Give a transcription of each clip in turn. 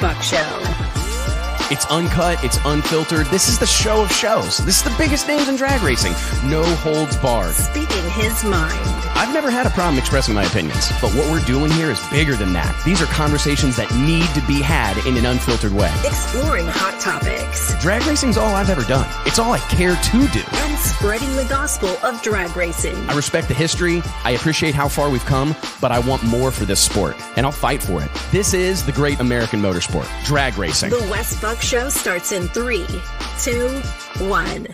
Buck Show. It's uncut, it's unfiltered. This is the show of shows. This is the biggest names in drag racing. No holds barred. Speaking his mind. I've never had a problem expressing my opinions, but what we're doing here is bigger than that. These are conversations that need to be had in an unfiltered way. Exploring hot topics. Drag racing's all I've ever done. It's all I care to do. And spreading the gospel of drag racing. I respect the history. I appreciate how far we've come, but I want more for this sport, and I'll fight for it. This is the great American motorsport, drag racing. The Wes Show starts in three, two, one.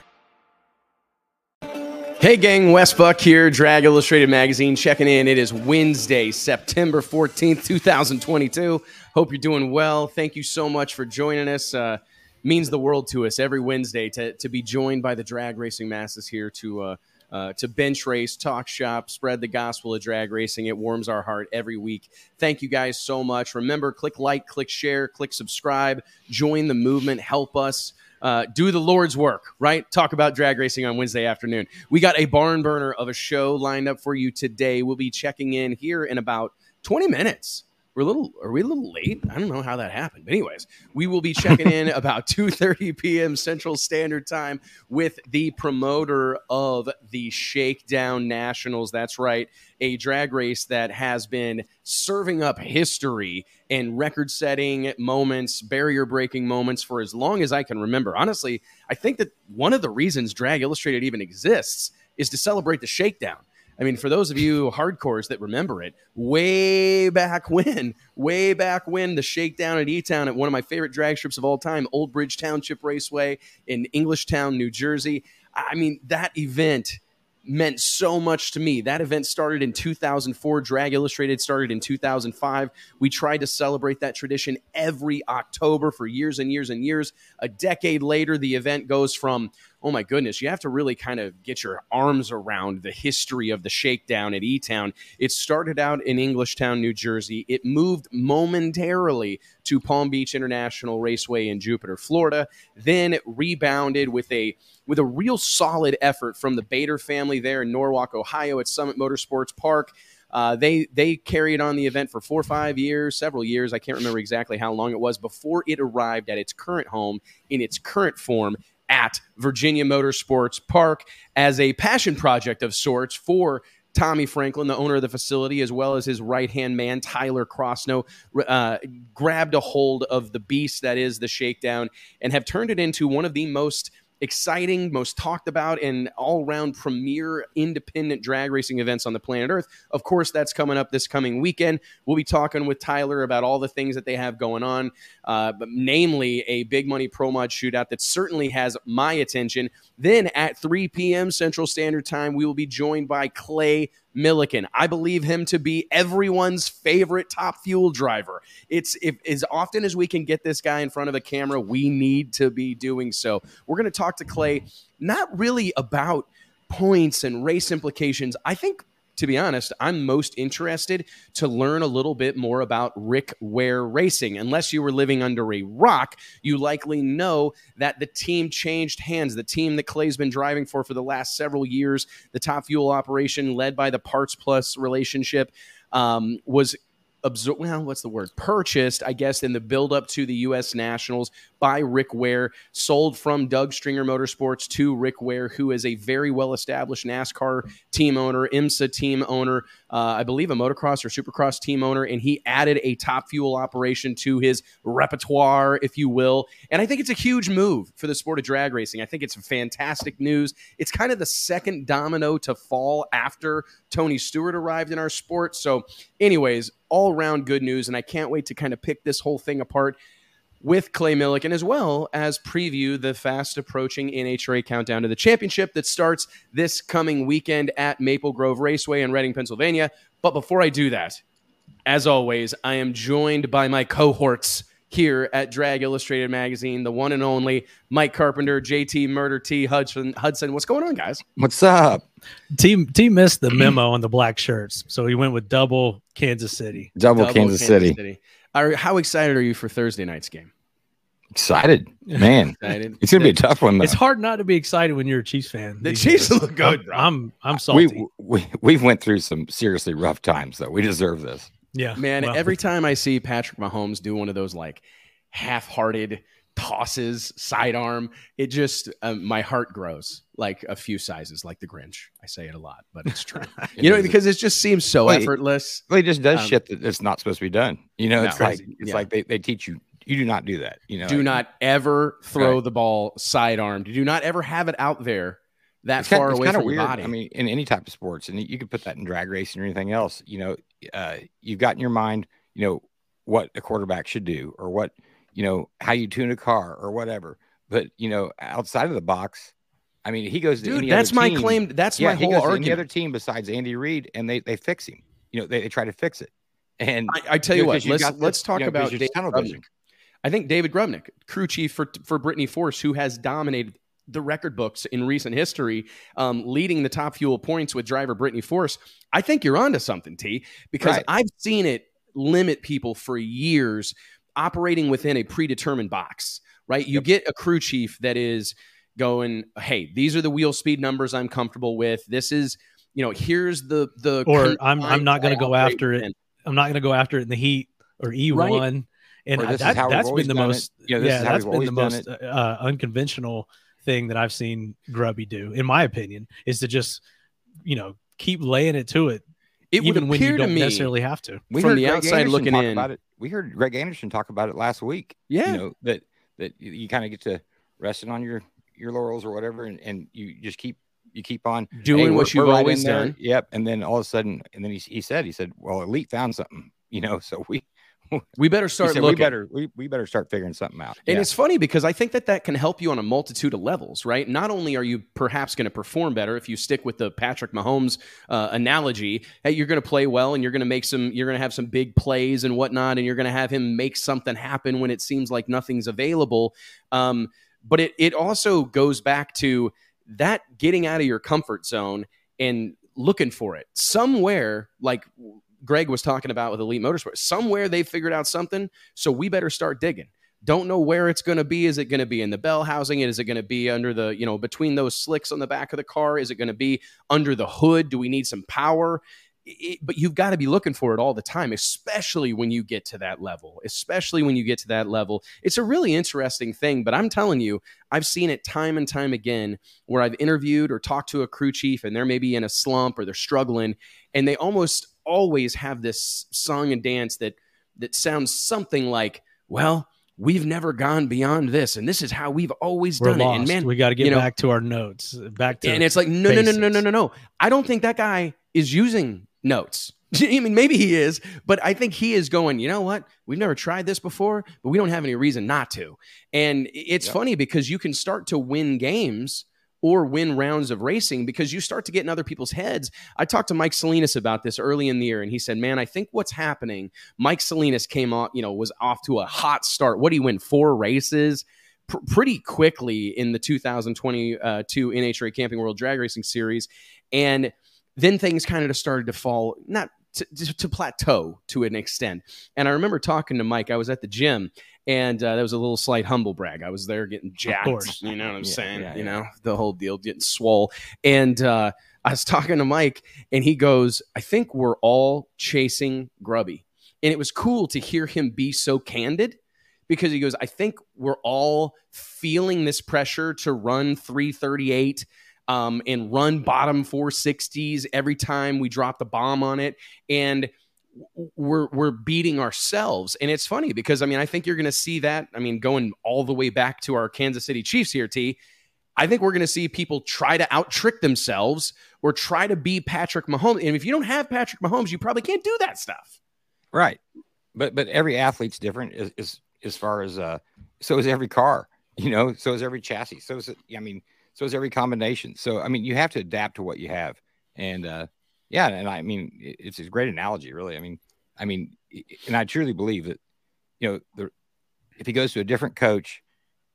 Hey gang, Wes Buck here, Drag Illustrated Magazine, checking in. It is Wednesday, September 14th, 2022. Hope you're doing well. Thank you so much for joining us. Uh, means the world to us every Wednesday to, to be joined by the drag racing masses here to uh, uh, to bench race, talk shop, spread the gospel of drag racing. It warms our heart every week. Thank you guys so much. Remember, click like, click share, click subscribe, join the movement, help us. Uh, do the Lord's work, right? Talk about drag racing on Wednesday afternoon. We got a barn burner of a show lined up for you today. We'll be checking in here in about 20 minutes we're a little are we a little late? I don't know how that happened. But anyways we will be checking in about 2.30 p.m central standard time with the promoter of the shakedown nationals. That's right a drag race that has been serving up history and record setting moments barrier breaking moments for as long as i can remember. Honestly i think that one of the reasons drag illustrated even exists is to celebrate the shakedown I mean, for those of you hardcores that remember it, way back when, way back when, the shakedown at E Town at one of my favorite drag strips of all time, Old Bridge Township Raceway in Englishtown, New Jersey. I mean, that event meant so much to me. That event started in 2004. Drag Illustrated started in 2005. We tried to celebrate that tradition every October for years and years and years. A decade later, the event goes from oh my goodness, you have to really kind of get your arms around the history of the shakedown at E Town. It started out in Englishtown, New Jersey. It moved momentarily to Palm Beach International Raceway in Jupiter, Florida. Then it rebounded with a with a real solid effort from the Bader family there in Norwalk, Ohio at Summit Motorsports Park. Uh, they they carried on the event for four or five years, several years. I can't remember exactly how long it was before it arrived at its current home in its current form at Virginia Motorsports Park as a passion project of sorts for Tommy Franklin, the owner of the facility, as well as his right hand man, Tyler Crossnoe, uh, grabbed a hold of the beast that is the shakedown and have turned it into one of the most exciting, most talked about, and all round premier independent drag racing events on the planet Earth. Of course, that's coming up this coming weekend. We'll be talking with Tyler about all the things that they have going on, uh, but namely a big money pro mod shootout that certainly has my attention. Then at 3 p.m. Central Standard Time, we will be joined by Clay Millican. I believe him to be everyone's favorite top fuel driver. It's if as often as we can get this guy in front of a camera, we need to be doing so. We're going to talk to Clay not really about points and race implications. I think to be honest, I'm most interested to learn a little bit more about Rick Ware Racing. Unless you were living under a rock, you likely know that the team changed hands. The team that Clay's been driving for for the last several years, the Top Fuel operation led by the Parts Plus relationship, um, was absor- well, what's the word? Purchased, I guess, in the build up to the U.S. Nationals by Rick Ware, sold from Doug Stringer Motorsports to Rick Ware, who is a very well established NASCAR team owner, IMSA team owner, uh, I believe a motocross or supercross team owner, and he added a top fuel operation to his repertoire, if you will. And I think it's a huge move for the sport of drag racing. I think it's fantastic news. It's kind of the second domino to fall after Tony Stewart arrived in our sport. So, anyways, all around good news. And I can't wait to kind of pick this whole thing apart with Clay Millican, as well as preview the fast approaching NHRA countdown to the championship that starts this coming weekend at Maple Grove Raceway in Reading, Pennsylvania. But before I do that, as always, I am joined by my cohorts here at Drag Illustrated Magazine, the one and only Mike Carpenter, JT Murder T Hudson. Hudson, what's going on, guys? What's up? Team Team missed the memo on the black shirts, so he went with double Kansas City. Double, double Kansas, Kansas, City. City. Are, how excited are you for Thursday night's game? Excited, man. excited. It's gonna be a tough one. Though. It's hard not to be excited when you're a Chiefs fan. The Chiefs days. look good. I'm, I'm I'm salty. We we we've went through some seriously rough times though. We deserve this. Yeah, man. Well, every time I see Patrick Mahomes do one of those like half-hearted tosses, sidearm. It just um, my heart grows like a few sizes, like the Grinch. I say it a lot, but it's true. it you know, because it just seems so well, effortless. Well, he just does um, shit that's not supposed to be done. You know, it's no, like it's yeah. like they, they teach you you do not do that. You know, do like, not ever throw right. the ball sidearm. Do not ever have it out there that it's far kind, away from weird. your body. I mean, in any type of sports, and you could put that in drag racing or anything else. You know, uh, you've got in your mind, you know, what a quarterback should do, or what you know, how you tune a car, or whatever. But you know, outside of the box, I mean, he goes. Dude, that's my team. claim. That's yeah, my whole argument. Any other team besides Andy Reid, and they they fix him. You know, they, they try to fix it. And I, I tell you, what, let's let's talk you know, about David Grubnic. I think David Grubnic, crew chief for for Brittany Force, who has dominated the record books in recent history, um, leading the top fuel points with driver Brittany Force. I think you're onto something, T, because right. I've seen it limit people for years operating within a predetermined box. Right, you yep. get a crew chief that is going, hey, these are the wheel speed numbers I'm comfortable with. This is, you know, here's the the or I'm I'm not going to go after it. I'm not going to go after it in the heat or E1. Right. And that, that's been the most, yeah, that's been the most uh, unconventional thing that I've seen Grubby do, in my opinion, is to just, you know, keep laying it to it. It even when you don't necessarily have to. We From the outside Anderson looking in, about it. we heard Greg Anderson talk about it last week. Yeah, you know that that you kind of get to resting on your your laurels or whatever, and, and you just keep you keep on doing hey, what you've always done. Yep. And then all of a sudden, and then he, he said, he said, well, elite found something, you know, so we, we better start looking. We better, we, we better start figuring something out. And yeah. it's funny because I think that that can help you on a multitude of levels, right? Not only are you perhaps going to perform better if you stick with the Patrick Mahomes uh, analogy, hey, you're going to play well and you're going to make some, you're going to have some big plays and whatnot, and you're going to have him make something happen when it seems like nothing's available. Um, but it it also goes back to that getting out of your comfort zone and looking for it somewhere like Greg was talking about with Elite Motorsport. Somewhere they figured out something, so we better start digging. Don't know where it's going to be. Is it going to be in the bell housing? Is it going to be under the, you know, between those slicks on the back of the car? Is it going to be under the hood? Do we need some power? it, but you've got to be looking for it all the time, especially when you get to that level. Especially when you get to that level. It's a really interesting thing, but I'm telling you, I've seen it time and time again where I've interviewed or talked to a crew chief and they're maybe in a slump or they're struggling, and they almost always have this song and dance that that sounds something like, well, we've never gone beyond this and this is how we've always We're done lost. it and man we got to get you know, back to our notes back to and it's like no basics. no no no no no no i don't think that guy is using notes. I mean, maybe he is, but I think he is going, you know what? We've never tried this before, but we don't have any reason not to. And it's yep. funny because you can start to win games or win rounds of racing because you start to get in other people's heads. I talked to Mike Salinas about this early in the year, and he said, "Man, I think what's happening. Mike Salinas came off, you know, was off to a hot start. What do you win? Four races." Pr- pretty quickly in the 2022 uh, NHRA Camping World Drag Racing Series, and then things kind of started to fall, not to, to, plateau to an extent. And I remember talking to Mike. I was at the gym, and uh, that was a little slight humble brag. I was there getting jacked. You know what I'm yeah, saying? Yeah, you yeah. know the whole deal, getting swole. And uh, I was talking to Mike, and he goes, "I think we're all chasing Grubby," and it was cool to hear him be so candid. Because he goes, I think we're all feeling this pressure to run 338 um, and run bottom 460s every time we drop the bomb on it. And we're we're beating ourselves. And it's funny because i mean i think you're going to see that i mean going all the way back to our kansas city chiefs here t i think we're going to see people try to out trick themselves or try to be patrick mahomes. And if you don't have patrick mahomes you probably can't do that stuff. Right. But but every athlete's different as as, as far as uh so is every car you know so is every chassis so is i mean so is every combination. So I mean, you have to adapt to what you have, and uh, yeah, and I mean, it's a great analogy, really. I mean, I mean, and I truly believe that you know, the, if he goes to a different coach,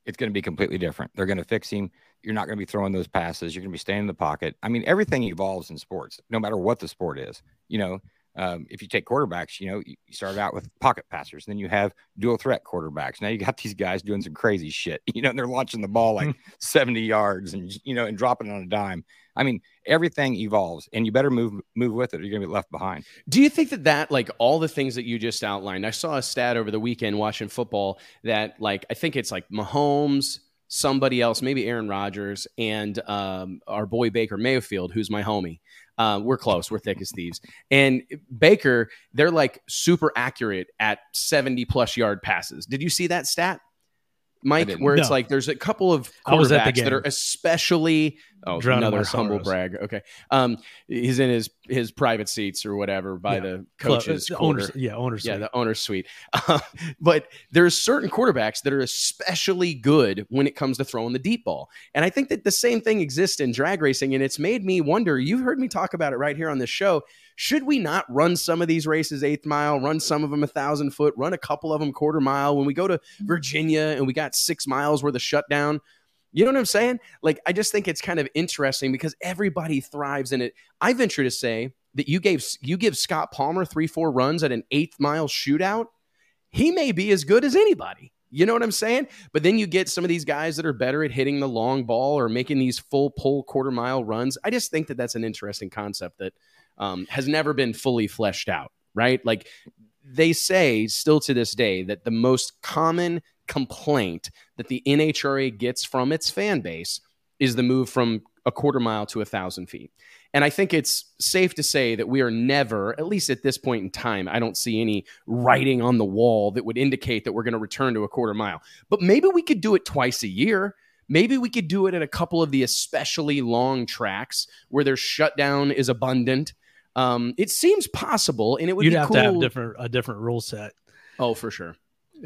it's going to be completely different. They're going to fix him. You're not going to be throwing those passes. You're going to be staying in the pocket. I mean, everything evolves in sports, no matter what the sport is. You know, um, if you take quarterbacks, you know, you start out with pocket passers, then you have dual threat quarterbacks. Now you got these guys doing some crazy shit, you know, and they're launching the ball like 70 yards and, you know, and dropping on a dime. I mean, everything evolves, and you better move move with it, or you're going to be left behind. Do you think that that like all the things that you just outlined? I saw a stat over the weekend watching football that like I think it's like Mahomes, somebody else, maybe Aaron Rodgers, and um, our boy Baker Mayfield, who's my homie. Uh, we're close. We're thick as thieves. And Baker, they're like super accurate at 70 plus yard passes. Did you see that stat? Mike, where it's no. like there's a couple of quarterbacks that are especially oh another humble brag. Okay, um, he's in his his private seats or whatever by yeah. the coaches, the owners, yeah, owners, yeah, the owner's suite. Uh, but there's certain quarterbacks that are especially good when it comes to throwing the deep ball, and I think that the same thing exists in drag racing, and it's made me wonder. You've heard me talk about it right here on this show should we not run some of these races eighth mile, run some of them a thousand foot, run a couple of them quarter mile? When we go to Virginia and we got six miles worth of shutdown, you know what I'm saying? Like, I just think it's kind of interesting because everybody thrives in it. I venture to say that you gave you give Scott Palmer three, four runs at an eighth mile shootout, he may be as good as anybody. You know what I'm saying? But then you get some of these guys that are better at hitting the long ball or making these full pull quarter mile runs. I just think that that's an interesting concept that um, has never been fully fleshed out, right? Like they say still to this day that the most common complaint that the NHRA gets from its fan base is the move from a quarter mile to a thousand feet. And I think it's safe to say that we are never, at least at this point in time, I don't see any writing on the wall that would indicate that we're going to return to a quarter mile. But maybe we could do it twice a year. Maybe we could do it at a couple of the especially long tracks where their shutdown is abundant um, it seems possible, and it would you'd have cool. to have different a different rule set. Oh, for sure.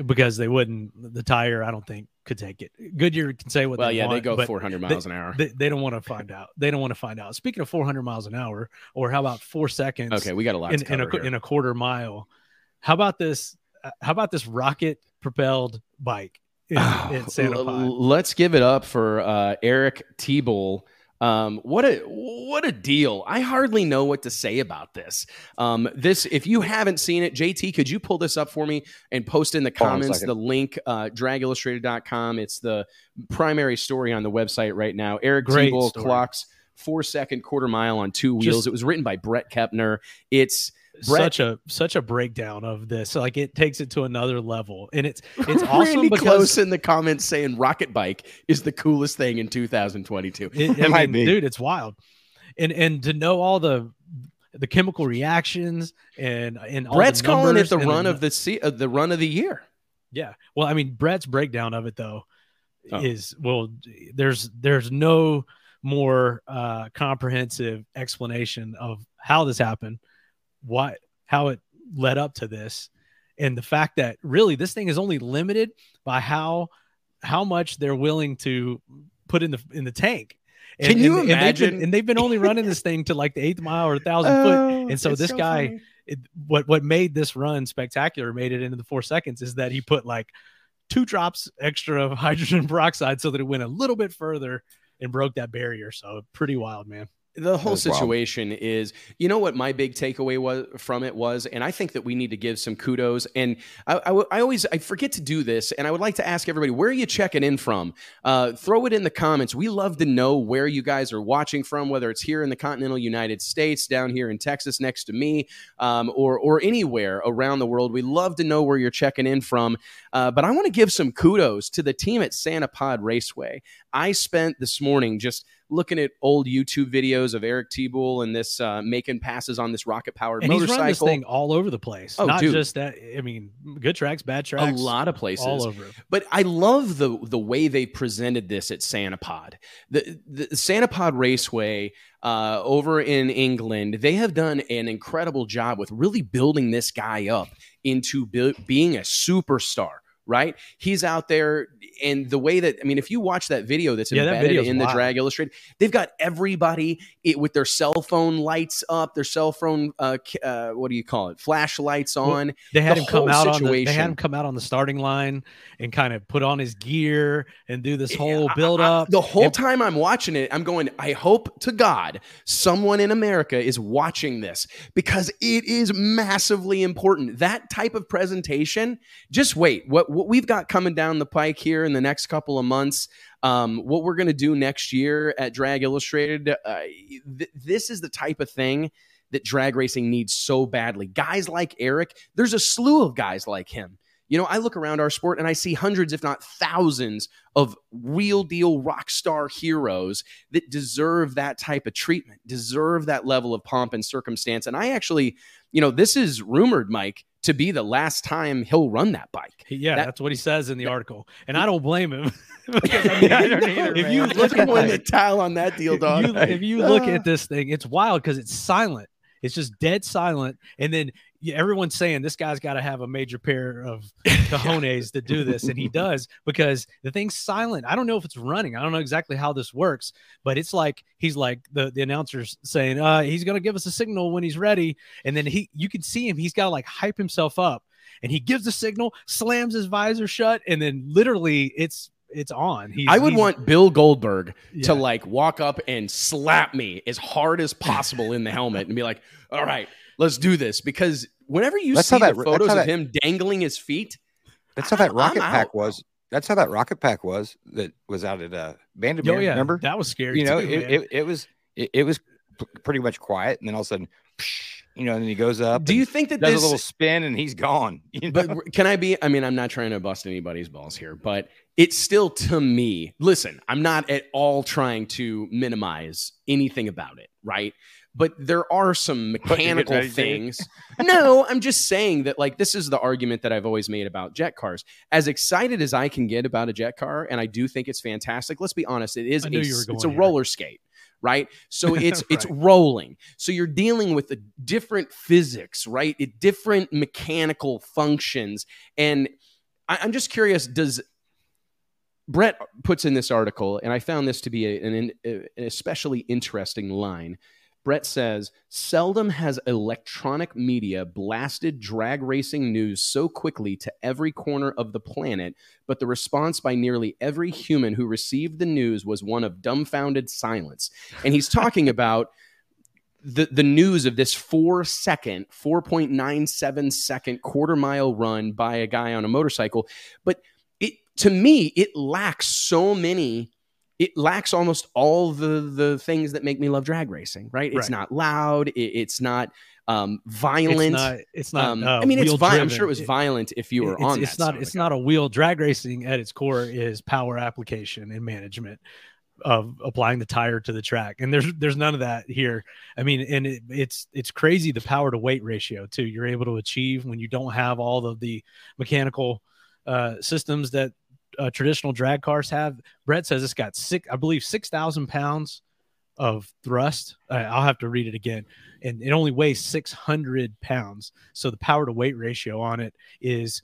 Because they wouldn't the tire, I don't think could take it. Goodyear can say what well, they yeah, want, they go 400 miles they, an hour. They, they don't want to find out. They don't want to find out. Speaking of 400 miles an hour, or how about four seconds? Okay, we got a lot in, in a in a quarter mile. How about this? Uh, how about this rocket propelled bike in, in Santa Let's give it up for uh, Eric Teboul um, what a what a deal! I hardly know what to say about this. Um, this, if you haven't seen it, JT, could you pull this up for me and post in the comments the link? Uh, dragillustrated.com. It's the primary story on the website right now. Eric Great clocks four second quarter mile on two wheels. Just, it was written by Brett Kepner. It's Brett, such a such a breakdown of this. Like it takes it to another level, and it's it's awesome Randy because close in the comments saying rocket bike is the coolest thing in 2022. It, I mean, dude, it's wild, and and to know all the the chemical reactions and and Brett's calling it the run the, of the uh, the run of the year. Yeah, well, I mean, Brett's breakdown of it though oh. is well, there's there's no more uh, comprehensive explanation of how this happened what how it led up to this and the fact that really this thing is only limited by how how much they're willing to put in the in the tank and, Can you and, imagine? And they've, been, and they've been only running this thing to like the eighth mile or a thousand oh, foot. And so this so guy, it, what what made this run spectacular, made it into the four seconds, is that he put like two drops extra of hydrogen peroxide so that it went a little bit further and broke that barrier. So pretty wild, man the whole situation wild. is you know what my big takeaway was from it was? And i think that we need to give some kudos. And I, I, I, always i forget to do this and i would like to ask everybody where are you checking in from? Uh, throw it in the comments. We love to know where you guys are watching from whether it's here in the continental united states down here in texas next to me um, or, or anywhere around the world. We love to know where you're checking in from. Uh, but i want to give some kudos to the team at santa pod raceway. I spent this morning just looking at old YouTube videos of Eric Teboul and this uh, making passes on this rocket powered motorcycle. He's run this thing all over the place. Oh, Not dude. just that. I mean, good tracks, bad tracks, a lot of places, all over. But I love the the way they presented this at Santa Pod. The the Santa Pod Raceway uh, over in England, they have done an incredible job with really building this guy up into be- being a superstar right? He's out there, and the way that I mean, if you watch that video that's yeah, embedded that in the. Drag Illustrated, they've got everybody it, with their cell phone lights up, their cell phone, uh, uh, what do you call it, flashlights on. Well, they had the him come out situation. on the, they had him come out on the starting line and kind of put on his gear and do this whole build up. the whole and, time I'm watching it, I'm going, I hope to God someone in America is watching this because it is massively important. That type of presentation. Just wait, what what we've got coming down the pike here in the next couple of months, um, what we're going to do next year at Drag Illustrated, uh, th- this is the type of thing that drag racing needs so badly. Guys like Eric, there's a slew of guys like him. You know, I look around our sport and I see hundreds, if not thousands, of real deal rock star heroes that deserve that type of treatment, deserve that level of pomp and circumstance. And I actually, you know, this is rumored, Mike, to be the last time he'll run that bike. Yeah, that, that's what he says in the article, and I don't blame him. because, I mean, I either, if you look at the towel on that deal, dog. If you, if you look at this thing, it's wild because it's silent. It's just dead silent, and then everyone's saying this guy's got to have a major pair of cojones to do this, and he does because the thing's silent. I don't know if it's running. I don't know exactly how this works, but it's like he's like the the announcer's saying, uh, he's gonna give us a signal when he's ready, and then he you can see him. He's got to like hype himself up, and he gives the signal, slams his visor shut, and then literally it's it's on. He's, I would want Bill Goldberg yeah. to like walk up and slap me as hard as possible in the helmet and be like, "All right, let's do this." Because whenever you that's see that, the photos that, of him dangling his feet, that's how that rocket pack was. That's how that rocket pack was that was out at uh Bandimere. Oh, yeah. Remember that was scary. You know, too, it, it, it, was it, it was pretty much quiet, and then all of a sudden. Psh, you know, and then he goes up. Do you think that does this, a little spin and he's gone? You know? But can I be? I mean, I'm not trying to bust anybody's balls here, but it's still to me. Listen, I'm not at all trying to minimize anything about it, right? But there are some mechanical things. no, I'm just saying that like this is the argument that I've always made about jet cars. As excited as I can get about a jet car, and I do think it's fantastic. Let's be honest, it is a, it's a here. roller skate right? So it's right. it's rolling. So you're dealing with a different physics, right? It, different mechanical functions. And I, am just curious, does Brett puts in this article, and I found this to be a, an, an especially interesting line. Brett says, seldom has electronic media blasted drag racing news so quickly to every corner of the planet, but the response by nearly every human who received the news was one of dumbfounded silence. And he's talking about the, the news of this four second, 4.97 second quarter mile run by a guy on a motorcycle. But it to me, it lacks so many it lacks almost all the the things that make me love drag racing. Right? It's right. not loud. It, it's not um, violent. It's not. It's not um, uh, I mean, it's violent. I'm sure it was violent if you were it's, on. It's not. It's not a wheel. Drag racing at its core is power application and management of applying the tire to the track and there's there's none of that here i mean and it, it's it's crazy the power to weight ratio too you're able to achieve when you don't have all of the mechanical uh, systems that uh, traditional drag cars have. Brett says it's got six, I believe, six thousand pounds of thrust. Uh, I'll have to read it again, and it only weighs six hundred pounds. So the power to weight ratio on it is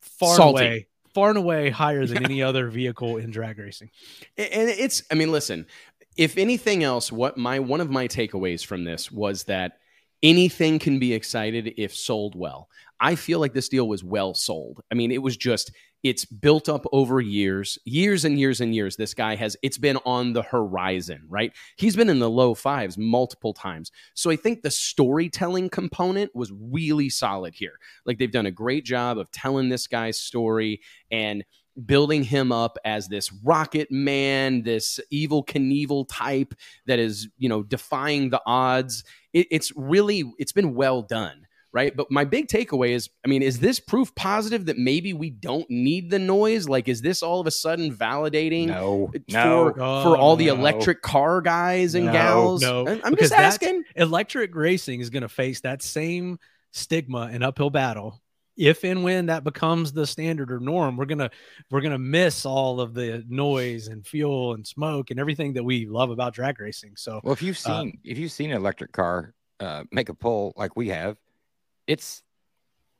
far Salty. away, far and away higher than any other vehicle in drag racing. And it's, I mean, listen, if anything else, what my one of my takeaways from this was that anything can be excited if sold well. I feel like this deal was well sold. I mean, it was just it's built up over years, years and years and years. This guy has it's been on the horizon, right? He's been in the low fives multiple times. So I think the storytelling component was really solid here. Like they've done a great job of telling this guy's story and building him up as this rocket man, this evil Knievel type that is, you know, defying the odds. It, it's really, it's been well done. Right. But my big takeaway is I mean, is this proof positive that maybe we don't need the noise? Like, is this all of a sudden validating no, for, no, for all the electric car guys and no, gals? No, I'm just asking. Electric racing is going to face that same stigma and uphill battle if and when that becomes the standard or norm we're gonna we're gonna miss all of the noise and fuel and smoke and everything that we love about drag racing so well if you've uh, seen uh, if you've seen an electric car uh, make a pull like we have it's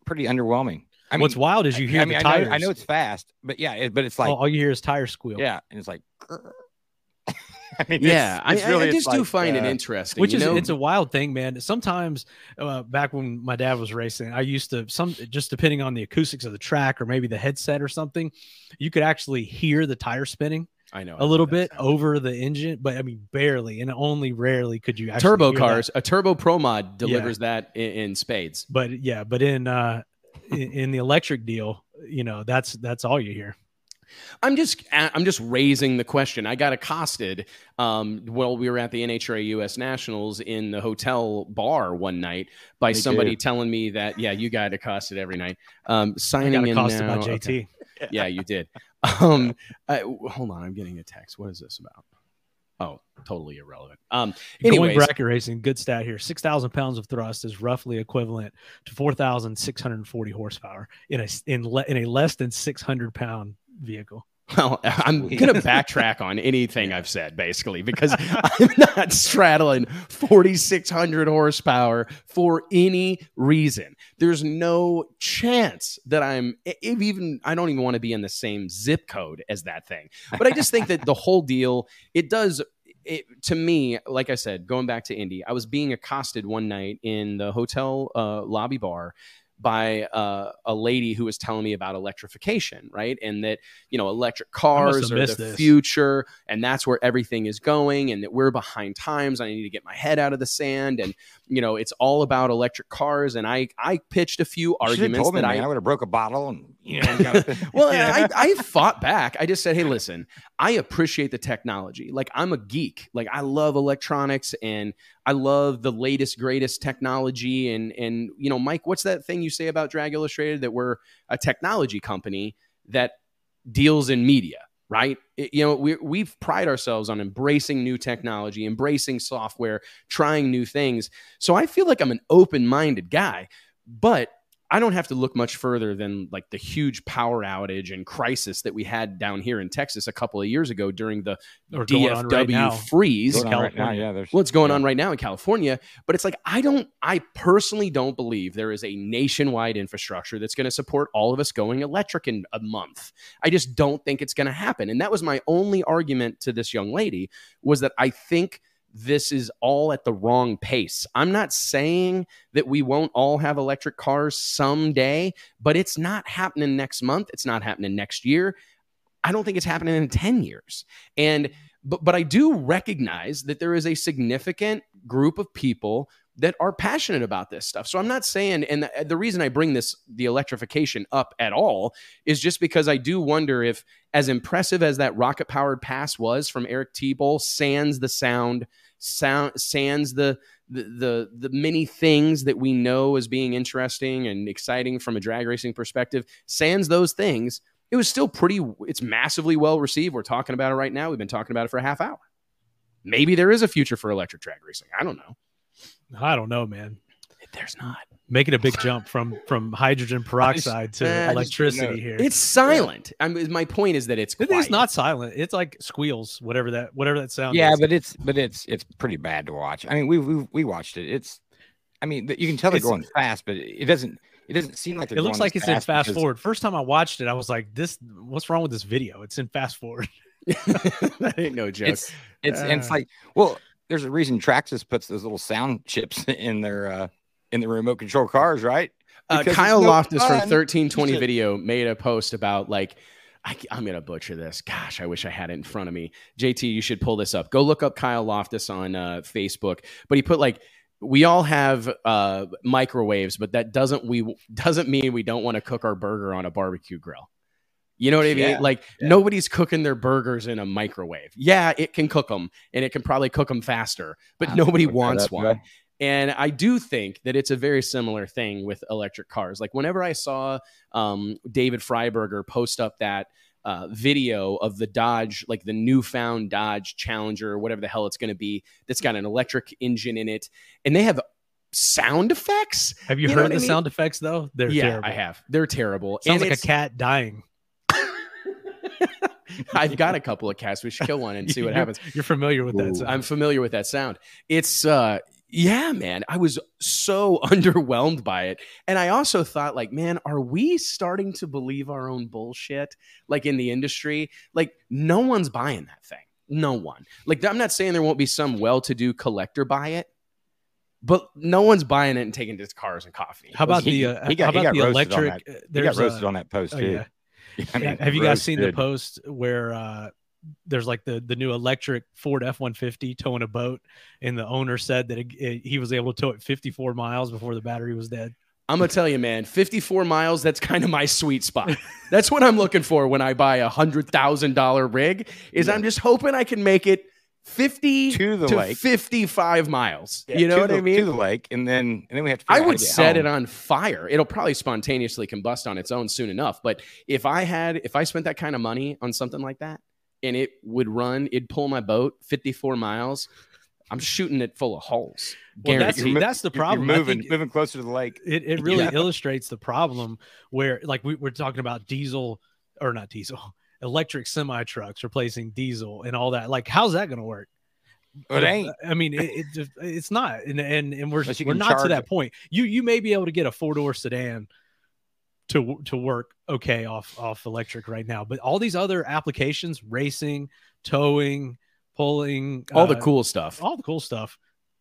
pretty underwhelming I mean, what's wild is you hear I mean, I know, I know, it's fast but yeah it, but it's like all, all, you hear is tire squeal yeah and it's like I mean, yeah, it's, it's I, really, I, just do like, find uh, it interesting. Which is know? it's a wild thing, man. Sometimes uh, back when my dad was racing, I used to some just depending on the acoustics of the track or maybe the headset or something, you could actually hear the tire spinning. I know a little bit over the engine, but I mean barely, and only rarely could you. turbo cars, that. a turbo pro mod delivers yeah. that in, in, spades. But yeah, but in uh, in, in the electric deal, you know, that's that's all you hear. I'm just I'm just raising the question. I got accosted um, while we were at the NHRA US Nationals in the hotel bar one night by me somebody telling me that yeah, you got accosted every night. Um, signing I got accosted in now. by JT. Okay. yeah, you did. Um, I, hold on, I'm getting a text. What is this about? Oh, totally irrelevant. Um, anyways, going bracket racing, good stat here. Six thousand pounds of thrust is roughly equivalent to four thousand six hundred forty horsepower in a in le, in a less than six hundred pound vehicle. Well, I'm going to backtrack on anything I've said, basically, because I'm not straddling 4,600 horsepower for any reason. There's no chance that I'm even, I don't even want to be in the same zip code as that thing. But I just think that the whole deal, it does it, to me, like I said, going back to Indy, I was being accosted one night in the hotel uh, lobby bar by uh, a lady who was telling me about electrification, right? And that, you know, electric cars are the this. future and that's where everything is going and that we're behind times. I need to get my head out of the sand and, you know, it's all about electric cars. And I, I pitched a few you arguments that me, I, I would have broke a bottle and, you know, well, I, I fought back. I just said, Hey, listen, I appreciate the technology. Like I'm a geek. Like I love electronics and I love the latest, greatest technology. And and you know, Mike, what's that thing you say about Drag Illustrated that we're a technology company that deals in media, right? It, you know, we we've pride ourselves on embracing new technology, embracing software, trying new things. So I feel like I'm an open-minded guy, but I don't have to look much further than like the huge power outage and crisis that we had down here in Texas a couple of years ago during the or DFW right freeze. Right now, yeah, what's going yeah. on right now in California? But it's like I don't, I personally don't believe there is a nationwide infrastructure that's going to support all of us going electric in a month. I just don't think it's going to happen. And that was my only argument to this young lady was that I think this is all at the wrong pace. I'm not saying that we won't all have electric cars someday, but it's not happening next month. It's not happening next year. I don't think it's happening in 10 years. And but but I do recognize that there is a significant group of people that are passionate about this stuff. So I'm not saying, and the, the, reason I bring this, the electrification up at all is just because I do wonder if, as impressive as that rocket powered pass was from Eric Teboul, sans the sound, sound, sans the, the, the, the many things that we know as being interesting and exciting from a drag racing perspective, sans those things, it was still pretty, it's massively well received. We're talking about it right now. We've been talking about it for a half hour. Maybe there is a future for electric drag racing. I don't know. I don't know, man. There's not making a big jump from from hydrogen peroxide to uh, electricity here. It's silent. I mean, my point is that it's quiet. it's not silent. It's like squeals, whatever that whatever that sound. Yeah, is. but it's but it's it's pretty bad to watch. I mean, we we we watched it. It's, I mean, you can tell they're going fast, but it doesn't. It doesn't seem like it looks like it's in fast because... forward. First time I watched it, I was like, "This, what's wrong with this video? It's in fast forward." that ain't no joke. It's it's, uh, it's like well, there's a reason Traxxas puts those little sound chips in their uh in the remote control cars, right? Uh, Kyle no Loftus fun. from 1320 video made a post about like I, am gonna butcher this. Gosh, I wish I had it in front of me. JT, you should pull this up. Go look up Kyle Loftus on uh, Facebook. But he put like we all have uh, microwaves, but that doesn't we doesn't mean we don't want to cook our burger on a barbecue grill. You know what I mean? Yeah, like yeah. nobody's cooking their burgers in a microwave. Yeah, it can cook them and it can probably cook them faster, but ah, nobody wants one. Good. And I do think that it's a very similar thing with electric cars. Like whenever I saw um, David Freiberger post up that uh, video of the Dodge, like the newfound Dodge Challenger, or whatever the hell it's going to be, that's got an electric engine in it, and they have sound effects. Have you, you heard the I mean? sound effects though? They're yeah, terrible. I have. They're terrible. Sounds and like a cat dying. I've got a couple of cats. We should kill one and see what happens. You're familiar with that. Sound. I'm familiar with that sound. It's uh yeah, man. I was so underwhelmed by it. And I also thought, like, man, are we starting to believe our own bullshit? Like in the industry? Like, no one's buying that thing. No one. Like, I'm not saying there won't be some well to do collector buy it, but no one's buying it and taking it to cars and coffee. How about he, the uh, he got, how about the electric? He got roasted on that post, oh, too. Yeah. I mean, have you guys seen the post where uh, there's like the the new electric Ford F one fifty towing a boat, and the owner said that it, it, he was able to tow it 54 miles before the battery was dead. I'm gonna tell you, man, 54 miles, that's kind of my sweet spot. that's what I'm looking for when I buy a hundred thousand dollar rig, is yeah. I'm just hoping I can make it 50 to the to lake 55 miles yeah, you know what the, i mean to the lake and then and then we have to i would set home. it on fire it'll probably spontaneously combust on its own soon enough but if i had if i spent that kind of money on something like that and it would run it'd pull my boat 54 miles i'm shooting it full of holes well, that's, that's the problem You're moving moving closer to the lake it, it really yeah. illustrates the problem where like we, we're talking about diesel or not diesel electric semi trucks replacing diesel and all that. Like, how's that going to work? It ain't. I mean, it, it just, it's not, and and, and we're we're not to that it. point. You you may be able to get a four door sedan to to work okay off off electric right now, but all these other applications, racing, towing, pulling, all uh, the cool stuff, all the cool stuff,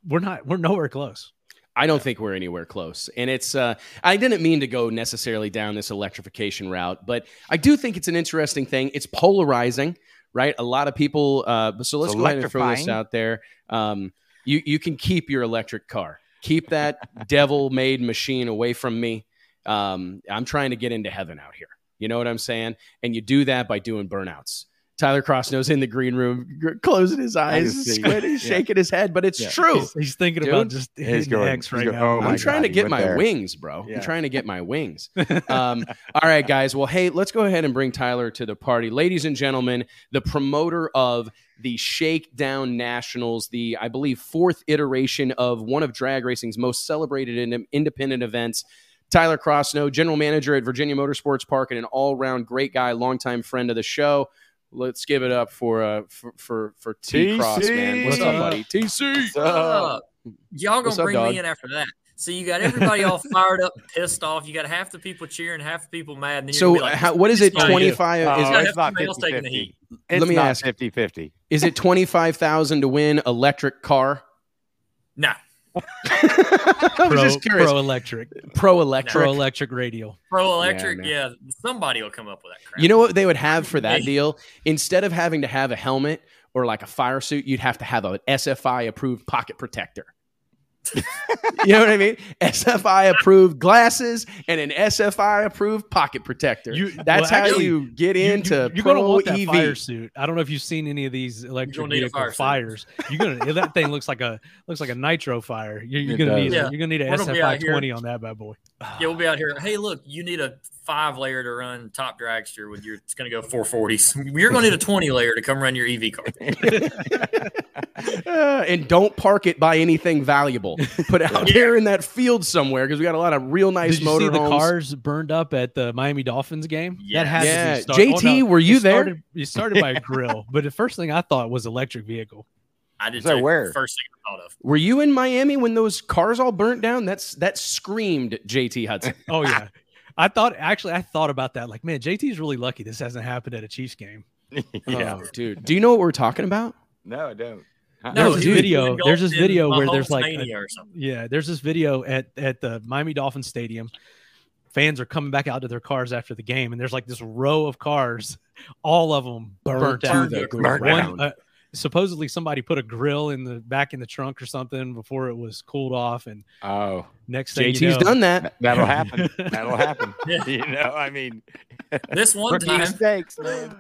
we're not we're nowhere close. I don't think we're anywhere close. And it's, uh, I didn't mean to go necessarily down this electrification route, but I do think it's an interesting thing. It's polarizing, right? A lot of people, uh, so let's go ahead and throw this out there. Um, you, you can keep your electric car, keep that devil made machine away from me. Um, I'm trying to get into heaven out here. You know what I'm saying? And you do that by doing burnouts. Tyler Crossnoe's in the green room, closing his eyes, squinting, yeah. shaking his head, but it's yeah. true. He's, he's thinking Dude, about just hitting going, X right going, now. Oh I'm trying God, to get my there. wings, bro. Yeah. I'm trying to get my wings. Um, all right, guys. Well, hey, let's go ahead and bring Tyler to the party, ladies and gentlemen. The promoter of the Shakedown Nationals, the I believe fourth iteration of one of drag racing's most celebrated in independent events. Tyler Crossnoe, general manager at Virginia Motorsports Park, and an all-round great guy, longtime friend of the show let's give it up for uh for for, for T Cross, man. What's up, buddy? TC. What's up? Y'all gonna bring up, me in after that. So you got everybody all fired up, pissed off. You got half the people cheering, half the people mad. And so like, how, what is it? Twenty five? Uh, is it's not 50, 50. It's Let me ask 50 50. Is it twenty five thousand to win electric car? No. I was just curious. Pro electric, pro electric, pro electric radio, pro electric. Yeah, yeah, somebody will come up with that crap. You know what they would have for that deal? Instead of having to have a helmet or like a fire suit, you'd have to have an SFI approved pocket protector you know what I mean? SFI approved glasses and an SFI approved pocket protector. You, That's well, actually, how you get into you, are gonna want that EV. fire suit. I don't know if you've seen any of these electric vehicle fire fires. You're gonna that thing looks like a looks like a nitro fire. You're, you're gonna does. need yeah. you're gonna need an SFI twenty on that bad boy. Yeah, we'll be out here. Hey, look, you need a five layer to run top dragster with your it's going to go 440s you're going to need a 20 layer to come run your ev car uh, and don't park it by anything valuable put it out yeah. there in that field somewhere because we got a lot of real nice Did motor see the cars burned up at the miami dolphins game yeah. that has yeah. jt oh, no, were you, there started, you started by a grill but the first thing i thought was electric vehicle I did. So where? First thing I thought of. Were you in Miami when those cars all burnt down? That's that screamed JT Hudson. oh yeah, I thought actually I thought about that. Like, man, JT's really lucky this hasn't happened at a Chiefs game. yeah, oh, dude. Do you know what we're talking about? No, I don't. No, there's video. There's this video where there's like, a, yeah, there's this video at at the Miami Dolphins stadium. Fans are coming back out to their cars after the game, and there's like this row of cars, all of them burnt, burnt out. The One, uh, supposedly somebody put a grill in the back in the trunk or something before it was cooled off and oh. next thing JT's you know, done that. That'll happen. That'll happen. You know I mean this one time. mistakes man.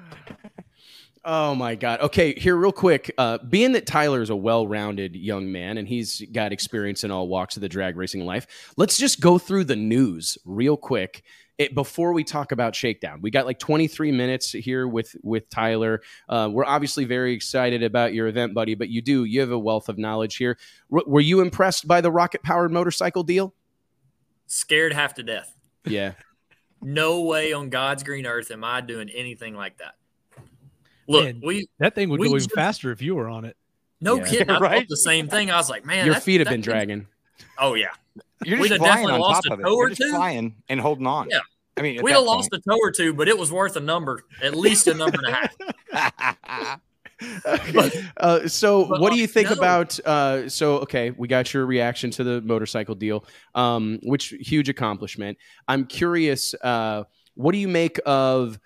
Oh my God. Okay, here, real quick. Uh, being that Tyler is a well rounded young man and he's got experience in all walks of the drag racing life, let's just go through the news real quick it, before we talk about Shakedown, we got like 23 minutes here with with Tyler. Uh, we're obviously very excited about your event, buddy. But you do you have a wealth of knowledge here. R- were you impressed by the rocket powered motorcycle deal? Scared half to death. Yeah. no way on God's green earth am I doing anything like that. Look, man, we that thing would go even faster if you were on it. No yeah. kidding. I right? thought the same thing. I was like, man, your feet have been dragging. Oh yeah, you're just flying on top of it. You're just flying and holding on. Yeah. I mean, we'd have lost a toe or two, but it was worth a number, at least a number and a half. uh, so but, what do you think no. about uh, so okay we got your reaction to the motorcycle deal um, which huge accomplishment i'm curious uh, what do you make of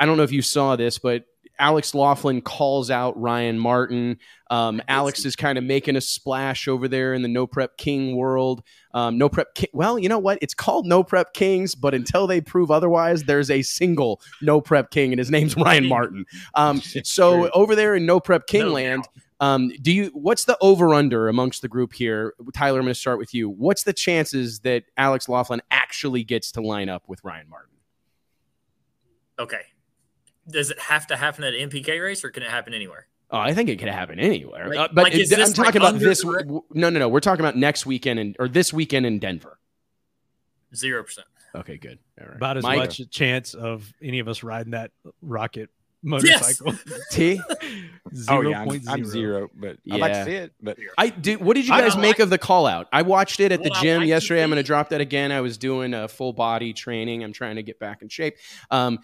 i don't know if you saw this but Alex Laughlin calls out Ryan Martin. Um, Alex is kind of making a splash over there in the No Prep King world. Um, no Prep King. Well, you know what? It's called No Prep Kings, but until they prove otherwise, there's a single No Prep King, and his name's Ryan Martin. Um, so over there in No Prep King no land. Um, do you? What's the over under amongst the group here, Tyler? I'm going to start with you. What's the chances that Alex Laughlin actually gets to line up with Ryan Martin? Okay, does it have to happen at an NPK race, or can it happen anywhere? Oh, I think it could happen anywhere. Like, uh, but like, it, I'm talking like about this. No, no, no. We're talking about next weekend and or this weekend in Denver. Zero percent. Okay, good. About as Mike, much chance of any of us riding that rocket motorcycle. Yes. T. oh yeah, I'm, I'm, zero, but yeah. I like to see it. But I did. What did you guys make like of the call out? I watched it at well, the gym like yesterday. I'm going to drop that again. I was doing a full body training. I'm trying to get back in shape. Um,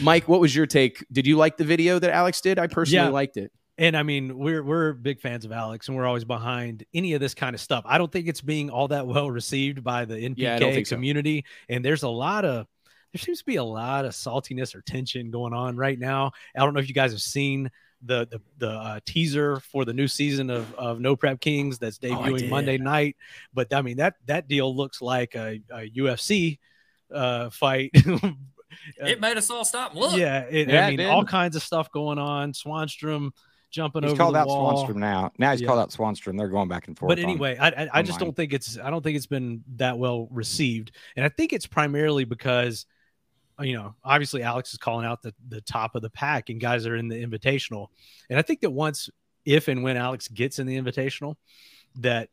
Mike, what was your take? Did you like the video that Alex did? I personally yeah. liked it. And I mean, we're we're big fans of Alex, and we're always behind any of this kind of stuff. I don't think it's being all that well received by the NPK yeah, community, so. and there's a lot of there seems to be a lot of saltiness or tension going on right now. I don't know if you guys have seen the the, the uh, teaser for the new season of, of No Prep Kings that's oh, debuting oh, Monday night. But I mean that that deal looks like a, a UFC uh, fight. it made us all stop. Look, yeah, it, yeah I mean all kinds of stuff going on. Swanstrom jumping over. he's over called the out wall. Swanstrom now. Now he's yeah. called out Swanstrom. They're going back and forth. But anyway, on, I, I, I just don't think it's I don't think it's been that well received, and I think it's primarily because you know, obviously Alex is calling out the, the top of the pack and guys are in the invitational. And I think that once, if and when Alex gets in the invitational, that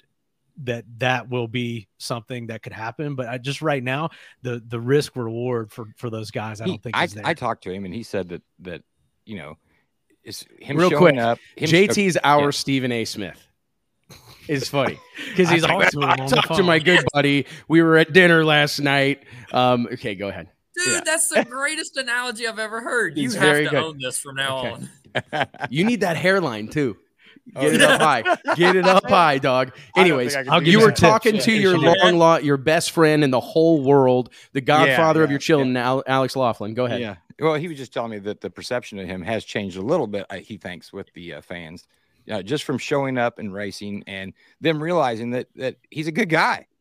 that that will be something that could happen. But I just right now, the the risk reward for for those guys, I don't think. I, I talked to him and he said that that you know, is him real quick. Up, him, JT's our yeah. Stephen A. Smith. It's funny because he's always. I, I talked to my good buddy. We were at dinner last night. Um, okay, go ahead. Dude, yeah. that's the greatest analogy I've ever heard. You have to good. own this from now okay. on. you need that hairline too. Oh, Get oh, it up high. Get it up high, dog. Anyways, you were talking to your long law, your best friend in the whole world, the godfather yeah, yeah, of your children, yeah. Alex Laughlin. Go ahead. Yeah. Well, he was just telling me that the perception of him has changed a little bit. He thinks with the uh, fans, uh, just from showing up and racing, and them realizing that that he's a good guy.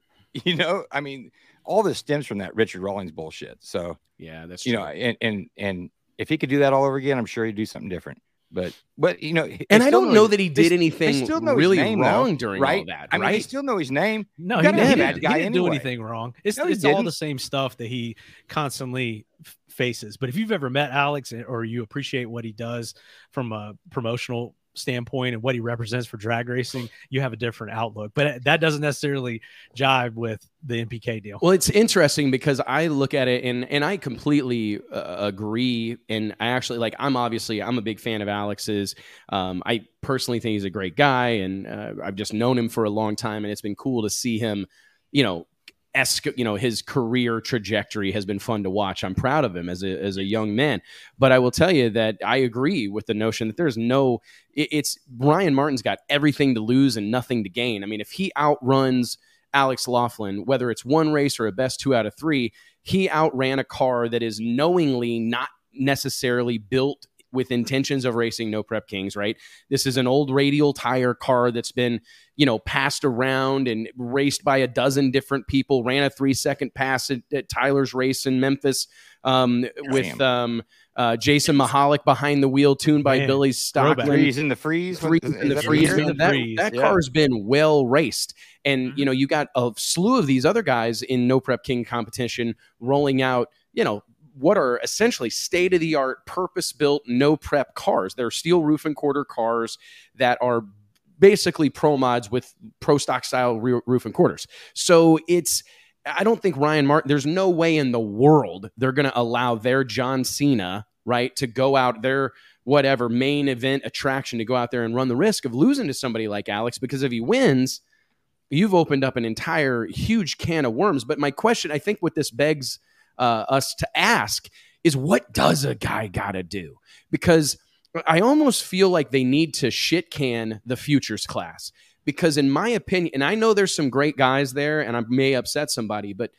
You know, I mean, all this stems from that Richard Rawlings bullshit. So yeah, that's you true. know, and and and if he could do that all over again, I'm sure he'd do something different. But but you know, and I don't know his, that he did they, anything they really name, wrong though, during right? all that. I mean, right? they still know his name. No, he didn't, he didn't, he didn't anyway. do anything wrong. It's, no, it's all the same stuff that he constantly faces. But if you've ever met Alex eh, or you appreciate what he does from a promotional standpoint and what he represents for drag racing, you have a different outlook. But that doesn't necessarily jive with the NPK deal. Well, it's interesting because I look at it and and I completely uh, agree. And I actually like I'm obviously I'm a big fan of Alex's. Um, I personally think he's a great guy, and uh, I've just known him for a long time, and it's been cool to see him, you know, you know his career trajectory has been fun to watch. I'm proud of him as a as a young man. But I will tell you that I agree with the notion that there's no it, it's Ryan Martin's got everything to lose and nothing to gain. I mean, if he outruns Alex Laughlin, whether it's one race or a best two out of three, he outran a car that is knowingly not necessarily built with intentions of racing no prep kings right this is an old radial tire car that's been you know passed around and raced by a dozen different people ran a three second pass at, at tyler's race in memphis um, with um, uh, Jason Mahalik behind the wheel, tuned by Man. Billy Stockman. Freeze in the freeze. Freeze in the freeze. That, that yeah. car has been well raced. And, mm-hmm. you know, you got a slew of these other guys in No Prep King competition rolling out, you know, what are essentially state of the art, purpose built, no prep cars. They're steel roof and quarter cars that are basically pro mods with pro stock style roof and quarters. So it's, I don't think Ryan Martin, there's no way in the world they're going to allow their John Cena, right, to go out their whatever main event attraction to go out there and run the risk of losing to somebody like Alex because if he wins, you've opened up an entire huge can of worms. But my question, I think what this begs uh, us to ask is what does a guy got to do? Because I almost feel like they need to shit can the futures class. Because in my opinion, and I know there's some great guys there, and I may upset somebody, but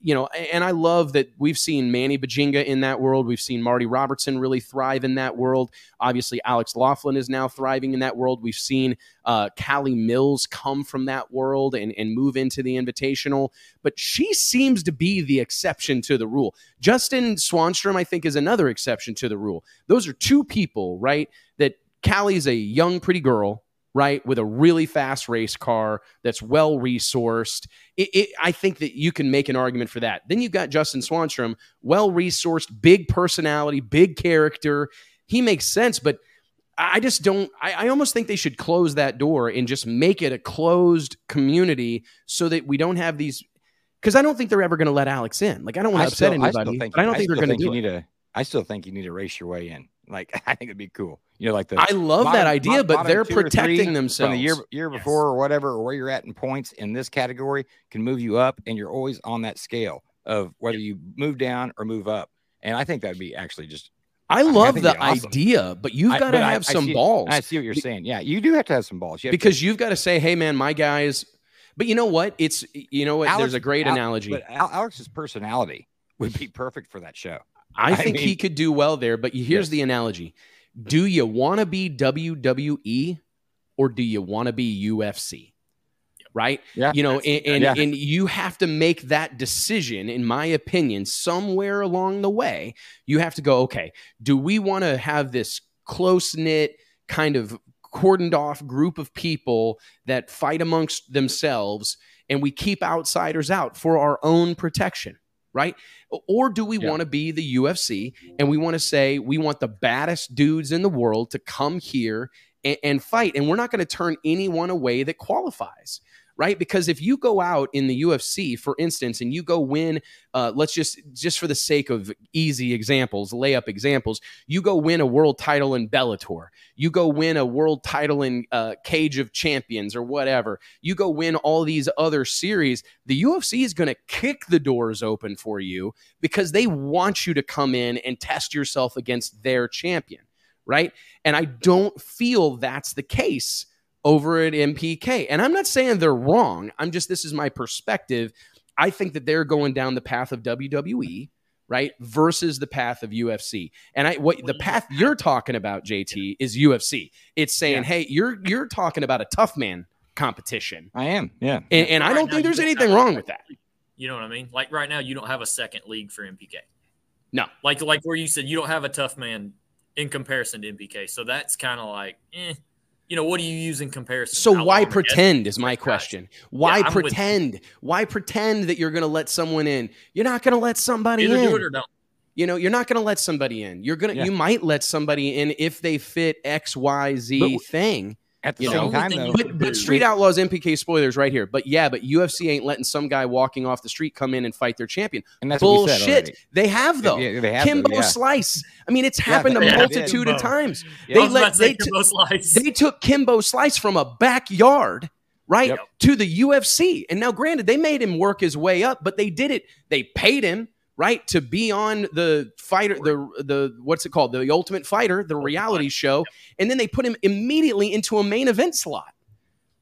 you know, and I love that we've seen Manny Buginga in that world. We've seen Marty Robertson really thrive in that world. Obviously, Alex Laughlin is now thriving in that world. We've seen uh, Kallee Mills come from that world and, and move into the invitational, but she seems to be the exception to the rule. Justin Swanstrom, I think, is another exception to the rule. Those are two people, right? That Kallee's a young, pretty girl right, with a really fast race car that's well resourced. It, it, I think that you can make an argument for that. Then you've got Justin Swanstrom, well resourced, big personality, big character. He makes sense, but I just don't. I, I, almost think they should close that door and just make it a closed community so that we don't have these. Because I don't think they're ever going to let Alex in. Like I don't want to upset still, anybody, I think, but I don't I think they're going to do it. A, I still think you need to race your way in. Like I think it'd be cool. You know, like the I love bottom, that idea, bottom, but they're protecting themselves from the year year yes. before or whatever, or where you're at in points in this category can move you up, and you're always on that scale of whether you move down or move up. And I think that'd be actually just. I love I the awesome. idea, but you've got to have I, some see, balls. I see what you're saying. Yeah, you do have to have some balls. You because to, you've got to say, "Hey, man, my guys." But you know what? It's you know what? Alex, There's a great analogy. But Alex's personality would be perfect for that show. I, I think mean, he could do well there. But here's yes. the analogy: Do you want to be WWE or do you want to be UFC? Right? Yeah. You know, and and, yeah. and you have to make that decision, in my opinion, somewhere along the way. You have to go, okay, do we want to have this close knit kind of cordoned off group of people that fight amongst themselves and we keep outsiders out for our own protection? Right? Or do we yeah. want to be the UFC and we want to say we want the baddest dudes in the world to come here and, and fight? And we're not going to turn anyone away that qualifies right? Because if you go out in the UFC, for instance, and you go win, uh, let's just just for the sake of easy examples, layup examples, you go win a world title in Bellator, you go win a world title in uh, Cage of Champions or whatever, you go win all these other series. The UFC is going to kick the doors open for you because they want you to come in and test yourself against their champion, right? And I don't feel that's the case over at NPK. And I'm not saying they're wrong. I'm just, this is my perspective. I think that they're going down the path of WWE, right? Versus the path of UFC. And I, what the path you're talking about, JT, is UFC. It's saying, yeah. hey, you're, you're talking about a tough man competition. I am. Yeah. And, and right I don't think there's anything wrong with that. You know what I mean? Like right now, you don't have a second league for NPK. No. Like, like where you said you don't have a tough man in comparison to NPK. So that's kind of like, eh, you know, what do you use in comparison? So why pretend is my question. Why yeah, pretend? Why pretend that you're going to let someone in? You're not going to let somebody Either in. Do it or don't. You know, you're not going to let somebody in. You're going to, yeah. you might let somebody in if they fit X, Y, Z but, thing. At the same time, though, but, but Street Outlaws NPK spoilers right here. But yeah, but UFC ain't letting some guy walking off the street come in and fight their champion. And that's bullshit. They have though. Yeah, they have Kimbo though, yeah. Slice. I mean, it's happened yeah, a multitude of times. They let they, t- they took Kimbo Slice from a backyard right yep. to the UFC. And now, granted, they made him work his way up, but they did it. They paid him right? To be on the fighter the the what's it called? The ultimate fighter the reality show and then they put him immediately into a main event slot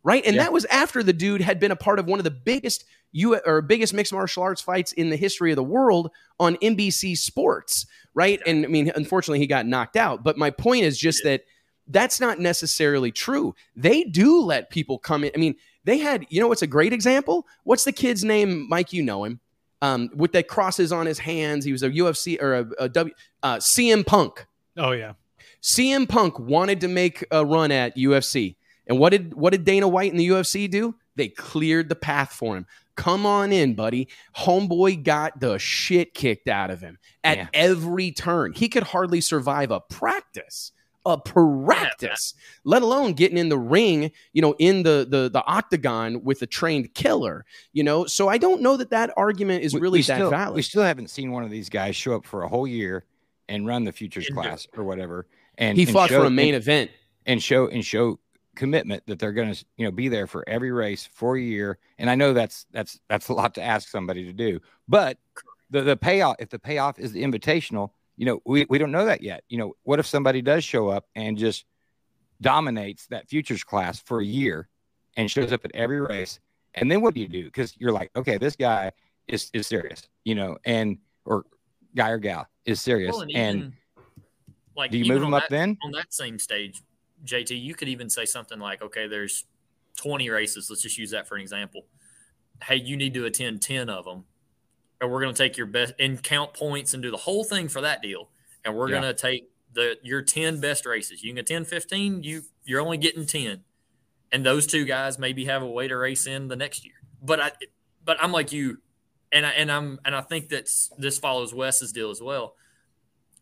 right? And yeah. that was after the dude had been a part of one of the biggest U or biggest mixed martial arts fights in the history of the world on NBC Sports right? And I mean unfortunately he got knocked out. But my point is just yeah. that that's not necessarily true. They do let people come in. I mean they had you know what's a great example? What's the kid's name? Mike you know him um, with the crosses on his hands. He was a UFC or a, a W uh, CM Punk. Oh yeah, CM Punk wanted to make a run at UFC, and what did what did Dana White and the UFC do? They cleared the path for him. Come on in, buddy. Homeboy got the shit kicked out of him at yeah. every turn. He could hardly survive a practice a practice, let alone getting in the ring, you know, in the the the octagon with a trained killer, you know. So I don't know that that argument is really we, that still, valid. We still haven't seen one of these guys show up for a whole year and run the futures class or whatever. And he fought and show, for a main and, event and show and show commitment that they're going to you know be there for every race for a year. And I know that's that's that's a lot to ask somebody to do, but the the payoff if the payoff is the invitational you know, we, we don't know that yet. You know, what if somebody does show up and just dominates that futures class for a year and shows up at every race? And then what do you do? Because you're like, okay, this guy is is serious, you know, and or guy or gal is serious, well, and, and even, like do you move them up that, then on that same stage, JT? You could even say something like, okay, there's 20 races. Let's just use that for an example. Hey, you need to attend 10 of them, and we're going to take your best and count points and do the whole thing for that deal. And we're yeah. going to take the your 10 best races. You can attend 15, you you're only getting 10. And those two guys maybe have a way to race in the next year. But I but I'm like you and I and I'm and I think that this follows Wes's deal as well.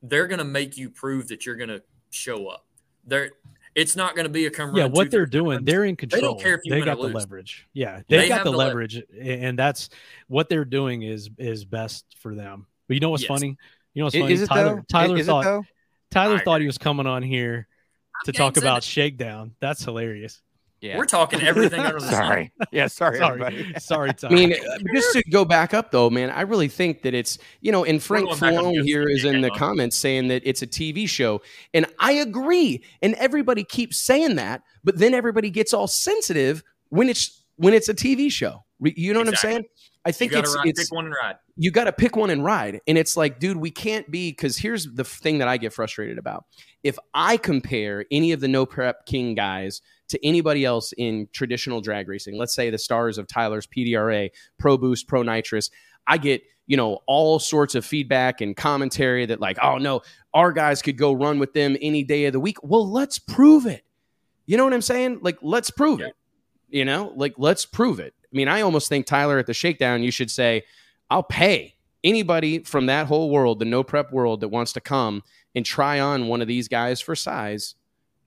They're going to make you prove that you're going to show up. They're it's not going to be a come. Yeah, what they're doing, times. they're in control. They don't care if you they got the leverage. Yeah, they, they got the, the leverage, leverage, and that's what they're doing is is best for them. But you know what's yes. funny? You know what's funny? Tyler Tyler thought Tyler thought he was coming on here to talk about Shakedown. That's hilarious. Yeah. We're talking everything under the sorry. sun. Yeah, sorry. sorry. sorry, Tom. I mean, uh, just to go back up though, man, I really think that it's, you know, and Frank Falone here is in the on. comments saying that it's a TV show. And I agree. And everybody keeps saying that, but then everybody gets all sensitive when it's when it's a TV show. You know what exactly. I'm saying? I think it's, ride, it's pick one and ride. You got to pick one and ride. And it's like, dude, we can't be because here's the thing that I get frustrated about. If I compare any of the no prep king guys to anybody else in traditional drag racing, let's say the stars of Tyler's PDRA, Pro Boost, Pro Nitrous, I get you know all sorts of feedback and commentary that like, oh no, our guys could go run with them any day of the week. Well, let's prove it. You know what I'm saying? Like, let's prove yeah. it. You know, like let's prove it. I mean, I almost think Tyler at the shakedown, you should say, I'll pay anybody from that whole world, the no prep world that wants to come and try on one of these guys for size.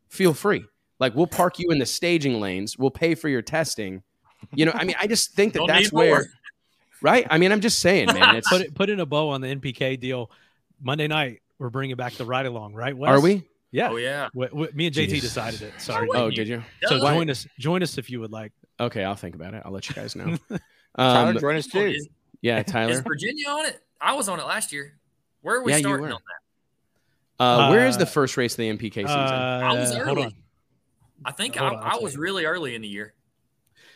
Feel free. Like we'll park you in the staging lanes. We'll pay for your testing. You know, I mean, I just think that that's where, right? I mean, I'm just saying, man. It's put it, put in a bow on the NPK deal. Monday night, we're bringing back the ride along, right? Wes? Are we? Yeah. Oh yeah. We, we, me and JT Jeez. decided it. Sorry. Oh, did you? So join us. Join us if you would like. Okay, I'll think about it. I'll let you guys know. Um, Tyler, join us too. Is, yeah, Tyler. Is Virginia on it? I was on it last year. Where are we yeah, starting on that? Uh, where is the uh, first race of the NPK season? Uh, I was early. I think I, I was really early in the year.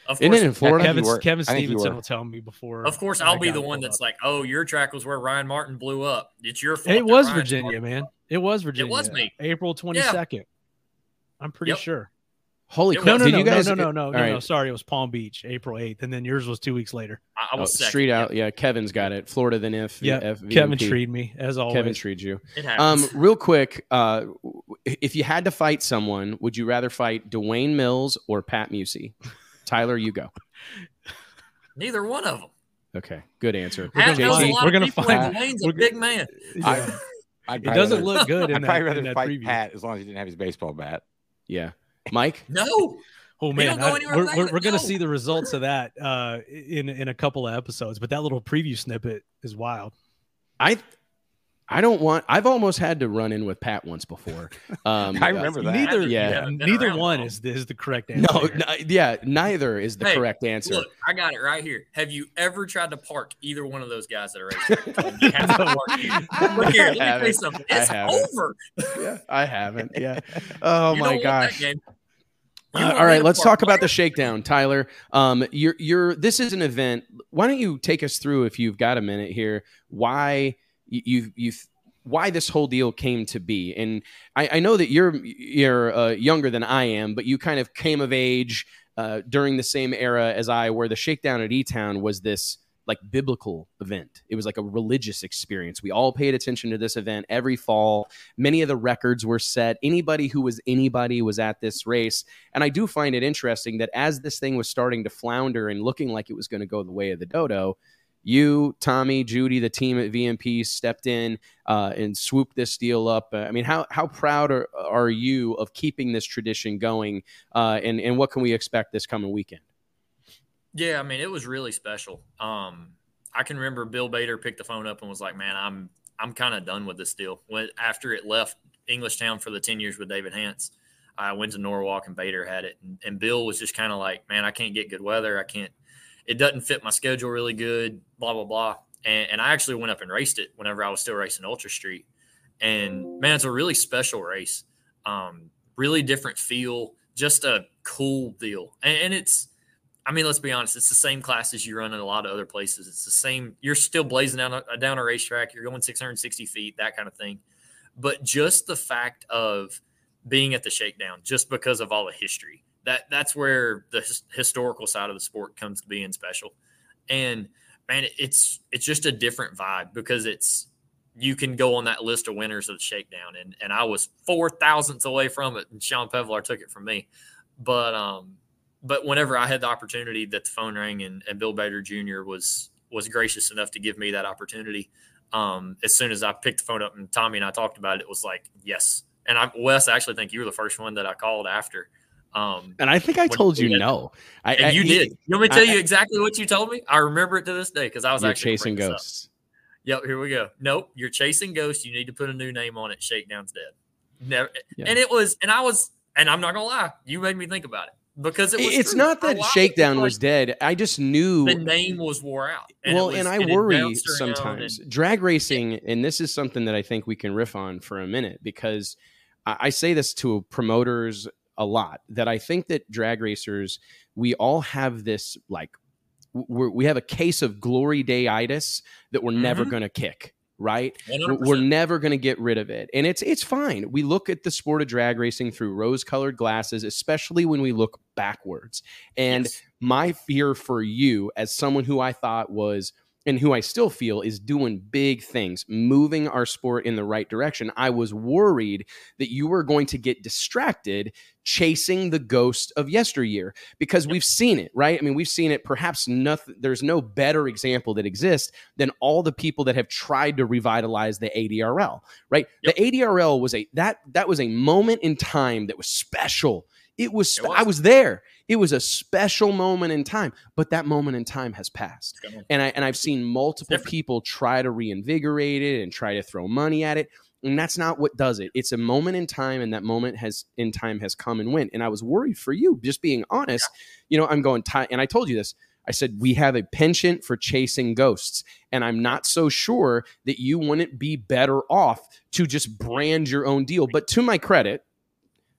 Of course, Isn't it in Florida? Kevin, Kevin Stevenson will tell me before. Of course, I'll be the one that's up. like, "Oh, your track was where Ryan Martin blew up. It's your fault." It was Virginia, man. It was Virginia. It was me. April twenty second. Yeah. I'm pretty yep. sure. Holy crap! No, no, no, you guys, no, no, no, no, right. no, Sorry, it was Palm Beach, April eighth, and then yours was two weeks later. I, I was oh, street out. Yeah, Kevin's got it. Florida than if. Yeah, F- Kevin treed me as always. Kevin treed you. Um, real quick, uh, if you had to fight someone, would you rather fight Dwayne Mills or Pat Musi? Tyler, you go. Neither one of them. Okay, good answer. We're gonna, we're find. Dwayne's a big man. I, it doesn't rather, look good. I'd probably rather fight preview. Pat as long as he didn't have his baseball bat. Yeah. Mike? No. Oh man, I, we're, we're, we're going to see the results of that uh, in in a couple of episodes, but that little preview snippet is wild. I I don't want. I've almost had to run in with Pat once before. Um, I remember that. Neither, yeah, yeah neither one is is the correct answer. No, n- yeah, neither is the hey, correct answer. Look, I got it right here. Have you ever tried to park either one of those guys at a racetrack? look here, let me tell you something. It's over. yeah, I haven't. Yeah. Oh you my gosh. Uh, all right, let's talk about the shakedown, Tyler. Um, you're you're. This is an event. Why don't you take us through, if you've got a minute here, why? You you why this whole deal came to be. And I, I know that you're you're uh, younger than I am, but you kind of came of age uh, during the same era as I, where the shakedown at E Town was this like biblical event. It was like a religious experience. We all paid attention to this event every fall. Many of the records were set. Anybody who was anybody was at this race. And I do find it interesting that as this thing was starting to flounder and looking like it was going to go the way of the dodo, you, Tommy, Judy, the team at VMP stepped in uh, and swooped this deal up. Uh, I mean, how how proud are, are you of keeping this tradition going, uh, and and what can we expect this coming weekend? Yeah, I mean, it was really special. Um, I can remember Bill Bader picked the phone up and was like, "Man, I'm I'm kind of done with this deal." When after it left Englishtown for the ten years with David Hance, I went to Norwalk and Bader had it, and, and Bill was just kind of like, "Man, I can't get good weather. I can't." It doesn't fit my schedule really good, blah, blah, blah. And, and I actually went up and raced it whenever I was still racing Ultra Street. And man, it's a really special race. Um, really different feel, just a cool deal. And, and it's, I mean, let's be honest. It's the same classes you run in a lot of other places. It's the same. You're still blazing down a, down a racetrack. You're going 660 feet, that kind of thing. But just the fact of being at the shakedown, just because of all the history, that that's where the historical side of the sport comes to being special. And man, it's it's just a different vibe because it's you can go on that list of winners of the shakedown, and and I was four thousandths away from it, and Sean Pevelar took it from me. But um, but whenever I had the opportunity that the phone rang and, and Bill Bader Jr. was was gracious enough to give me that opportunity. Um, as soon as I picked the phone up and Tommy and I talked about it, it was like, yes. And I, Wes, I actually think you were the first one that I called after. Um, and I think I told you no. I, I, you did. You want me to tell I, you exactly what you told me? I remember it to this day because I was actually chasing ghosts. Yep, here we go. Nope, you're chasing ghosts. You need to put a new name on it. Shakedown's dead. Never. Yeah. And it was, and I was, and I'm not gonna lie, you made me think about it because it it's true. not that Shakedown was dead. I just knew the name was wore out. And well, was, and I worry sometimes and, drag racing, yeah. and this is something that I think we can riff on for a minute because I, I say this to promoters a lot that I think that drag racers we all have this like we have a case of glory dayitis that we're mm-hmm. never going to kick right? 100%. We're never going to get rid of it. And it's it's fine. We look at the sport of drag racing through rose-colored glasses, especially when we look backwards. And yes. my fear for you as someone who I thought was and who I still feel is doing big things, moving our sport in the right direction. I was worried that you were going to get distracted chasing the ghost of yesteryear because we've seen it, right? I mean, we've seen it. Perhaps nothing, there's no better example that exists than all the people that have tried to revitalize the ADRL, right? Yep. The ADRL was a that that was a moment in time that was special. It was, it was. I was there it was a special moment in time, but that moment in time has passed. And I and I've seen multiple people try to reinvigorate it and try to throw money at it. And that's not what does it. It's a moment in time, and that moment has in time has come and went. And I was worried for you, just being honest. Yeah. You know, I'm going, t- and I told you this. I said, we have a penchant for chasing ghosts. And I'm not so sure that you wouldn't be better off to just brand your own deal. But to my credit,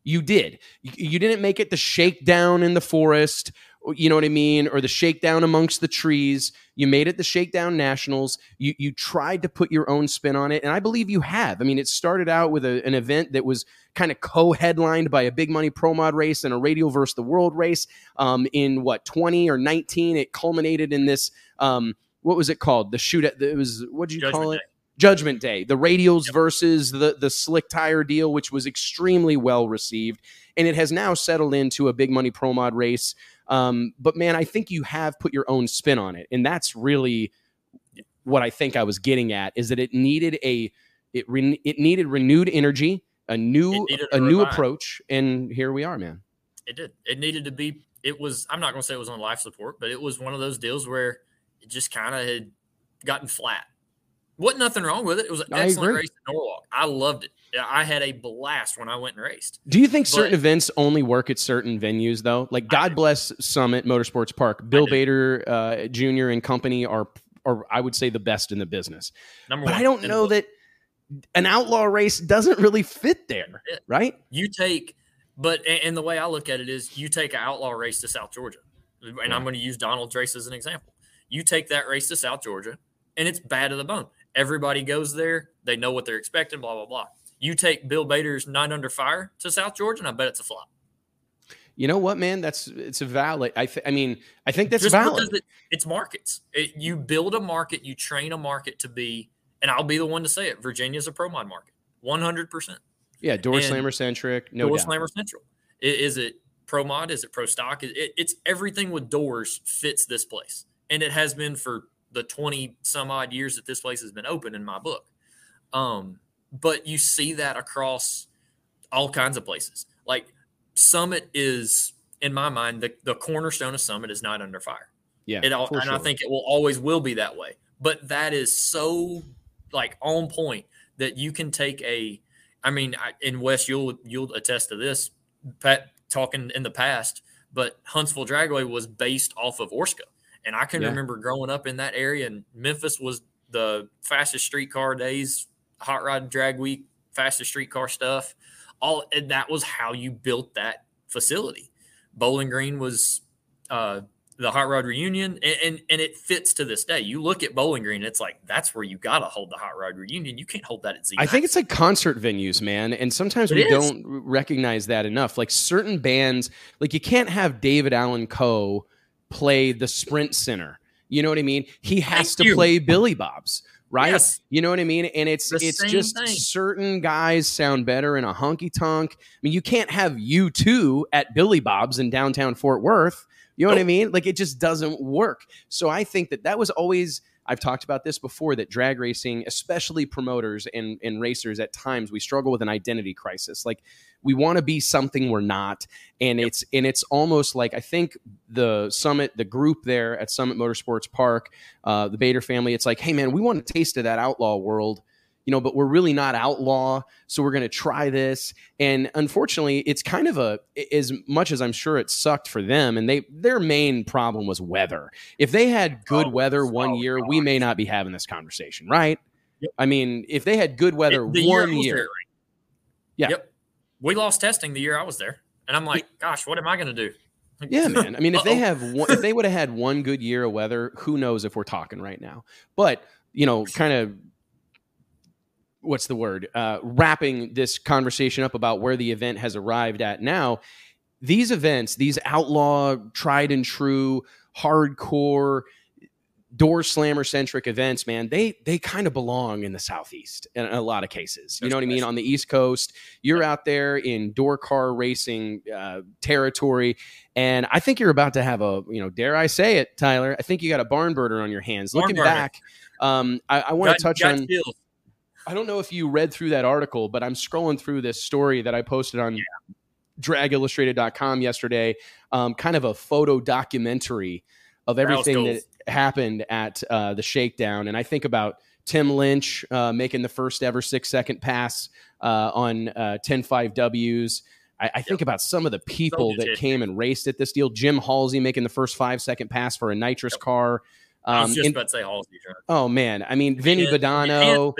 you did. You didn't make it the shakedown in the forest, you know what I mean, or the shakedown amongst the trees. You made it the shakedown nationals. You you tried to put your own spin on it, and I believe you have. I mean, it started out with a, an event that was kind of co-headlined by a big money pro mod race and a radial versus the world race. Um, in what twenty or nineteen, it culminated in this. Um, what was it called? The shoot at it was what did you Judgment call it? Day. Judgment Day, the radials yep. versus the the slick tire deal, which was extremely well received, and it has now settled into a big money pro mod race. Um, but man, I think you have put your own spin on it, and that's really what I think I was getting at is that it needed a it re, it needed renewed energy, a new a new approach, and here we are, man. It did. It needed to be. It was. I'm not going to say it was on life support, but it was one of those deals where it just kind of had gotten flat wasn't nothing wrong with it. It was an excellent race in Norwalk. I loved it. I had a blast when I went and raced. Do you think but, certain events only work at certain venues though? Like God bless Summit Motorsports Park. Bill Bader uh, Jr. and company are are I would say the best in the business. Number but one, I don't know that an outlaw race doesn't really fit there, right? You take but and the way I look at it is you take an outlaw race to South Georgia. And yeah. I'm going to use Donald's race as an example. You take that race to South Georgia and it's bad to the bone. Everybody goes there. They know what they're expecting, blah, blah, blah. You take Bill Bader's Night Under Fire to South Georgia, and I bet it's a flop. You know what, man? That's it's a valid. I th- I mean, I think that's Just valid. It, it's markets. It, you build a market, you train a market to be, and I'll be the one to say it. Virginia's a pro mod market, one hundred percent. Yeah, door and slammer centric. No door doubt. slammer central. Is it pro mod? Is it pro stock? It, it's everything with doors fits this place, and it has been for the 20 some odd years that this place has been open in my book. Um, but you see that across all kinds of places. Like Summit is, in my mind, the, the cornerstone of Summit is Night Under Fire. Yeah. It all, and sure. I think it will always will be that way. But that is so like on point that you can take a, I mean, I, in West, you'll you'll attest to this. Pat talking in the past, but Huntsville Dragway was based off of Orska. And I can yeah. remember growing up in that area, and Memphis was the fastest streetcar days, hot rod drag week, fastest streetcar stuff. All and that was how you built that facility. Bowling Green was uh, the hot rod reunion and, and, and it fits to this day you look at bowling green it's like that's where you gotta hold the hot rod reunion you can't hold that at z i think it's like concert venues man and sometimes it we is. don't recognize that enough like certain bands like you can't have david allan coe play the sprint center you know what i mean he has Thank to you. play billy bob's right? Yes. You know what I mean? And it's the it's just thing. certain guys sound better in a honky tonk. I mean, you can't have U2 at Billy Bob's in downtown Fort Worth. You know what I mean? Like it just doesn't work. So I think that that was always I've talked about this before that drag racing, especially promoters and, and racers, at times we struggle with an identity crisis. Like we want to be something we're not, and yep. it's and it's almost like I think the summit, the group there at Summit Motorsports Park, uh, the Bader family. It's like, hey man, we want a taste of that outlaw world you know, but we're really not outlaw. So we're going to try this. And unfortunately, it's kind of a, as much as I'm sure it sucked for them, and they, their main problem was weather. If they had good oh, weather oh, one year, gosh. we may not be having this conversation, right? Yep. I mean, if they had good weather it, one year. year yeah. Yep. We lost testing the year I was there. And I'm like, gosh, what am I going to do? Yeah, man. I mean, if they have one, if they would have had one good year of weather, who knows if we're talking right now. But, you know, kind of what's the word uh, wrapping this conversation up about where the event has arrived at now these events these outlaw tried and true hardcore door slammer centric events man they they kind of belong in the southeast in a lot of cases. You know what i mean? on the east coast you're out there in door car racing uh, territory and i think you're about to have a you know dare i say it tyler i think you got a barn burner on your hands. Barn looking burner. back um, I, I want to touch on. I don't know if you read through that article, but I'm scrolling through this story that I posted on yeah. dragillustrated.com yesterday, um, kind of a photo documentary of everything that happened at uh, the shakedown. And I think about Tim Lynch uh, making the first ever six second pass uh, on uh, 10 5 Ws. I, I think about some of the people so that came and raced at this deal. Jim Halsey making the first five second pass for a nitrous yep. car. Um, I was um, just and, about to say Halsey. Oh man, I mean Vinny Badano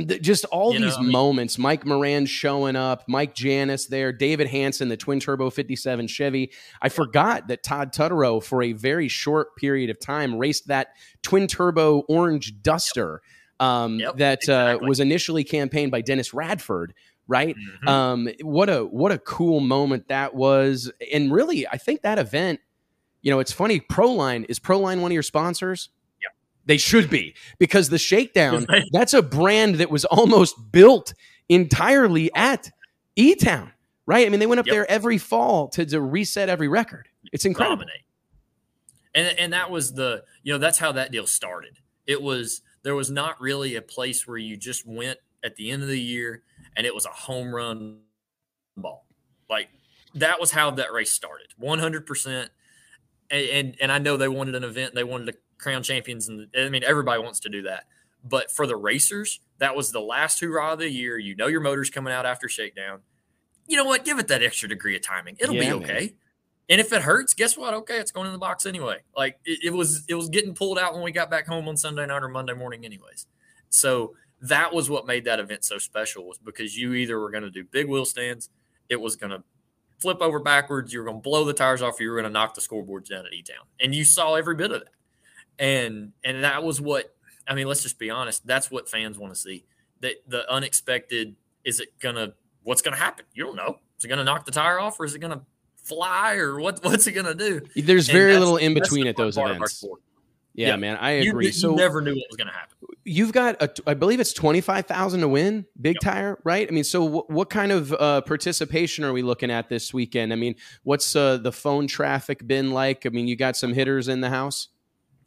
just all you these know, moments mike moran showing up mike janis there david hanson the twin turbo 57 chevy i forgot that todd tutterow for a very short period of time raced that twin turbo orange duster um, yep, that exactly. uh, was initially campaigned by dennis radford right mm-hmm. um, what a what a cool moment that was and really i think that event you know it's funny proline is proline one of your sponsors they should be because the Shakedown, that's a brand that was almost built entirely at E Town, right? I mean, they went up yep. there every fall to, to reset every record. It's incredible. Dominate. And, and that was the, you know, that's how that deal started. It was, there was not really a place where you just went at the end of the year and it was a home run ball. Like that was how that race started 100%. And, and, and I know they wanted an event, they wanted to crown champions. And I mean, everybody wants to do that. But for the racers, that was the last hurrah of the year. You know your motor's coming out after shakedown. You know what? Give it that extra degree of timing. It'll yeah, be okay. Man. And if it hurts, guess what? Okay, it's going in the box anyway. Like it, it, was, it was getting pulled out when we got back home on Sunday night or Monday morning, anyways. So that was what made that event so special was because you either were going to do big wheel stands, it was going to flip over backwards, you were going to blow the tires off, you were going to knock the scoreboards down at E Town, and you saw every bit of that and and that was what I mean. Let's just be honest. That's what fans want to see. That the unexpected. Is it gonna? What's gonna happen? You don't know. Is it gonna knock the tire off, or is it gonna fly, or what? What's it gonna do? There's very little in between at those events. Yeah, yeah, man, I agree. You, you so never knew what was going to happen. You've got, a, I believe it's twenty five thousand to win, big yep. tire, right? I mean, so w- what kind of uh, participation are we looking at this weekend? I mean, what's uh, the phone traffic been like? I mean, you got some hitters in the house.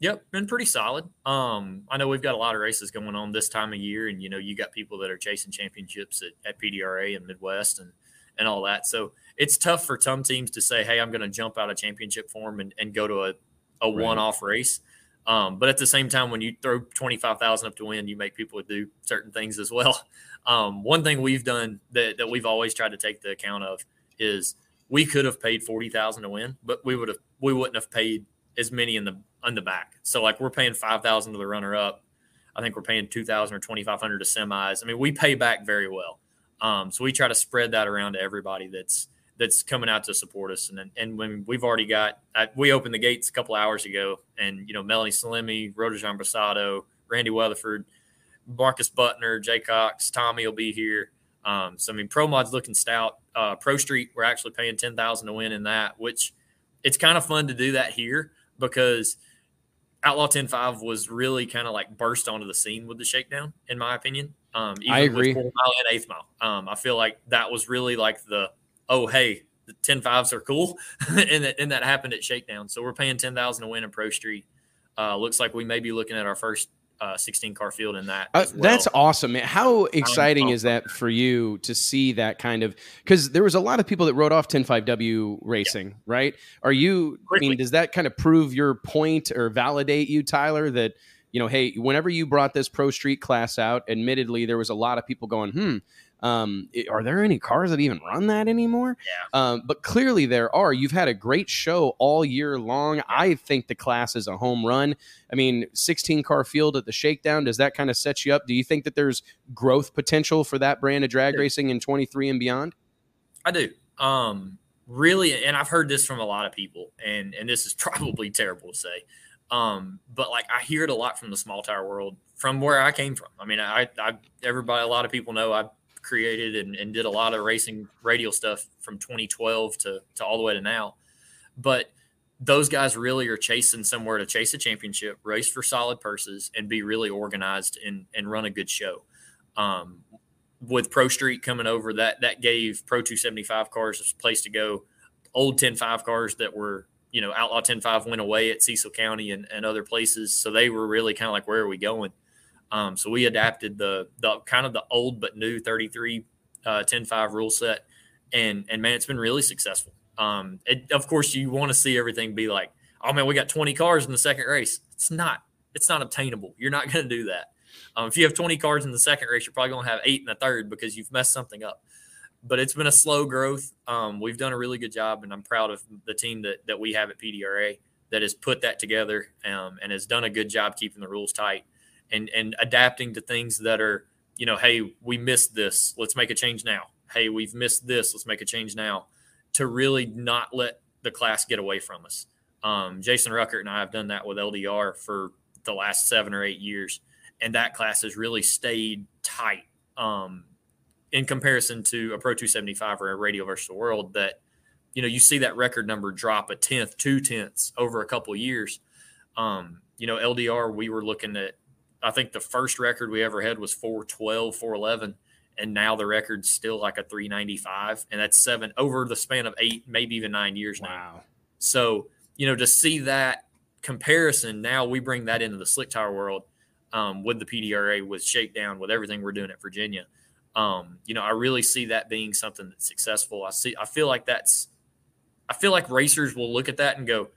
Yep, been pretty solid. Um, I know we've got a lot of races going on this time of year, and you know, you got people that are chasing championships at, at PDRA and Midwest and and all that. So it's tough for some teams to say, "Hey, I'm going to jump out of championship form and, and go to a, a right. one-off race." Um, but at the same time, when you throw twenty five thousand up to win, you make people do certain things as well. Um, one thing we've done that, that we've always tried to take the account of is we could have paid forty thousand to win, but we would have we wouldn't have paid as many in the on the back. So like we're paying five thousand to the runner up. I think we're paying two thousand or twenty five hundred to semis. I mean, we pay back very well. Um, so we try to spread that around to everybody that's that's coming out to support us. And and when we've already got, we opened the gates a couple hours ago, and you know Melanie Salemi, Rodajan Brasado, Randy Weatherford, Marcus Butner, Jay Cox, Tommy will be here. Um, so I mean, Pro Mod's looking stout. Uh, Pro Street, we're actually paying ten thousand to win in that, which it's kind of fun to do that here because Outlaw 10-5 was really kind of like burst onto the scene with the shakedown, in my opinion. Um, I agree. With mile and eighth mile, um, I feel like that was really like the oh hey the 10 5s are cool and that and that happened at shakedown so we're paying 10000 to win in pro street uh, looks like we may be looking at our first uh, 16 car field in that uh, well. that's awesome man. how exciting is that for you to see that kind of because there was a lot of people that wrote off 105w racing yeah. right are you Quickly. i mean does that kind of prove your point or validate you tyler that you know hey whenever you brought this pro street class out admittedly there was a lot of people going hmm um, are there any cars that even run that anymore? Yeah. Um, but clearly there are. You've had a great show all year long. I think the class is a home run. I mean, 16 car field at the shakedown, does that kind of set you up? Do you think that there's growth potential for that brand of drag racing in 23 and beyond? I do. Um, really, and I've heard this from a lot of people, and and this is probably terrible to say. Um, but like I hear it a lot from the small tire world, from where I came from. I mean, I, I everybody, a lot of people know I created and, and did a lot of racing radio stuff from 2012 to, to all the way to now. But those guys really are chasing somewhere to chase a championship, race for solid purses, and be really organized and, and run a good show. Um, with Pro Street coming over, that that gave Pro 275 cars a place to go. Old 10.5 cars that were, you know, Outlaw 10.5 went away at Cecil County and, and other places. So they were really kind of like, where are we going? Um, so we adapted the the kind of the old but new 33 uh, 10-5 rule set, and and man, it's been really successful. Um, it, of course, you want to see everything be like, oh man, we got 20 cars in the second race. It's not it's not obtainable. You're not going to do that. Um, if you have 20 cars in the second race, you're probably going to have eight in the third because you've messed something up. But it's been a slow growth. Um, we've done a really good job, and I'm proud of the team that that we have at PDRA that has put that together um, and has done a good job keeping the rules tight and and adapting to things that are you know hey we missed this let's make a change now. Hey we've missed this let's make a change now. To really not let the class get away from us. Um, jason ruckert and i have done that with ldr for the last seven or eight years and that class has really stayed tight um, in comparison to a pro 275 or a radio versus the world that you know you see that record number drop a tenth two tenths over a couple years. Um, you know ldr we were looking at I think the first record we ever had was 412, 411. And now the record's still like a 395. And that's seven over the span of eight, maybe even nine years wow. now. So, you know, to see that comparison, now we bring that into the slick tire world um, with the PDRA, with Shakedown, with everything we're doing at Virginia. Um, you know, I really see that being something that's successful. I see, I feel like that's, I feel like racers will look at that and go,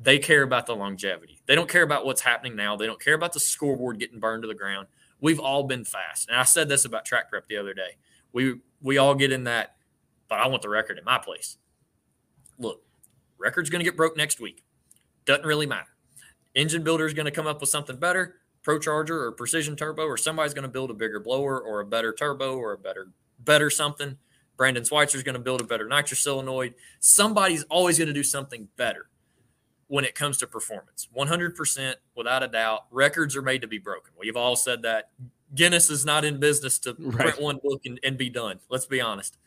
they care about the longevity. They don't care about what's happening now. They don't care about the scoreboard getting burned to the ground. We've all been fast. And I said this about track prep the other day. We we all get in that, but I want the record in my place. Look, record's going to get broke next week. Doesn't really matter. Engine builder is going to come up with something better, Pro Charger or Precision Turbo, or somebody's going to build a bigger blower or a better turbo or a better better something. Brandon Schweitzer is going to build a better nitrous solenoid. Somebody's always going to do something better when it comes to performance. 100% without a doubt. Records are made to be broken. We've all said that. Guinness is not in business to right. print one book and, and, be done. Let's be honest.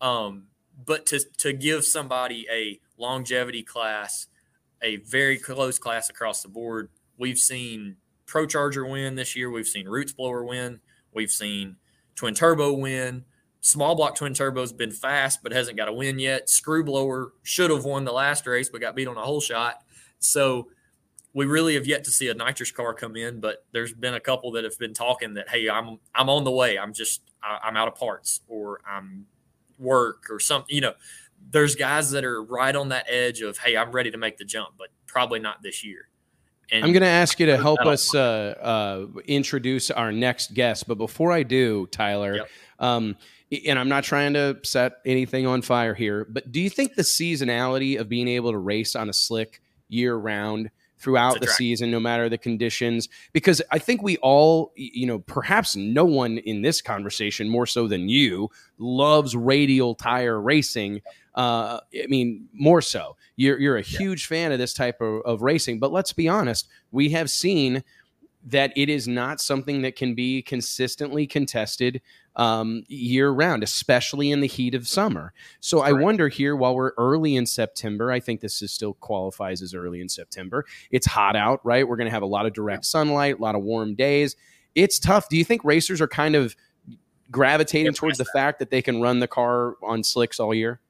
Um, but to, to give somebody a longevity class, a very close class across the board, we've seen Pro Charger win this year. We've seen Roots Blower win. We've seen Twin Turbo win. Small block twin turbo's been fast, but hasn't got a win yet. Screw blower should have won the last race, but got beat on a hole shot. So we really have yet to see a nitrous car come in, but there's been a couple that have been talking that, hey, I'm I'm on the way. I'm just I, am out of parts or I'm work or something. You know, there's guys that are right on that edge of, hey, I'm ready to make the jump, but probably not this year. And I'm going to ask you to help us uh, uh, introduce our next guest, but before I do, Tyler, yep. um, and I'm not trying to set anything on fire here, but do you think the seasonality of being able to race on a slick year round throughout the season, no matter the conditions. Because I think we all, you know, perhaps no one in this conversation more so than you loves radial tire racing. Uh, I mean, more so. You're you're a huge yeah. fan of this type of, of racing, but let's be honest, we have seen that it is not something that can be consistently contested um, year round, especially in the heat of summer. So I wonder here, while we're early in September, I think this is still qualifies as early in September. It's hot out, right? We're going to have a lot of direct sunlight, a lot of warm days. It's tough. Do you think racers are kind of gravitating towards the fact that they can run the car on slicks all year?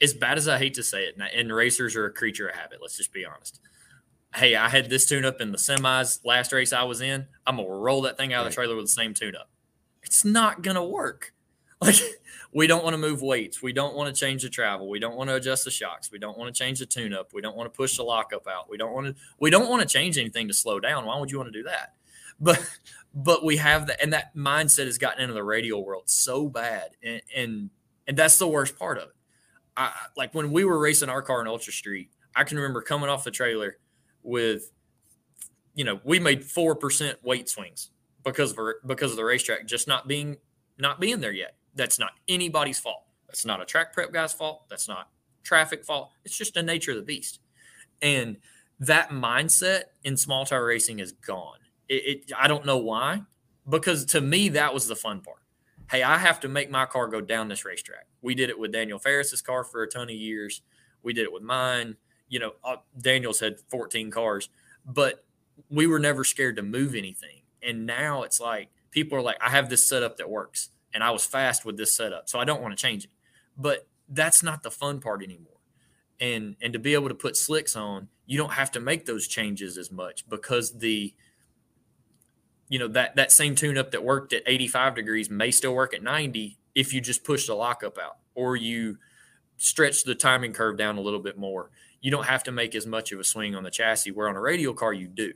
As bad as I hate to say it, and racers are a creature of habit. Let's just be honest hey, I had this tune up in the semis last race I was in. I'm gonna roll that thing out of the trailer with the same tune up. It's not gonna work. Like we don't want to move weights. We don't want to change the travel. We don't want to adjust the shocks. We don't want to change the tune up. We don't want to push the lockup out. We don't want to we don't want to change anything to slow down. Why would you want to do that? But but we have that and that mindset has gotten into the radial world so bad. And and, and that's the worst part of it. I, like when we were racing our car in Ultra Street, I can remember coming off the trailer with, you know, we made four percent weight swings because of because of the racetrack just not being not being there yet. That's not anybody's fault. That's not a track prep guy's fault. That's not traffic fault. It's just the nature of the beast. And that mindset in small tire racing is gone. It, it, I don't know why, because to me that was the fun part. Hey, I have to make my car go down this racetrack. We did it with Daniel Ferris's car for a ton of years. We did it with mine you know, uh, Daniels had 14 cars, but we were never scared to move anything. And now it's like people are like, I have this setup that works and I was fast with this setup, so I don't want to change it. But that's not the fun part anymore. And and to be able to put slicks on, you don't have to make those changes as much because the you know that that same tune up that worked at 85 degrees may still work at 90 if you just push the lockup out or you stretch the timing curve down a little bit more you don't have to make as much of a swing on the chassis. Where on a radial car, you do.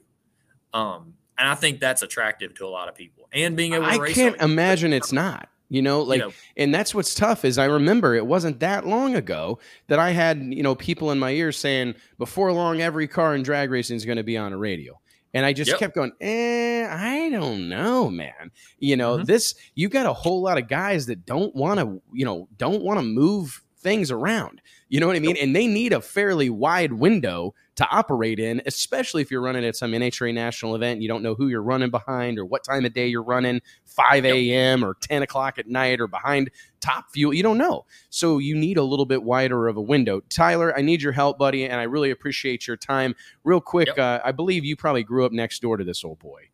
Um, and I think that's attractive to a lot of people. And being able to race. I can't imagine it's not. You know, like, you know, and that's what's tough is I remember it wasn't that long ago that I had, you know, people in my ears saying before long every car in drag racing is going to be on a radial. And I just yep. kept going, eh, I don't know, man. You know, mm-hmm. this, you got a whole lot of guys that don't want to, you know, don't want to move things around. You know what I mean? And they need a fairly wide window to operate in, especially if you're running at some NHRA national event. You don't know who you're running behind or what time of day you're running, 5 a.m. or 10 o'clock at night or behind top fuel. You don't know. So you need a little bit wider of a window. Tyler, I need your help, buddy, and I really appreciate your time. Real quick, yep. uh, I believe you probably grew up next door to this old boy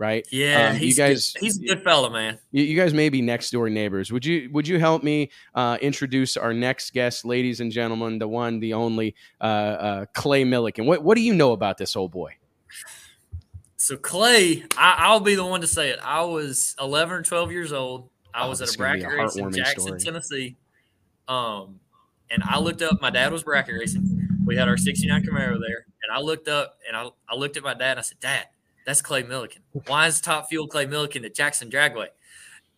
right? Yeah, um, you guys, good. he's a good fellow, man. You, you, guys may be next door neighbors. Would you Would you help me uh, introduce our next guest, ladies and gentlemen, the one, the only, uh, uh, Clay Millican? What What do you know about this old boy? So Clay, I, will be the one to say it. I was 11 or 12 years old. I oh, was at a bracket a race in Jackson, story. Tennessee. Um, and I looked up. My dad was bracket racing. We had our 69 Camaro there, and I looked up and I, I looked at my dad and I said, "Dad, that's Clay Millican. Why is Top Fuel Clay Millican at Jackson Dragway?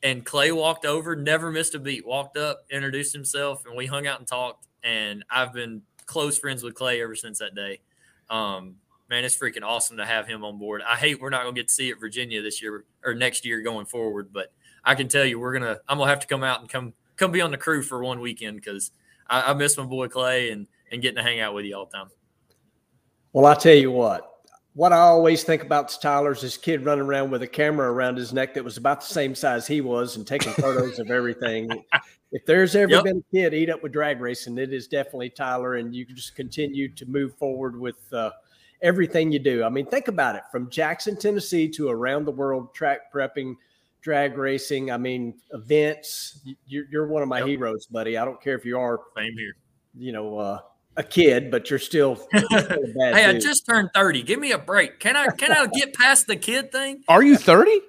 And Clay walked over, never missed a beat, walked up, introduced himself, and we hung out and talked. And I've been close friends with Clay ever since that day. Um, man, it's freaking awesome to have him on board. I hate we're not gonna get to see it Virginia this year or next year going forward, but I can tell you we're gonna I'm gonna have to come out and come come be on the crew for one weekend because I, I miss my boy Clay and and getting to hang out with you all the time. Well, I tell you what, what I always think about Tyler's is this kid running around with a camera around his neck that was about the same size he was and taking photos of everything. If there's ever yep. been a kid eat up with drag racing, it is definitely Tyler, and you can just continue to move forward with uh, everything you do. I mean, think about it from Jackson, Tennessee to around the world track prepping, drag racing. I mean, events. You're, you're one of my yep. heroes, buddy. I don't care if you are. Same here. You know, uh, a kid, but you're still. hey, dude. I just turned thirty. Give me a break. Can I can I get past the kid thing? Are you thirty?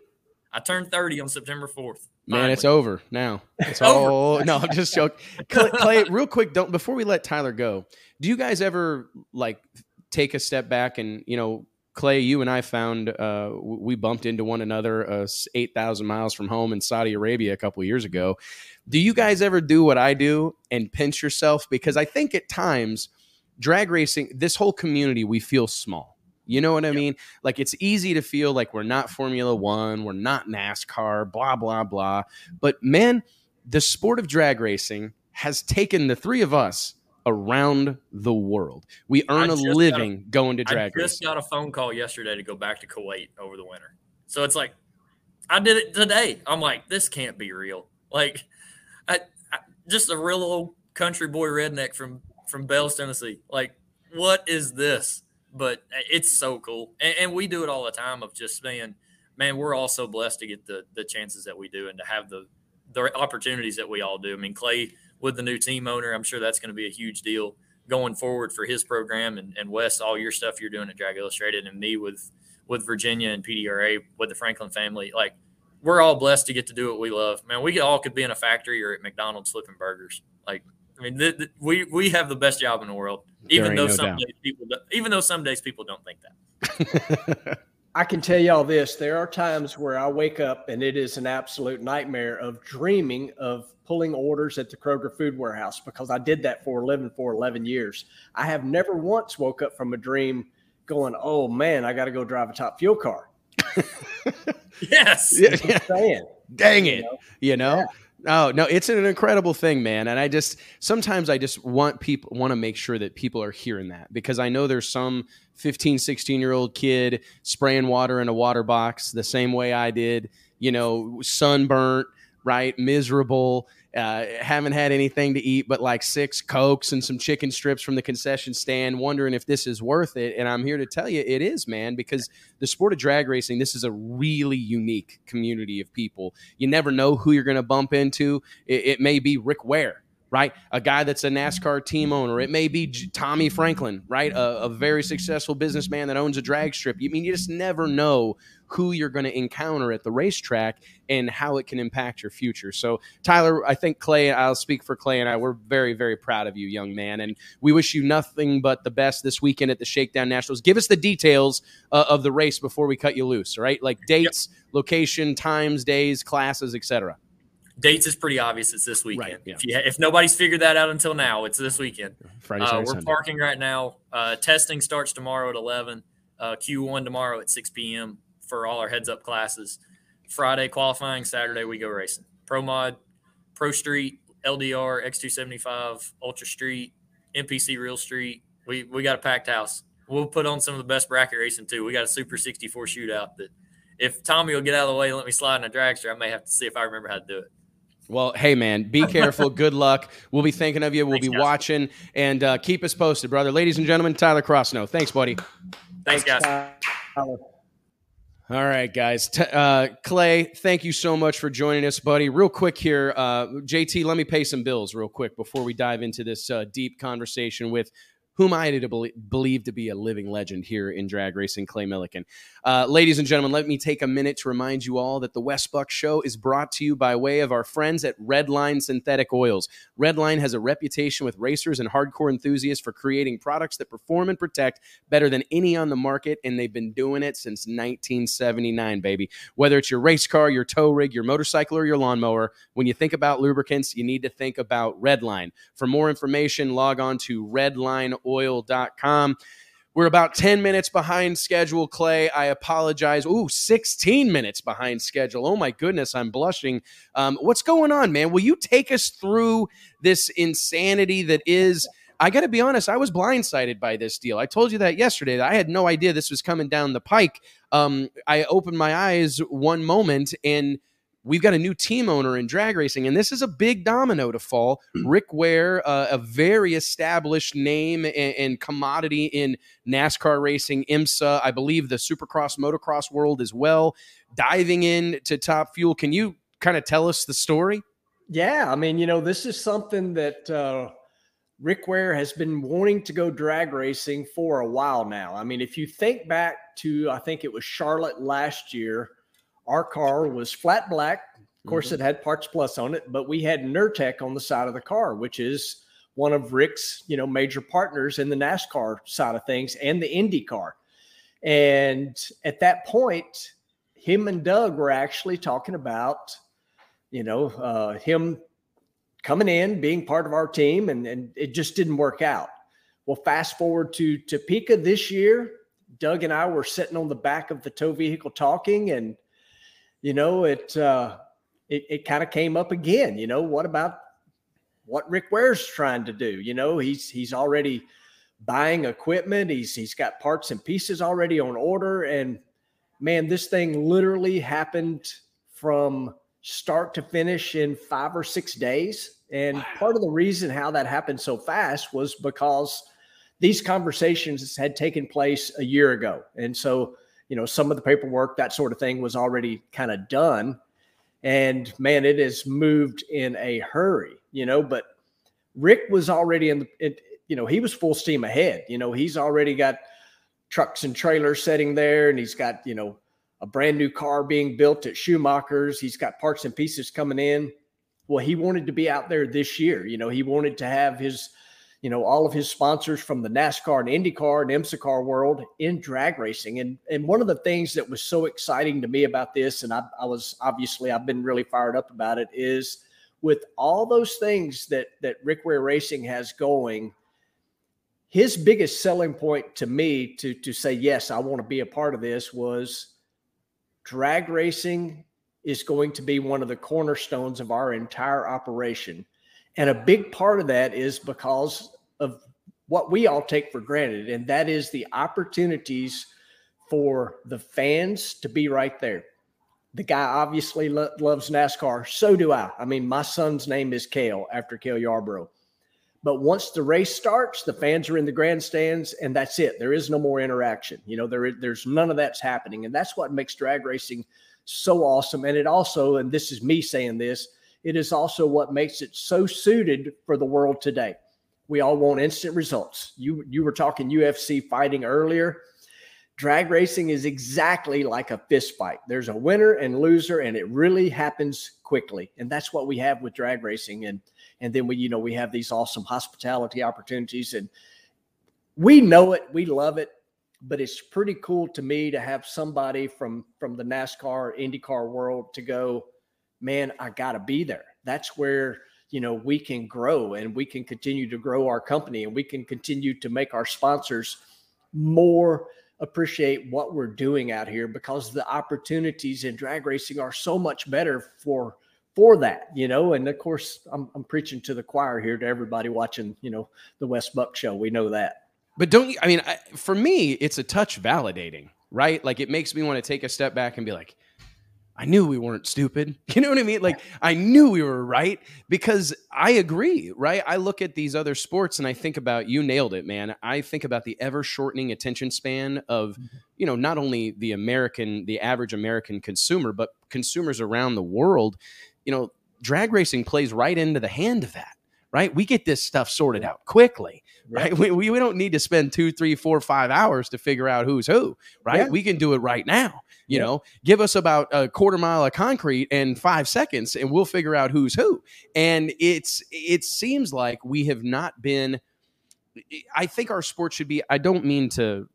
I turned thirty on September fourth. Man, it's over now. It's over. no, I'm just joking. Clay, Clay, real quick, don't before we let Tyler go. Do you guys ever like take a step back and you know Clay, you and I found uh, we bumped into one another uh, 8,000 miles from home in Saudi Arabia a couple years ago. Do you guys ever do what I do and pinch yourself? Because I think at times, drag racing, this whole community, we feel small. You know what I mean? Like it's easy to feel like we're not Formula One, we're not NASCAR, blah, blah, blah. But man, the sport of drag racing has taken the three of us around the world. We earn a living a, going to drag I just racing. got a phone call yesterday to go back to Kuwait over the winter. So it's like, I did it today. I'm like, this can't be real. Like, just a real old country boy redneck from from Bells, Tennessee. Like, what is this? But it's so cool, and, and we do it all the time. Of just saying, man, we're all so blessed to get the the chances that we do, and to have the the opportunities that we all do. I mean, Clay with the new team owner, I'm sure that's going to be a huge deal going forward for his program and, and Wes, all your stuff you're doing at Drag Illustrated and me with with Virginia and PDRA with the Franklin family. Like we're all blessed to get to do what we love. Man, we all could be in a factory or at McDonald's flipping burgers. Like I mean, th- th- we we have the best job in the world. Even though no some doubt. days people, do, even though some days people don't think that. I can tell y'all this: there are times where I wake up and it is an absolute nightmare of dreaming of pulling orders at the Kroger Food Warehouse because I did that for 11 for 11 years. I have never once woke up from a dream going, "Oh man, I got to go drive a top fuel car." yes. Yeah, yeah. Dang it. You know? You know? Yeah. Oh, no, it's an incredible thing, man. And I just sometimes I just want people want to make sure that people are hearing that because I know there's some 15, 16 year old kid spraying water in a water box the same way I did, you know, sunburnt, right? Miserable uh, haven't had anything to eat but like six cokes and some chicken strips from the concession stand, wondering if this is worth it. And I'm here to tell you it is, man, because the sport of drag racing, this is a really unique community of people. You never know who you're going to bump into. It, it may be Rick Ware right? A guy that's a NASCAR team owner. It may be Tommy Franklin, right? A, a, very successful businessman that owns a drag strip. You I mean you just never know who you're going to encounter at the racetrack and how it can impact your future. So, Tyler, I think Clay, I'll speak for Clay and I, we're very, very proud of you, young man. And we wish you nothing but the best this weekend at the Shakedown Nationals. Give us the details uh, of the race before we cut you loose, right? Like dates, yep. location, times, days, classes, etc. Dates is pretty obvious. It's this weekend. Right, yeah. if, you, if nobody's figured that out until now, it's this weekend. Friday, uh, we're Sunday. parking right now. Uh, testing starts tomorrow at 11. Uh, Q1 tomorrow at 6 p.m for all our heads up classes. Friday qualifying, Saturday we go racing. Pro Mod, Pro Street, LDR, X275, Ultra Street, NPC Real Street. We we got a packed house. We'll put on some of the best bracket racing too. We got a Super 64 shootout that if Tommy will get out of the way and let me slide in a dragster, I may have to see if I remember how to do it. Well, hey, man, be careful. Good luck. We'll be thinking of you. We'll Thanks, be guys. watching and uh, keep us posted, brother. Ladies and gentlemen, Tyler Crossnoe. Thanks, buddy. Thanks, guys. All right, guys. T- uh, Clay, thank you so much for joining us, buddy. Real quick here, uh, JT, let me pay some bills real quick before we dive into this uh, deep conversation with whom I believe to be a living legend here in drag racing, Clay Millican. Uh, ladies and gentlemen, let me take a minute to remind you all that the Wes Buck Show is brought to you by way of our friends at Redline Synthetic Oils. Redline has a reputation with racers and hardcore enthusiasts for creating products that perform and protect better than any on the market, and they've been doing it since 1979, baby. Whether it's your race car, your tow rig, your motorcycle, or your lawnmower, when you think about lubricants, you need to think about Redline. For more information, log on to Redline oil.com. We're about 10 minutes behind schedule, Clay. I apologize. Ooh, 16 minutes behind schedule. Oh my goodness, I'm blushing. Um, what's going on, man? Will you take us through this insanity that is? I got to be honest, I was blindsided by this deal. I told you that yesterday. That I had no idea this was coming down the pike. Um, I opened my eyes one moment and we've got a new team owner in drag racing, and this is a big domino to fall. Hmm. Rick Ware, uh, a very established name and, and, commodity in NASCAR racing, IMSA, I believe the Supercross, motocross world as well, diving in to Top Fuel. Can you kind of tell us the story? Yeah, I mean, you know, this is something that uh, Rick Ware has been wanting to go drag racing for a while now. I mean, if you think back to, I think it was Charlotte last year our car was flat black. Of course, mm-hmm. it had Parts Plus on it, but we had Nurtec on the side of the car, which is one of Rick's, you know, major partners in the NASCAR side of things and the Indy car. And at that point, him and Doug were actually talking about, you know, uh, him coming in, being part of our team, and, and it just didn't work out. Well, fast forward to Topeka this year, Doug and I were sitting on the back of the tow vehicle talking, and you know, it uh, it, it kind of came up again. You know, what about what Rick Ware's trying to do? You know, he's he's already buying equipment. He's he's got parts and pieces already on order, and man, this thing literally happened from start to finish in five or six days. And wow. part of the reason how that happened so fast was because these conversations had taken place a year ago. And so, you know, some of the paperwork, that sort of thing was already kind of done. And man, it has moved in a hurry, you know, but Rick was already in the, it, you know, he was full steam ahead. You know, he's already got trucks and trailers sitting there and he's got, you know, a brand new car being built at Schumacher's. He's got parts and pieces coming in. Well, he wanted to be out there this year. You know, he wanted to have his, you know, all of his sponsors from the NASCAR and IndyCar and IMSA car world in drag racing. And and one of the things that was so exciting to me about this, and I, I was obviously I've been really fired up about it, is with all those things that that Rick Ware Racing has going. His biggest selling point to me to to say yes, I want to be a part of this was drag racing is going to be one of the cornerstones of our entire operation. And a big part of that is because of what we all take for granted, and that is the opportunities for the fans to be right there. The guy obviously lo- loves NASCAR. So do I. I mean, my son's name is Cale after Cale Yarborough. But once the race starts, the fans are in the grandstands, and that's it. There is no more interaction. You know, there there's none of that's happening, and that's what makes drag racing so awesome. And it also, and this is me saying this, it is also what makes it so suited for the world today. We all want instant results. You you were talking UFC fighting earlier. Drag racing is exactly like a fist fight. There's a winner and loser, and it really happens quickly. And that's what we have with drag racing. And and then we you know we have these awesome hospitality opportunities and we know it we love it but it's pretty cool to me to have somebody from from the NASCAR IndyCar world to go man I got to be there that's where you know we can grow and we can continue to grow our company and we can continue to make our sponsors more appreciate what we're doing out here because the opportunities in drag racing are so much better for for that, you know. And of course, I'm, I'm preaching to the choir here to everybody watching, you know, the Wes Buck show. We know that. But don't you, I mean, I, for me, it's a touch validating, right? Like it makes me want to take a step back and be like, I knew we weren't stupid. You know what I mean? Like I knew we were right because I agree, right? I look at these other sports and I think about you nailed it, man. I think about the ever shortening attention span of, mm-hmm. you know, not only the American, the average American consumer, but consumers around the world you know, drag racing plays right into the hand of that, right? We get this stuff sorted out quickly, right? We, we, we don't need to spend two, three, four, five hours to figure out who's who, right? Yeah. We can do it right now. You yeah. know, give us about a quarter mile of concrete in five seconds and we'll figure out who's who. And it's, it seems like we have not been, I think our sport should be, I don't mean to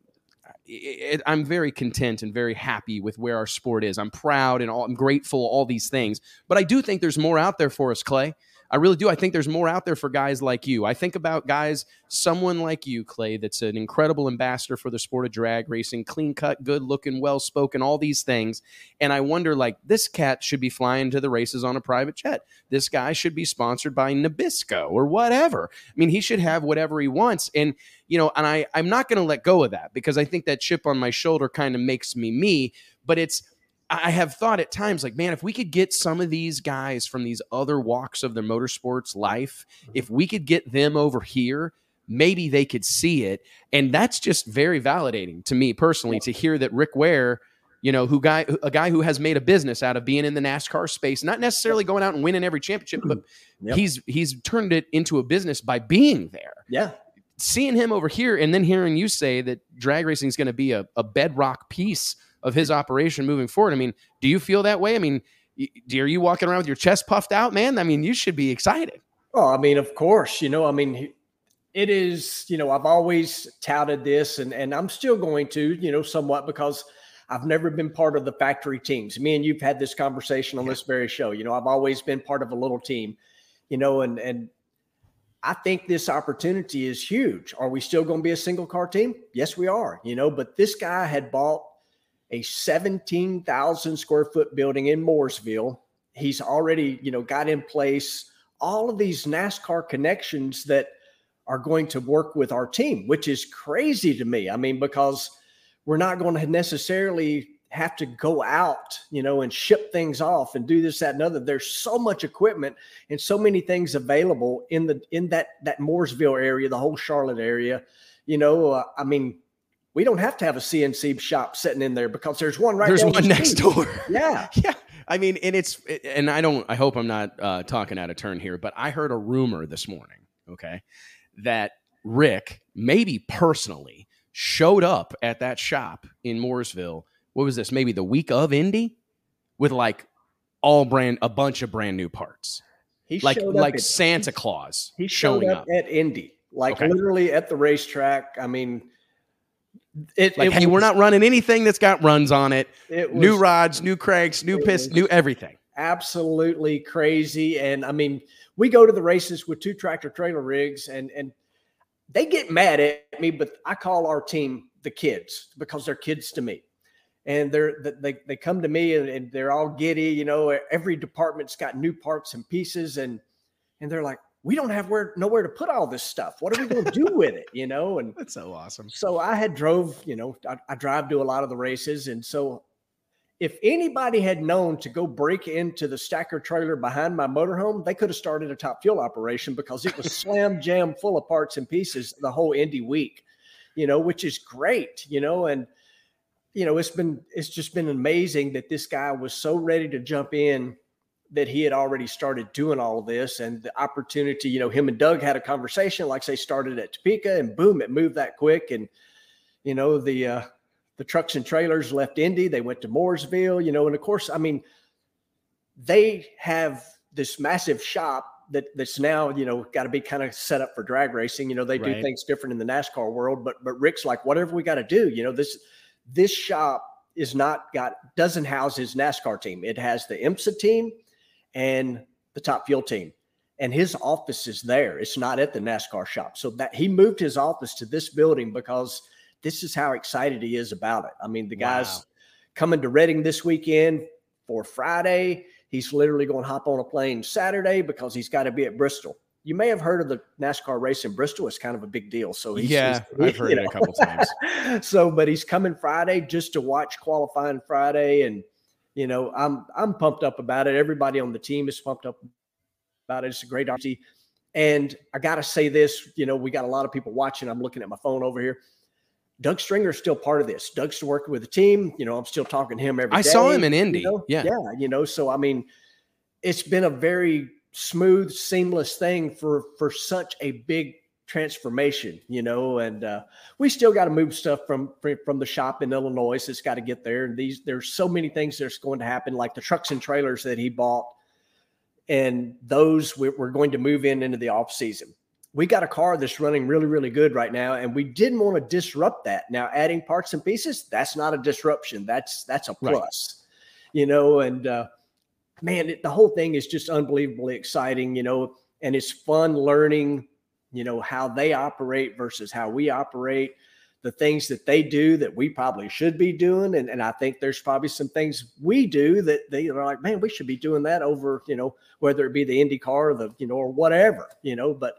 it, I'm very content and very happy with where our sport is. I'm proud and all, I'm grateful, all these things. But I do think there's more out there for us, Clay. I really do. I think there's more out there for guys like you. I think about guys, someone like you, Clay, that's an incredible ambassador for the sport of drag racing, clean cut, good looking, well spoken, all these things. And I wonder, like, this cat should be flying to the races on a private jet. This guy should be sponsored by Nabisco or whatever. I mean, he should have whatever he wants. And, you know, and I, I'm not going to let go of that because I think that chip on my shoulder kind of makes me me, but it's, I have thought at times like, man, if we could get some of these guys from these other walks of their motorsports life, mm-hmm. if we could get them over here, maybe they could see it. And that's just very validating to me personally to hear that Rick Ware, you know, who guy a guy who has made a business out of being in the NASCAR space, not necessarily going out and winning every championship, but yep. he's he's turned it into a business by being there. Yeah. Seeing him over here and then hearing you say that drag racing is going to be a, a bedrock piece of his operation moving forward. I mean, do you feel that way? I mean, are you walking around with your chest puffed out, man? I mean, you should be excited. Oh, I mean, of course, you know, I mean, it is, you know, I've always touted this and, and I'm still going to, you know, somewhat because I've never been part of the factory teams. Me and you've had this conversation on yeah. this very show. You know, I've always been part of a little team, you know, and, and I think this opportunity is huge. Are we still going to be a single car team? Yes, we are. You know, but this guy had bought a 17,000 square foot building in Mooresville. He's already, you know, got in place all of these NASCAR connections that are going to work with our team, which is crazy to me. I mean, because we're not going to necessarily have to go out, you know, and ship things off and do this, that, and other. There's so much equipment and so many things available in the in that that Mooresville area, the whole Charlotte area. You know, uh, I mean, we don't have to have a CNC shop sitting in there because there's one right. There. There's one the next door. Yeah, yeah. I mean, and it's and I don't. I hope I'm not uh, talking out of turn here, but I heard a rumor this morning. Okay, that Rick maybe personally showed up at that shop in Mooresville what was this? Maybe the week of Indy with like all brand, a bunch of brand new parts. He like like at, Santa Claus. He showing up, up, at Indy, like okay. literally at the racetrack. I mean, it, like, it hey, we're not running anything that's got runs on it. it was, new rods, new cranks, new piss, new everything. Absolutely crazy. And I mean, we go to the races with two tractor trailer rigs, and and they get mad at me, but I call our team the kids because they're kids to me and they're they, they come to me and, and, they're all giddy you know every department's got new parts and pieces and and they're like we don't have where nowhere to put all this stuff. What are we going to do with it you know? And that's so awesome. so i had drove you know I, I drive to a lot of the races. And so if anybody had known to go break into the stacker trailer behind my motorhome, they could have started a top fuel operation because it was slam jam full of parts and pieces the whole Indy week, you know, which is great, you know, and you know, it's been it's just been amazing that this guy was so ready to jump in that he had already started doing all of this and the opportunity, you know, him and Doug had a conversation, like say started at Topeka and boom, it moved that quick. And, you know, the uh the trucks and trailers left Indy, they went to Mooresville, you know, and of course, I mean, they have this massive shop that that's now you know got to be kind of set up for drag racing. You know they right. do things different in the NASCAR world, but but Rick's like whatever we got to do. You know this this shop is not got doesn't house his NASCAR team. It has the IMSA team and the Top Fuel team, and his office is there. It's not at the NASCAR shop. So that he moved his office to this building because this is how excited he is about it. I mean, the guys wow. coming to Reading this weekend for Friday. He's literally going to hop on a plane Saturday because he's got to be at Bristol you may have heard of the NASCAR race in Bristol. It's kind of a big deal. So he's, yeah, he's, I've heard know. it a couple times. so, but he's coming Friday just to watch qualifying Friday, and you know, I'm I'm pumped up about it. Everybody on the team is pumped up about it. It's a great opportunity. And I got to say this, you know, we got a lot of people watching. I'm looking at my phone over here. Doug Stringer is still part of this. Doug's still working with the team. You know, I'm still talking to him every I day, saw him in Indy. You know? Yeah. Yeah. You know, so I mean, it's been a very smooth, seamless thing for for such a big transformation, you know. And uh, we still got to move stuff from from the shop in Illinois. It's got to get there. And these there's so many things that's going to happen, like the trucks and trailers that he bought, and those we're, we're going to move in into the off season. We got a car that's running really, really good right now, and we didn't want to disrupt that. Now, adding parts and pieces, that's not a disruption. That's that's a plus, right. you know. And uh, man, it, the whole thing is just unbelievably exciting, you know, and it's fun learning, you know, how they operate versus how we operate, the things that they do that we probably should be doing. And, and I think there's probably some things we do that they are like, man, we should be doing that over, you know, whether it be the IndyCar or the, you know, or whatever, you know, but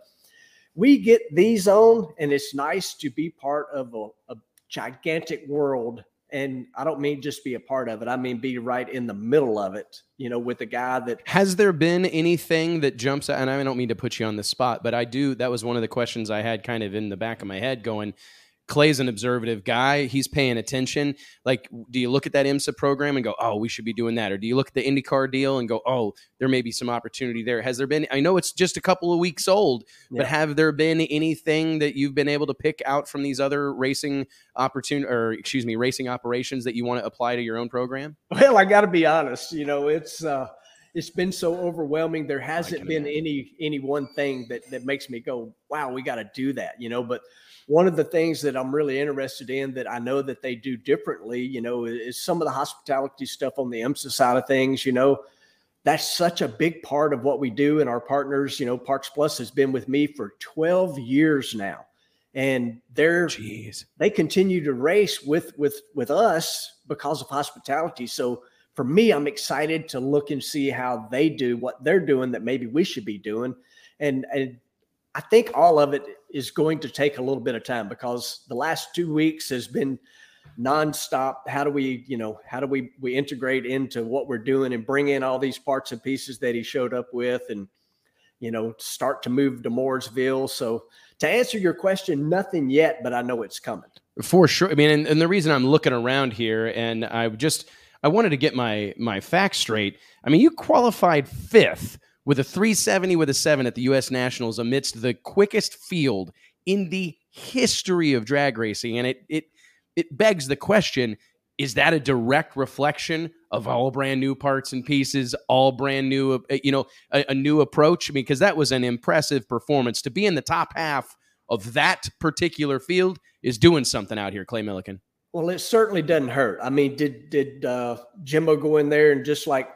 we get these on and it's nice to be part of a, a gigantic world and I don't mean just be a part of it. I mean be right in the middle of it, you know, with a guy that Has there been anything that jumps out and I don't mean to put you on the spot, but I do that was one of the questions I had kind of in the back of my head going Clay's an observative guy. He's paying attention. Like, do you look at that IMSA program and go, oh, we should be doing that? Or do you look at the IndyCar deal and go, oh, there may be some opportunity there? Has there been, I know it's just a couple of weeks old, yeah. but have there been anything that you've been able to pick out from these other racing opportunity or, excuse me, racing operations that you want to apply to your own program? Well, I got to be honest. You know, it's, uh, it's been so overwhelming. There hasn't been imagine. any any one thing that that makes me go, "Wow, we got to do that," you know. But one of the things that I'm really interested in that I know that they do differently, you know, is some of the hospitality stuff on the IMSA side of things. You know, that's such a big part of what we do. And our partners, you know, Parts Plus has been with me for 12 years now. And they're Jeez. they continue to race with with with us because of hospitality. So for me, I'm excited to look and see how they do what they're doing that maybe we should be doing. And, and I think all of it is going to take a little bit of time because the last two weeks has been nonstop. How do we, you know, how do we we integrate into what we're doing and bring in all these parts and pieces that he showed up with and you know start to move to Mooresville. So to answer your question, nothing yet, but I know it's coming. For sure. I mean, and, and the reason I'm looking around here and I just I wanted to get my my facts straight. I mean, you qualified fifth with a 370 with a seven at the U.S. Nationals amidst the quickest field in the history of drag racing, and it it it begs the question: Is that a direct reflection of all brand new parts and pieces, all brand new, uh, you know, a, a new approach? I mean, because that was an impressive performance to be in the top half of that particular field is doing something out here, Clay Millican. Well, it certainly doesn't hurt. I mean, did did uh, Jimbo go in there and just like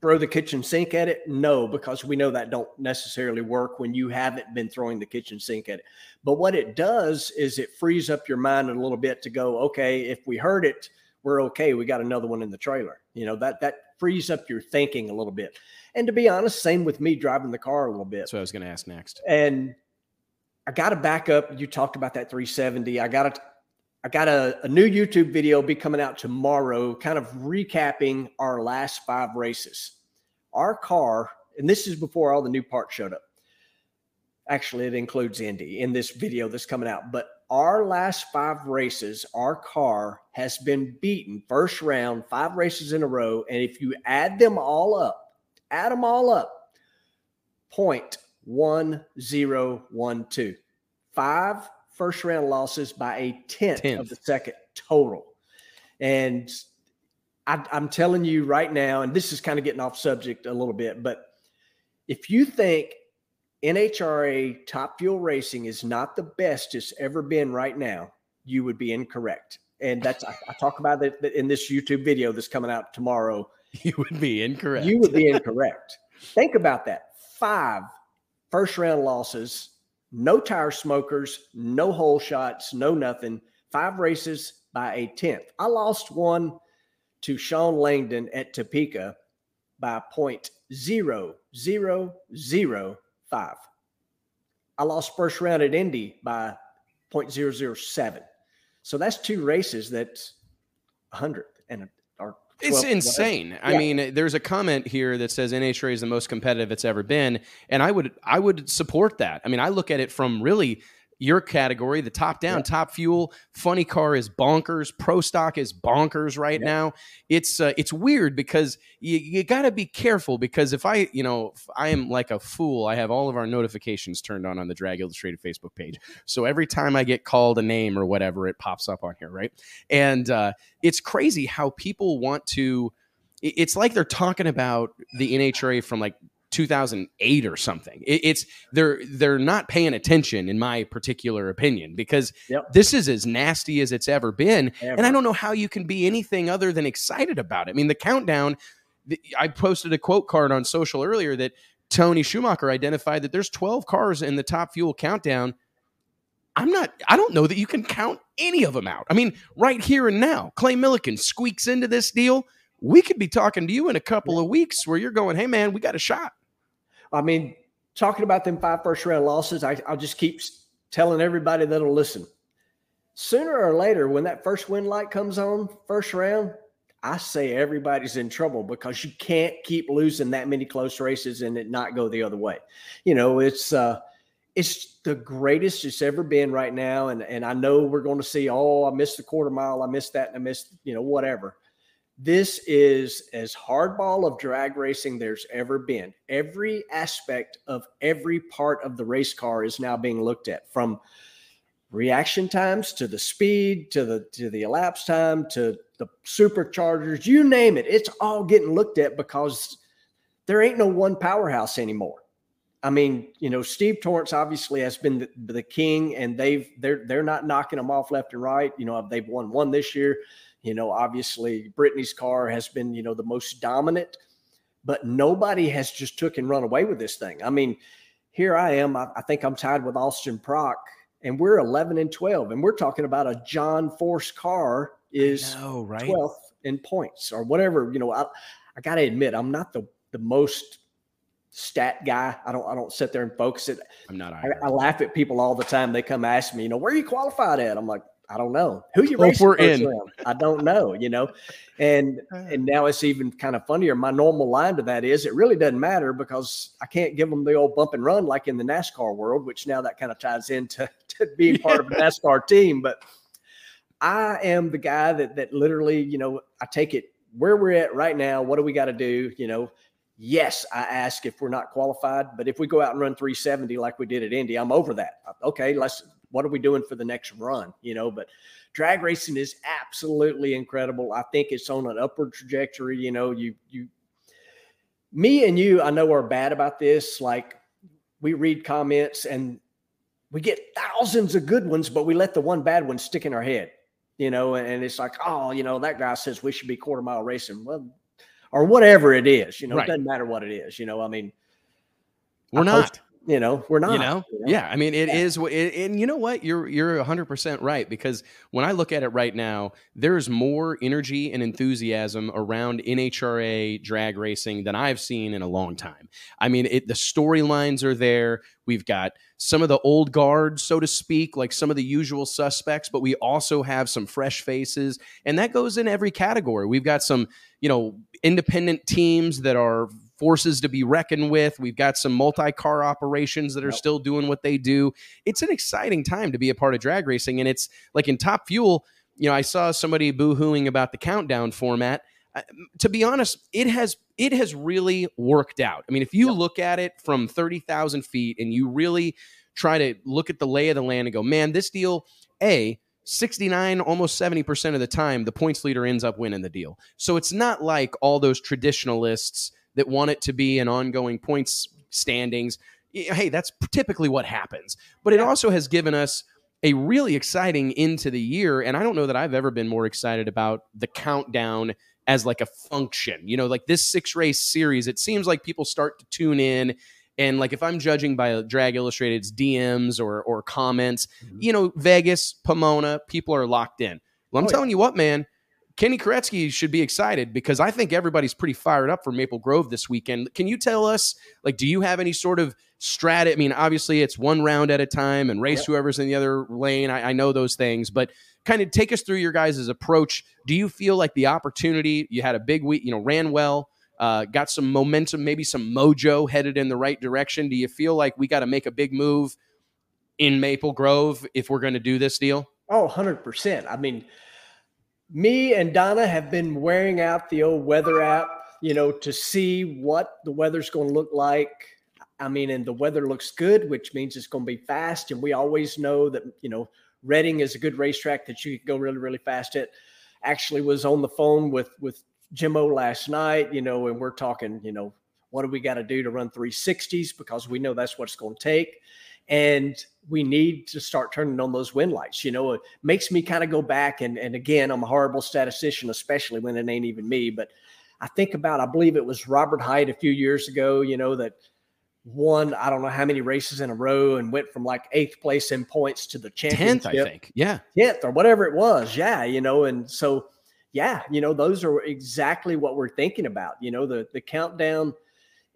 throw the kitchen sink at it? No, because we know that don't necessarily work when you haven't been throwing the kitchen sink at it. But what it does is it frees up your mind a little bit to go, okay, if we heard it, we're okay. We got another one in the trailer. You know that that frees up your thinking a little bit. And to be honest, same with me driving the car a little bit. So I was going to ask next. And I got to back up. You talked about that 370. I got to I got a, a, new YouTube video be coming out tomorrow, kind of recapping our last five races. Our car, and this is before all the new parts showed up. Actually, it includes Indy in this video that's coming out. But our last five races, our car has been beaten first round, five races in a row. And if you add them all up, add them all up, point one zero one two. Five first round losses by a tenth, tenth. of the second total. And I, I'm telling you right now, and this is kind of getting off subject a little bit, but if you think NHRA Top Fuel Racing is not the best it's ever been right now, you would be incorrect. And that's I, I talk about it in this YouTube video that's coming out tomorrow. You would be incorrect. You would be incorrect. Think about that. Five first round losses no tire smokers, no hole shots, no nothing. Five races by a tenth. I lost one to Shawn Langdon at Topeka by point zero zero zero five. I lost first round at Indy by point zero zero seven. So that's two races that's a hundredth and it's insane. I mean, there's a comment here that says NHRA is the most competitive it's ever been, and I would I would support that. I mean, I look at it from really your category, the top down, yeah. top fuel. Funny car is bonkers. Pro stock is bonkers right yeah. now. It's uh, it's weird because you, you got to be careful because if I you know I am like a fool, I have all of our notifications turned on on the Drag Illustrated Facebook page. So every time I get called a name or whatever, it pops up on here, right? And uh, it's crazy how people want to. It's like they're talking about the NHRA from like 2008 or something. It, it's they're they're not paying attention, in my particular opinion, because yep. this is as nasty as it's ever been, ever. and I don't know how you can be anything other than excited about it. I mean, the countdown. The, I posted a quote card on social earlier that Tony Schumacher identified that there's 12 cars in the top fuel countdown. I'm not, I don't know that you can count any of them out. I mean, right here and now, Clay Millican squeaks into this deal. We could be talking to you in a couple of weeks where you're going, hey, man, we got a shot. I mean, talking about them five first round losses, I, will just keep telling everybody that'll listen. Sooner or later, when that first win light comes on, first round, I say everybody's in trouble because you can't keep losing that many close races and it not go the other way. You know, it's uh it's the greatest it's ever been right now. And and I know we're going to see, oh, I missed the quarter mile, I missed that, and I missed, you know, whatever. This is as hardball of drag racing there's ever been. Every aspect of every part of the race car is now being looked at from reaction times to the speed to the to the elapsed time to the superchargers, you name it. It's all getting looked at because there ain't no one powerhouse anymore. I mean, you know, Steve Torrence obviously has been the, the, king, and they've they're they're not knocking them off left and right. You know, they've won one this year. You know, obviously Brittany's car has been, you know, the most dominant, but nobody has just took and run away with this thing. I mean, here I am. I, I think I'm tied with Austin Prock, and we're 11 and 12, and we're talking about a John Force car is know, right? 12th in points or whatever. You know, I, I got to admit, I'm not the the most stat guy. I don't I don't sit there and focus it. I'm not. I, I, laugh at people all the time. They come ask me, you know, where are you qualified at? I'm like, I don't know. Who you racing we're in. Around? I don't know, you know. And uh. and now it's even kind of funnier. My normal line to that is it really doesn't matter because I can't give them the old bump and run like in the NASCAR world, which now that kind of ties into to being part of a NASCAR team. But I am the guy that that literally, you know, I take it where we're at right now. What do we got to do? You know, yes, I ask if we're not qualified, but if we go out and run 370 like we did at Indy, I'm over that. Uh, okay, let's what are we doing for the next run? You know, but drag racing is absolutely incredible. I think it's on an upward trajectory. You know, you you me and you, I know are bad about this. Like we read comments and we get thousands of good ones, but we let the one bad one stick in our head. You know, and it's like, oh, you know, that guy says we should be quarter mile racing. Well, or whatever it is, you know, right. it doesn't matter what it is. You know, I mean, we're I not. Post, you know we're not you know, you know? yeah i mean it yeah. is. It, and you know what you're you're 100% right because when i look at it right now there's more energy and enthusiasm around nhra drag racing than i've seen in a long time i mean it, the storylines are there we've got some of the old guard so to speak like some of the usual suspects but we also have some fresh faces and that goes in every category we've got some you know independent teams that are forces to be reckoned with. We've got some multi car operations that are yep. still doing what they do. It's an exciting time to be a part of drag racing. And it's like in Top Fuel, you know, I saw somebody boo hooing about the countdown format. Uh, to be honest, it has it has really worked out. I mean, if you yep. look at it from thirty thousand feet and you really try to look at the lay of the land and go, man, this deal, a 69 almost 70% of the time the points leader ends up winning the deal so it's not like all those traditionalists that want it to be an ongoing points standings. Hey, that's typically what happens. But it also has given us a really exciting into the year. And I don't know that I've ever been more excited about the countdown as like a function. You know, like this six race series, it seems like people start to tune in. And like if I'm judging by Drag Illustrated's DMs or or comments, mm-hmm. you know, Vegas, Pomona, people are locked in. Well, I'm oh, telling yeah. you what, man, Kenny Koretsky should be excited because I think everybody's pretty fired up for Maple Grove this weekend. Can you tell us, like, do you have any sort of strat? I mean, obviously it's one round at a time and race yep. whoever's in the other lane. I, I know those things, but kind of take us through your guys' approach. Do you feel like the opportunity you had a big week, you know, ran well, uh, got some momentum, maybe some mojo headed in the right direction? Do you feel like we got to make a big move in Maple Grove if we're going to do this deal? Oh, 100%. I mean, me and Donna have been wearing out the old weather app, you know, to see what the weather's going to look like. I mean, and the weather looks good, which means it's going to be fast. And we always know that, you know, Reading is a good racetrack that you can go really, really fast at. Actually, was on the phone with with Jimmo last night, you know, and we're talking, you know, what do we got to do to run 360s because we know that's what it's going to take and we need to start turning on those win lights. You know, it makes me kind of go back and and again, I'm a horrible statistician, especially when it ain't even me. But I think about, I believe it was Robert Hight a few years ago. You know that won I don't know how many races in a row and went from like eighth place in points to the championship. Tenth, I think. Yeah, tenth or whatever it was. Yeah, you know, and so yeah, you know, those are exactly what we're thinking about. You know, the the countdown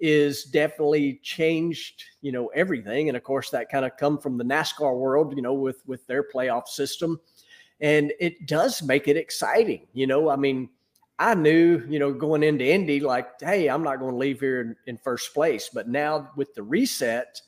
is definitely changed, you know, everything. And of course, that kind of come from the NASCAR world, you know, with with their playoff system, and it does make it exciting. You know, I mean, I knew, you know, going into Indy, like, hey, I'm not going to leave here in, in first place. But now with the reset,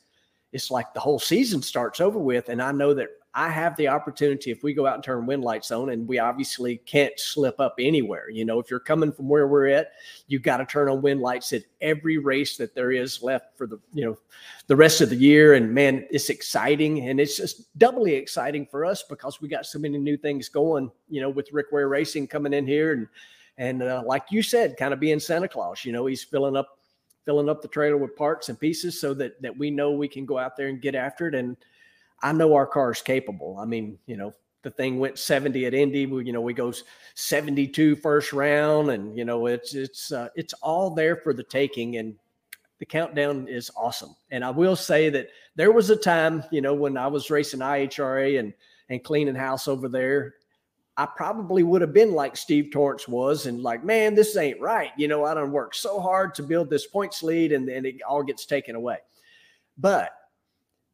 it's like the whole season starts over with, and I know that I have the opportunity if we go out and turn win lights on, and we obviously can't slip up anywhere. You know, if you're coming from where we're at, you've got to turn on win lights at every race that there is left for the you know the rest of the year. And man, it's exciting, and it's just doubly exciting for us because we got so many new things going. You know, with Rick Ware Racing coming in here, and and uh, like you said, kind of being Santa Claus. You know, he's filling up filling up the trailer with parts and pieces so that that we know we can go out there and get after it and I know our car is capable. I mean, you know, the thing went 70 at Indy. We, you know, we goes 72 first round, and you know, it's it's uh, it's all there for the taking, and the countdown is awesome. And I will say that there was a time, you know, when I was racing IHRA and and cleaning house over there, I probably would have been like Steve Torrence was and like, man, this ain't right. You know, I don't work so hard to build this points lead and then it all gets taken away. But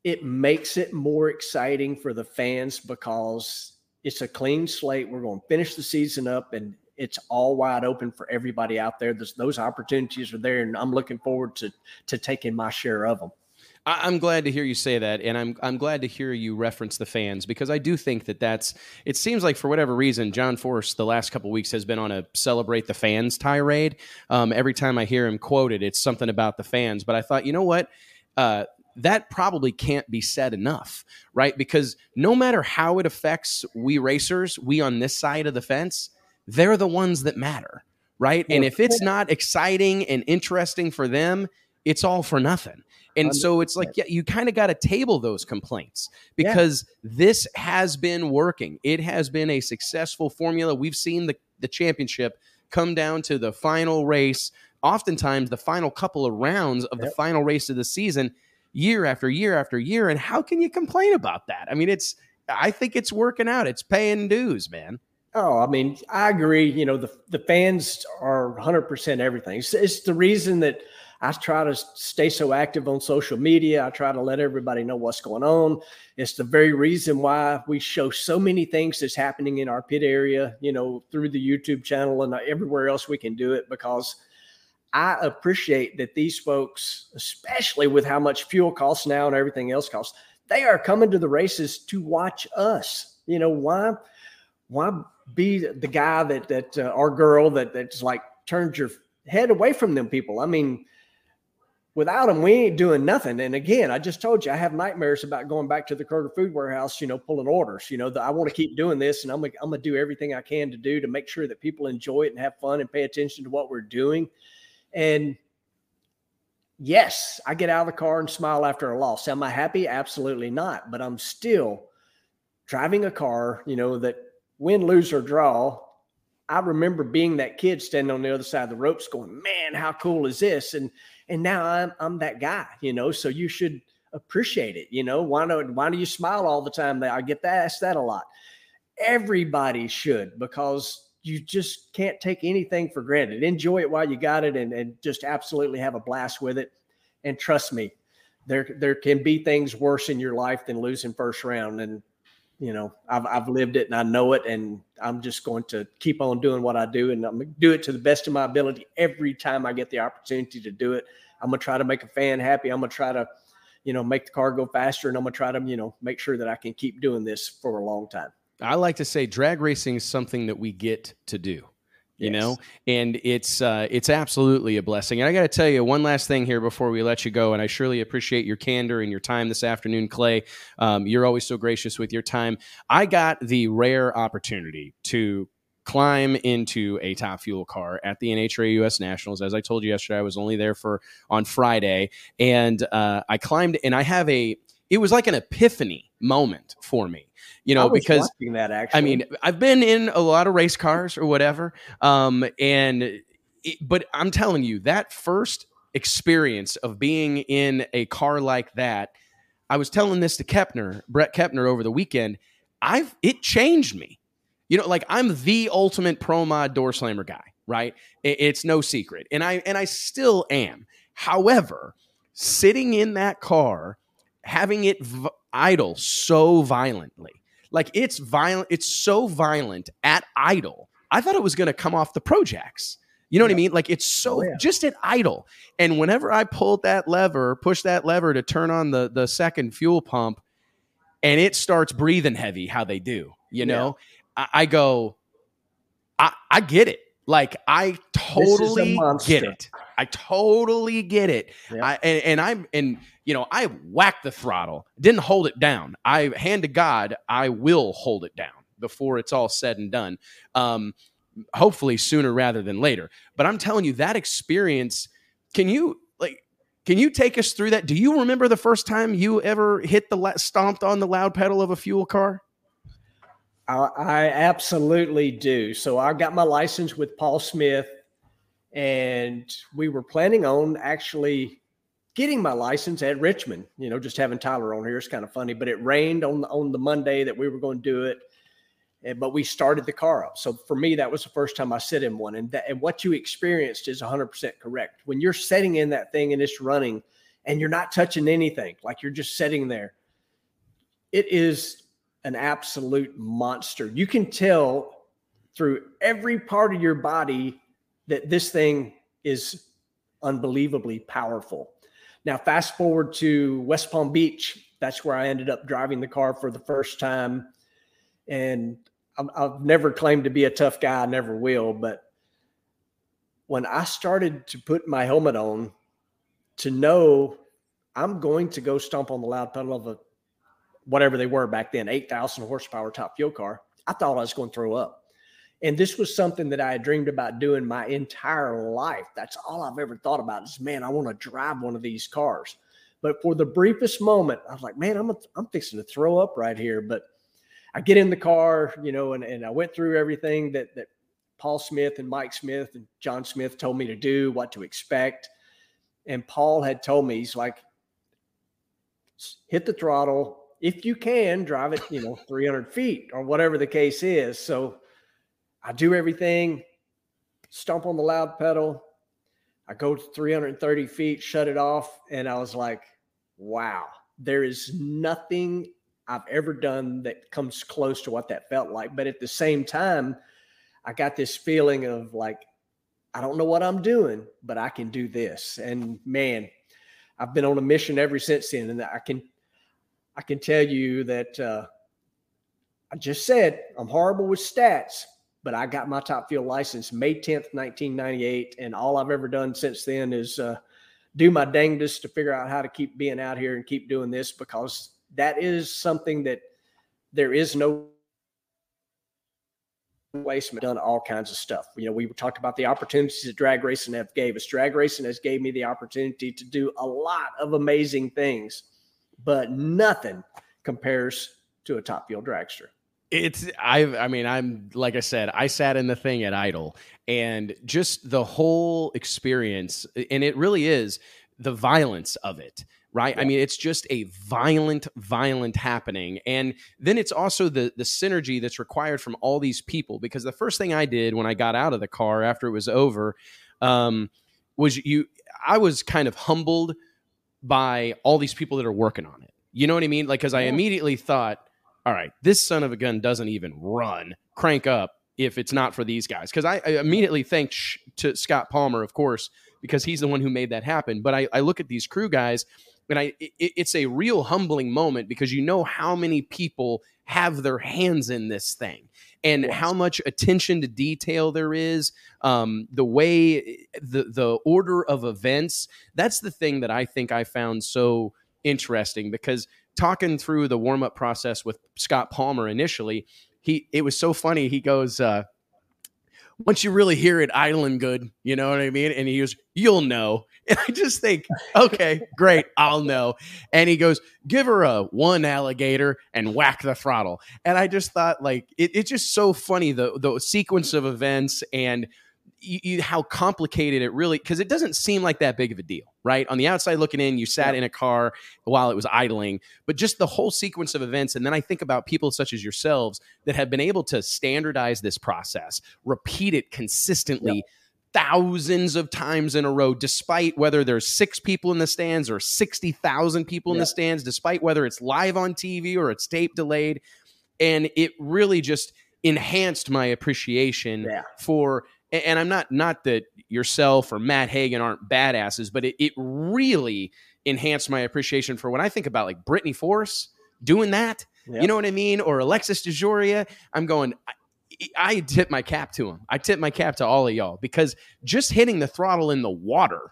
it makes it more exciting for the fans because it's a clean slate. We're going to finish the season up and it's all wide open for everybody out there. There's, those opportunities are there, and I'm looking forward to to taking my share of them. I'm glad to hear you say that, and I'm I'm glad to hear you reference the fans because I do think that that's. It seems like for whatever reason, John Force the last couple weeks has been on a celebrate the fans tirade. Um, every time I hear him quoted, it's something about the fans. But I thought, you know what? Uh, that probably can't be said enough, right? Because no matter how it affects we racers, we on this side of the fence, they're the ones that matter, right? And if it's not exciting and interesting for them, it's all for nothing. And so it's like, yeah, you kind of got to table those complaints because yeah. this has been working. It has been a successful formula. We've seen the, the championship come down to the final race, oftentimes the final couple of rounds of yep. the final race of the season, year after year after year. And how can you complain about that? I mean, it's, I think it's working out. It's paying dues, man. Oh, I mean, I agree. You know, the the fans are 100% everything. It's, it's, the reason that I try to stay so active on social media. I try to let everybody know what's going on. It's the very reason why we show so many things that's happening in our pit area, you know, through the YouTube channel and everywhere else we can do it because I appreciate that these folks, especially with how much fuel costs now and everything else costs, they are coming to the races to watch us. You know, why? Why be the guy that that uh, our girl that that's like turns your head away from them people. I mean, without them, we ain't doing nothing. And again, I just told you I have nightmares about going back to the Kroger Food Warehouse, you know, pulling orders. You know, the, I want to keep doing this, and I'm gonna, I'm gonna do everything I can to do to make sure that people enjoy it and have fun and pay attention to what we're doing. And yes, I get out of the car and smile after a loss. Am I happy? Absolutely not. But I'm still driving a car, you know, that win, lose, or draw, I remember being that kid standing on the other side of the ropes going, man, how cool is this? And and now I'm I'm that guy, you know. So you should appreciate it, you know. Why do why do you smile all the time? I get that asked that a lot. Everybody should because you just can't take anything for granted. Enjoy it while you got it and, and just absolutely have a blast with it. And trust me, there there can be things worse in your life than losing first round. And you know, I've, I've lived it and I know it, and I'm just going to keep on doing what I do, and I'm to do it to the best of my ability every time I get the opportunity to do it. I'm to try to make a fan happy. I'm to try to, you know, make the car go faster, and I'm to try to, you know, make sure that I can keep doing this for a long time. I like to say drag racing is something that we get to do you yes. know and it's uh, it's absolutely a blessing and i got to tell you one last thing here before we let you go and i surely appreciate your candor and your time this afternoon clay um, you're always so gracious with your time i got the rare opportunity to climb into a top fuel car at the NHRA US Nationals. As I told you yesterday, I was only there for on Friday, and uh, I climbed, and I have a. It was like an epiphany moment for me you know, because that. I mean, I've been in a lot of race cars or whatever, um, and it, but I'm telling you that first experience of being in a car like that. I was telling this to Kepner, Brett Kepner, over the weekend. I've it changed me. You know, like I'm the ultimate pro mod door slammer guy, right? It, it's no secret, and I and I still am. However, sitting in that car, having it v- idle so violently, like it's violent. It's so violent at idle. I thought it was going to come off the Projects. You know what I mean? Like it's so oh, yeah. just at idle. And whenever I pulled that lever, push that lever to turn on the the second fuel pump, and it starts breathing heavy, how they do, you know, yeah. I, I, go, I, I get it. Like I totally get it. I totally get it. Yeah. I, and, and I'm and you know, I whacked the throttle, didn't hold it down. I hand to God, I will hold it down before it's all said and done. Um, hopefully sooner rather than later. But I'm telling you, that experience, can you like can you take us through that? Do you remember the first time you ever hit the stomped on the loud pedal of a fuel car? I, I absolutely do. So I got my license with Paul Smith, and we were planning on actually getting my license at Richmond. You know, just having Tyler on here is kind of funny, but it rained on on the Monday that we were going to do it. And, but we started the car up. So for me, that was the first time I sit in one. And that, and what you experienced is 100% correct. When you're setting in that thing and it's running and you're not touching anything, like you're just sitting there, it is an absolute monster. You can tell through every part of your body that this thing is unbelievably powerful. Now, fast forward to West Palm Beach. That's where I ended up driving the car for the first time. And I've never claimed to be a tough guy, I never will. But when I started to put my helmet on, to know I'm going to go stomp on the loud pedal of a whatever they were back then, 8,000 horsepower top fuel car, I thought I was going to throw up. And this was something that I had dreamed about doing my entire life. That's all I've ever thought about is, man, I want to drive one of these cars. But for the briefest moment, I was like, man, I'm, a, I'm fixing to throw up right here. But I get in the car, you know, and, and I went through everything that, that Paul Smith and Mike Smith and John Smith told me to do, what to expect. And Paul had told me, he's like, hit the throttle. If you can, drive it, you know, 300 feet or whatever the case is. So I do everything, stomp on the loud pedal. I go to 330 feet, shut it off. And I was like, wow, there is nothing I've ever done that comes close to what that felt like. But at the same time, I got this feeling of like, I don't know what I'm doing, but I can do this. And man, I've been on a mission ever since then. And I can, I can tell you that uh, I just said I'm horrible with stats, but I got my top fuel license May 10th, 1998. And all I've ever done since then is uh, do my dangest to figure out how to keep being out here and keep doing this because that is something that there is no waste done all kinds of stuff. You know, we talked about the opportunities that drag racing have gave us. Drag racing has gave me the opportunity to do a lot of amazing things, but nothing compares to a top fuel dragster. It's I I mean I'm like I said I sat in the thing at Idle and just the whole experience and it really is the violence of it right? Yeah. I mean, it's just a violent, violent happening. And then it's also the the synergy that's required from all these people. Because the first thing I did when I got out of the car after it was over um, was you. I was kind of humbled by all these people that are working on it. You know what I mean? Like, because I immediately thought all right, this son of a gun doesn't even run, crank up if it's not for these guys. Because I, I, immediately thank sh- to Scott Palmer, of course, because he's the one who made that happen. But I, I look at these crew guys, and I it, it's a real humbling moment because you know how many people have their hands in this thing and yes. how much attention to detail there is um, the way the the order of events that's the thing that i think i found so interesting because talking through the warm up process with Scott Palmer initially, he it was so funny. He goes, uh, once you really hear it idling good, you know what I mean? And he goes, you'll know. And I just think, okay, great, I'll know. And he goes, give her a one alligator and whack the throttle. And I just thought, like, it, it's just so funny the the sequence of events and you, you, how complicated it really because it doesn't seem like that big of a deal right on the outside looking in you sat yeah. in a car while it was idling but just the whole sequence of events and then i think about people such as yourselves that have been able to standardize this process repeat it consistently yeah. thousands of times in a row despite whether there's six people in the stands or 60,000 people yeah. in the stands despite whether it's live on TV or it's tape delayed and it really just enhanced my appreciation for and I'm not not that yourself or Matt Hagan aren't badasses, but it, it really enhanced my appreciation for when I think about like Brittany Force doing that. Yep. You know what I mean? Or Alexis DeJoria. I'm going. I, I tip my cap to him. I tip my cap to all of y'all because just hitting the throttle in the water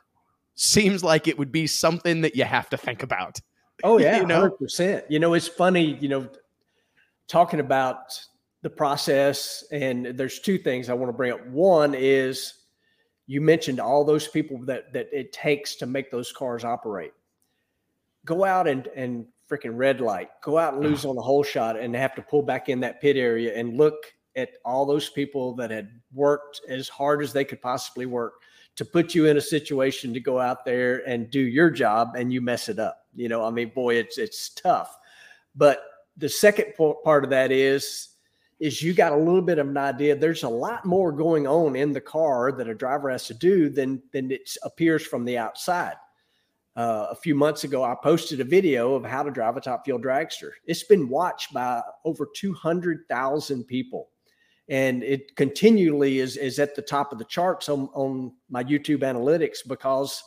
seems like it would be something that you have to think about. Oh yeah, you know? 100%. You know, it's funny, you know, talking about the process. And there's two things I want to bring up. One is you mentioned all those people that that it takes to make those cars operate. Go out and and freaking red light, go out and lose on the hole shot and have to pull back in that pit area and look at all those people that had worked as hard as they could possibly work to put you in a situation to go out there and do your job and you mess it up. You know, I mean, boy, it's it's tough. But the second part of that is is you got a little bit of an idea. There's a lot more going on in the car that a driver has to do than than it appears from the outside. Uh, a few months ago, I posted a video of how to drive a top fuel dragster. It's been watched by over 200,000 people and it continually is is at the top of the charts on on my YouTube analytics because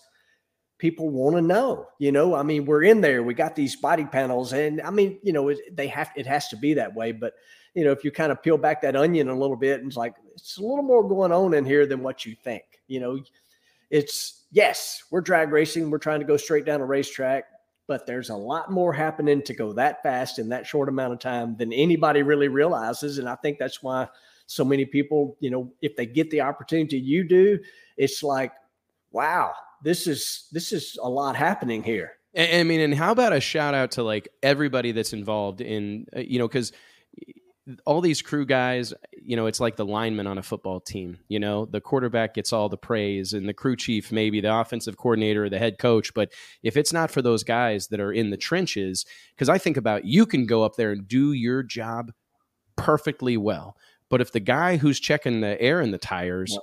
people want to know. You know, I mean, we're in there. We got these body panels, and I mean, you know, it, they have it has to be that way. But you know, if you kind of peel back that onion a little bit, and it's like it's a little more going on in here than what you think. You know, it's yes, we're drag racing. We're trying to go straight down a racetrack. But there's a lot more happening to go that fast in that short amount of time than anybody really realizes. And I think that's why so many people, you know, if they get the opportunity you do, it's like, wow, this is this is a lot happening here. I mean, and how about a shout out to like everybody that's involved in, uh, you know, because all these crew guys, you know, it's like the lineman on a football team. You know, the quarterback gets all the praise, and the crew chief, maybe the offensive coordinator, or the head coach. But if it's not for those guys that are in the trenches, because I think about you can go up there and do your job perfectly well. But if the guy who's checking the air in the tires,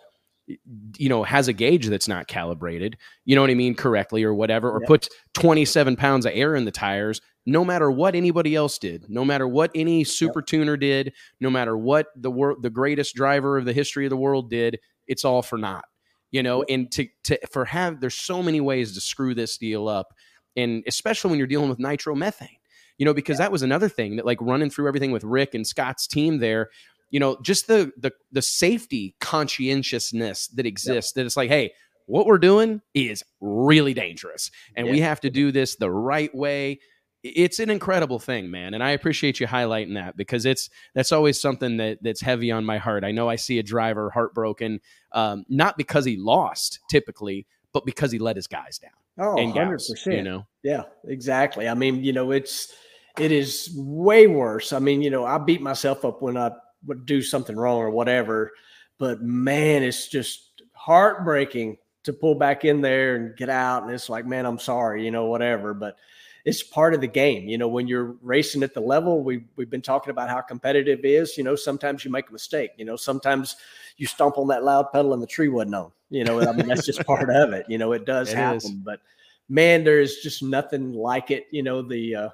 you know, has a gauge that's not calibrated, you know what I mean, correctly or whatever, or puts 27 pounds of air in the tires, no matter what anybody else did, no matter what any super tuner did, no matter what the world, the greatest driver of the history of the world did, it's all for naught. You know, and to to for have there's so many ways to screw this deal up, and especially when you're dealing with nitromethane you know, because that was another thing that like running through everything with Rick and Scott's team there, you know, just the the the safety conscientiousness that exists. That it's like, hey, what we're doing is really dangerous, and yeah. we have to do this the right way. It's an incredible thing, man, and I appreciate you highlighting that because it's that's always something that that's heavy on my heart. I know I see a driver heartbroken, um, not because he lost typically, but because he let his guys down. Oh, 100%. you know? Yeah, exactly. I mean, you know, it's, it is way worse. I mean, you know, I beat myself up when I would do something wrong or whatever. But man, it's just heartbreaking to pull back in there and get out. And it's like, man, I'm sorry, you know, whatever. But it's part of the game. You know, when you're racing at the level, we we've been talking about how competitive it is. You know, sometimes you make a mistake. You know, sometimes you stomp on that loud pedal and the tree wasn't on. You know, I mean that's just part of it. You know, it does it happen. Is. But man, there is just nothing like it. You know, the uh,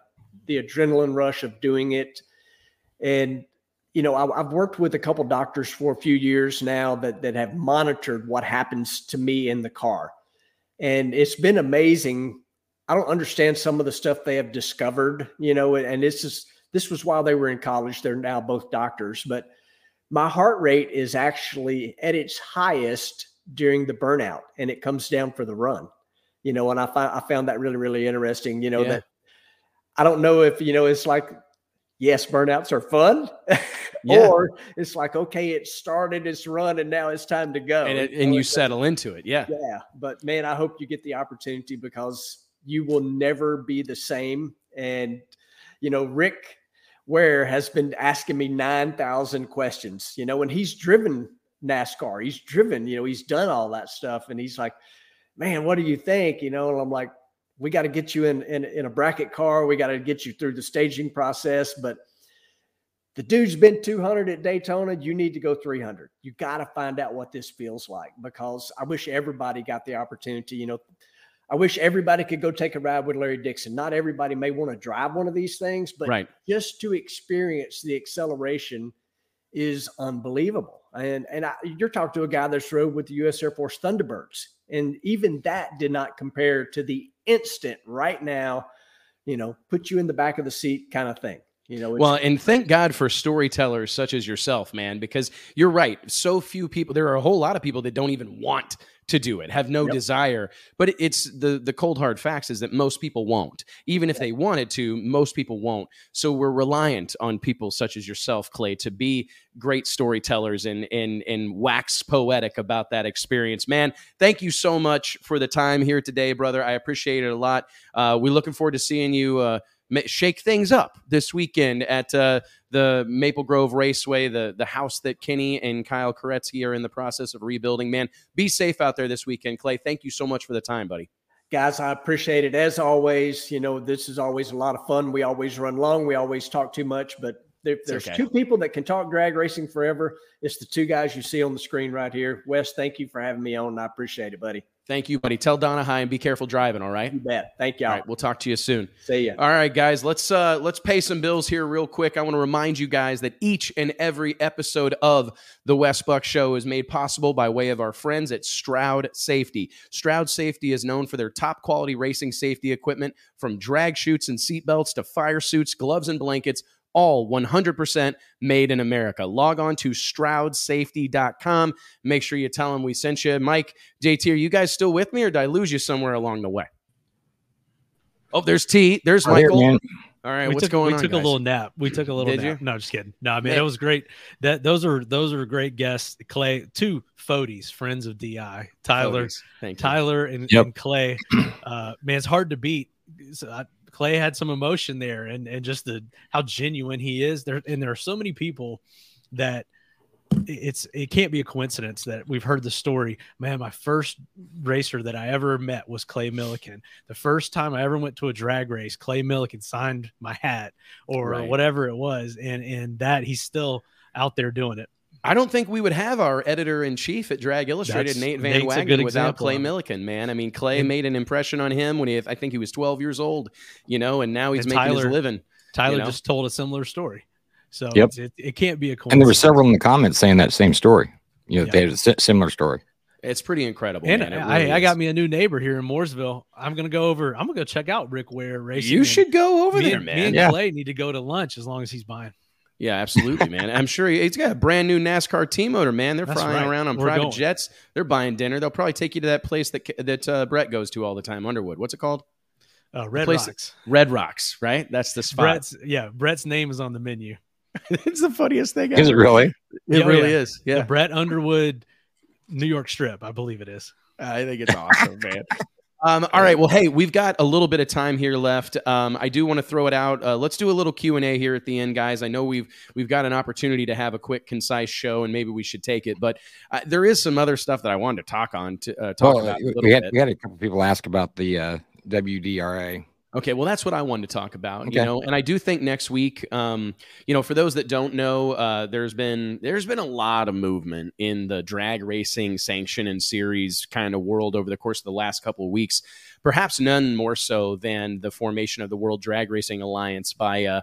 the adrenaline rush of doing it, and you know, I, have worked with a couple doctors for a few years now that that have monitored what happens to me in the car, and it's been amazing. I don't understand some of the stuff they have discovered, you know, and this is this was while they were in college. They're now both doctors, but my heart rate is actually at its highest during the burnout, and it comes down for the run. You know, and I, I found that really really interesting. You know yeah. that I don't know if you know it's like yes, burnouts are fun. yeah. or it's like, okay, it started its run and now it's time to go. And, it, and you settle into it. Yeah. Yeah. But man, I hope you get the opportunity because you will never be the same. And, you know, Rick Ware has been asking me 9,000 questions, you know, and he's driven NASCAR. He's driven, you know, he's done all that stuff. And he's like, man, what do you think? You know, and I'm like, we got to get you in, in in a bracket car. We got to get you through the staging process. But the dude's been 200 at Daytona. You need to go 300. You got to find out what this feels like because I wish everybody got the opportunity. You know, I wish everybody could go take a ride with Larry Dixon. Not everybody may want to drive one of these things, but right. just to experience the acceleration is unbelievable. And and I, you're talking to a guy that's rode with the U.S. Air Force Thunderbirds, and even that did not compare to the instant right now, you know, put you in the back of the seat kind of thing. You know, well, and thank God for storytellers such as yourself, man, because you're right. So few people, there are a whole lot of people that don't even want to do it, have no yep. desire. But it's the the cold hard facts is that most people won't. Even if they wanted to, most people won't. So we're reliant on people such as yourself, Clay, to be great storytellers and and and wax poetic about that experience. Man, thank you so much for the time here today, brother. I appreciate it a lot. Uh, we're looking forward to seeing you. Uh, shake things up this weekend at uh, the Maple Grove Raceway, the the house that Kenny and Kyle Koretsky are in the process of rebuilding. Man, be safe out there this weekend, Clay. Thank you so much for the time, buddy. Guys, I appreciate it as always. You know, this is always a lot of fun. We always run long. We always talk too much, but there, there's okay. two people that can talk drag racing forever. It's the two guys you see on the screen right here. Wes, thank you for having me on. I appreciate it, buddy. Thank you, buddy. Tell Donna hi and be careful driving. All right. You bet. Thank you. All right. We'll talk to you soon. See ya. All right, guys. Let's uh let's pay some bills here real quick. I want to remind you guys that each and every episode of the Wes Buck Show is made possible by way of our friends at Stroud Safety. Stroud Safety is known for their top quality racing safety equipment, from drag chutes and seatbelts to fire suits, gloves and blankets all 100% made in America. Log on to stroudsafety.com. Make sure you tell them we sent you. Mike, JT, are you guys still with me or did I lose you somewhere along the way? Oh, there's T. There's Michael. Here, all right, we what's took, going we on? We took guys? a little nap. We took a little Did nap. You? No, just kidding. No, I mean it was great. That those are those are great guests. Clay, two Fodies, friends of Di, Tyler, Tyler, and, yep. and Clay. Uh, man, it's hard to beat. So I, Clay had some emotion there and, and just the how genuine he is there. And there are so many people that it's it can't be a coincidence that we've heard the story. Man, my first racer that I ever met was Clay Millican. The first time I ever went to a drag race, Clay Millican signed my hat or right. whatever it was, and and that he's still out there doing it. I don't think we would have our editor in chief at Drag Illustrated, That's, Nate Van Nate's Wagner, without Clay Millican. Man, I mean, Clay and, made an impression on him when he, I think he was 12 years old, you know, and now he's making Tyler, his living. Tyler you know? just told a similar story, so yep. it, it can't be a coincidence. And there were several in the comments saying that same story. You know, yeah. they had a similar story. It's pretty incredible. And man. Really I, I, got me a new neighbor here in Mooresville. I'm gonna go over. I'm gonna go check out Rick Ware Racing. You should go over me there, and, man. Me and yeah. Clay need to go to lunch as long as he's buying. Yeah, absolutely, man. I'm sure he, has got a brand new NASCAR team motor, man. They're That's flying right. around on We're private going. jets. They're buying dinner. They'll probably take you to that place that that uh, Brett goes to all the time, Underwood. What's it called? Uh, Red place Rocks. Red Rocks, right? That's the spot. Brett's yeah. Brett's name is on the menu. it's the funniest thing. Ever. Is it really? It Oh, really yeah. is. Yeah, The Brett Underwood New York Strip, I believe it is. I think it's awesome, man. Um, all right. Well, hey, we've got a little bit of time here left. Um, I do want to throw it out. Uh, let's do a little Q and A here at the end, guys. I know we've we've got an opportunity to have a quick, concise show, and maybe we should take it. But uh, there is some other stuff that I wanted to talk on to uh, talk Well, about. A we had bit. we had a couple people ask about the uh, WDRA. Okay, well, that's what I wanted to talk about. Okay. You know, and I do think next week, um, you know, for those that don't know, uh, there's been there's been a lot of movement in the drag racing sanction and series kind of world over the course of the last couple of weeks. Perhaps none more so than the formation of the World Drag Racing Alliance by uh,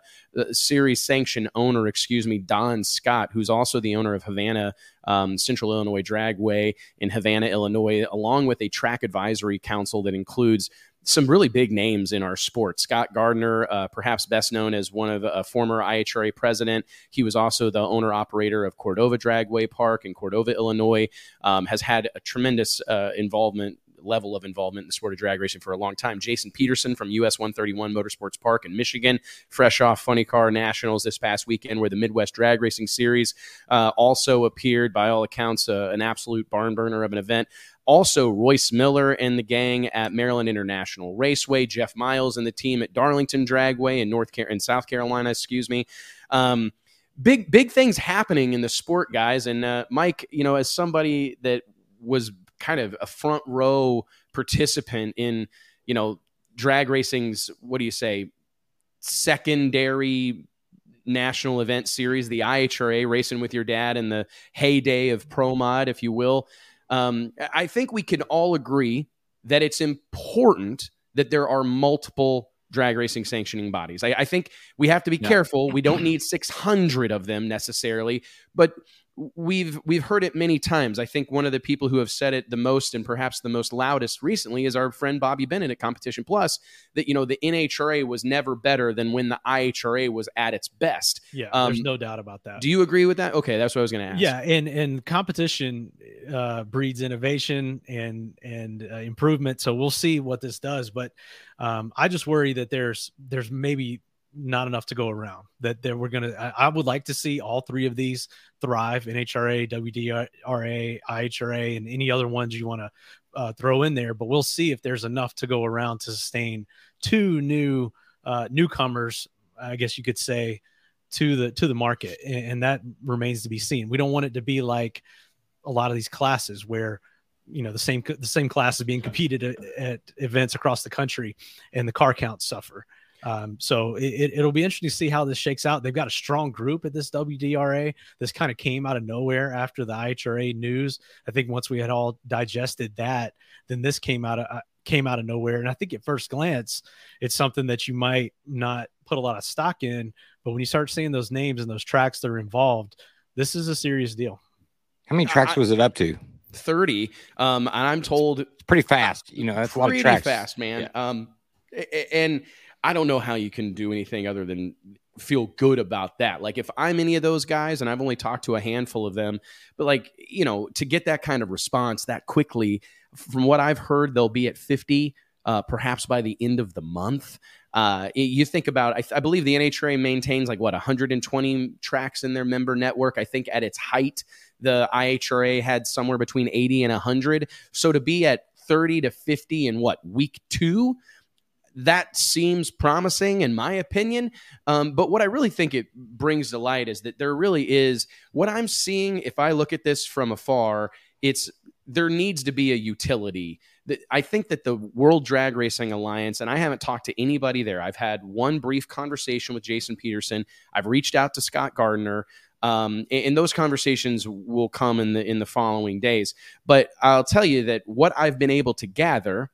series sanction owner, excuse me, Don Scott, who's also the owner of Havana um, Central Illinois Dragway in Havana, Illinois, along with a track advisory council that includes some really big names in our sport. Scott Gardner, uh, perhaps best known as one of a former IHRA president. He was also the owner operator of Cordova Dragway Park in Cordova, Illinois. Um, has had a tremendous uh, involvement level of involvement in the sport of drag racing for a long time. Jason Peterson from US 131 Motorsports Park in Michigan, fresh off Funny Car Nationals this past weekend, where the Midwest Drag Racing Series uh, also appeared, by all accounts, uh, an absolute barn burner of an event. Also, Royce Miller and the gang at Maryland International Raceway, Jeff Miles and the team at Darlington Dragway in North Car- in South Carolina, excuse me. Um, big big things happening in the sport, guys. And uh, Mike, you know, as somebody that was kind of a front row participant in, you know, drag racing's what do you say, secondary national event series, the IHRA racing with your dad in the heyday of pro mod, if you will. Um, I think we can all agree that it's important that there are multiple drag racing sanctioning bodies. I, I think we have to be Yeah. careful. We don't need 600 of them necessarily, but we've we've heard it many times. I think one of the people who have said it the most and perhaps the most loudest recently is our friend Bobby Bennett at Competition Plus. That you know the NHRA was never better than when the IHRA was at its best. Yeah, Um, there's no doubt about that. Do you agree with that? Okay, that's what I was going to ask. Yeah, and and competition uh, breeds innovation and and uh, improvement. So we'll see what this does, but um, I just worry that there's there's maybe not enough to go around. That that we're gonna. I, would like to see all three of these thrive: NHRA, WDRA, IHRA, and any other ones you want to uh, throw in there. But we'll see if there's enough to go around to sustain two new uh, newcomers, I guess you could say, to the to the market, and, and that remains to be seen. We don't want it to be like a lot of these classes where you know the same the same class is being competed at, at events across the country, and the car counts suffer. Um, so it, will be interesting to see how this shakes out. They've got a strong group at this WDRA. This kind of came out of nowhere after the IHRA news. I think once we had all digested that, then this came out of uh, came out of nowhere. And I think at first glance, it's something that you might not put a lot of stock in, but when you start seeing those names and those tracks that are involved, this is a serious deal. How many tracks was it up to? 30. Um, and I'm told it's pretty fast. You know, that's a lot of tracks. Pretty fast, man. Yeah. Um, and I don't know how you can do anything other than feel good about that. Like if I'm any of those guys, and I've only talked to a handful of them, but like, you know, to get that kind of response that quickly, from what I've heard, they'll be at 50, uh, perhaps by the end of the month. Uh, you think about, I, I, believe the NHRA maintains like what 120 tracks in their member network. I think at its height, the IHRA had somewhere between 80 and 100. So to be at 30 to 50 in what week two, that seems promising in my opinion. Um, but what I really think it brings to light is that there really is what I'm seeing. If I look at this from afar, it's there needs to be a utility I think that the World Drag Racing Alliance, and I haven't talked to anybody there. I've had one brief conversation with Jason Peterson. I've reached out to Scott Gardner. Um, and, those conversations will come in the in the following days. But I'll tell you that what I've been able to gather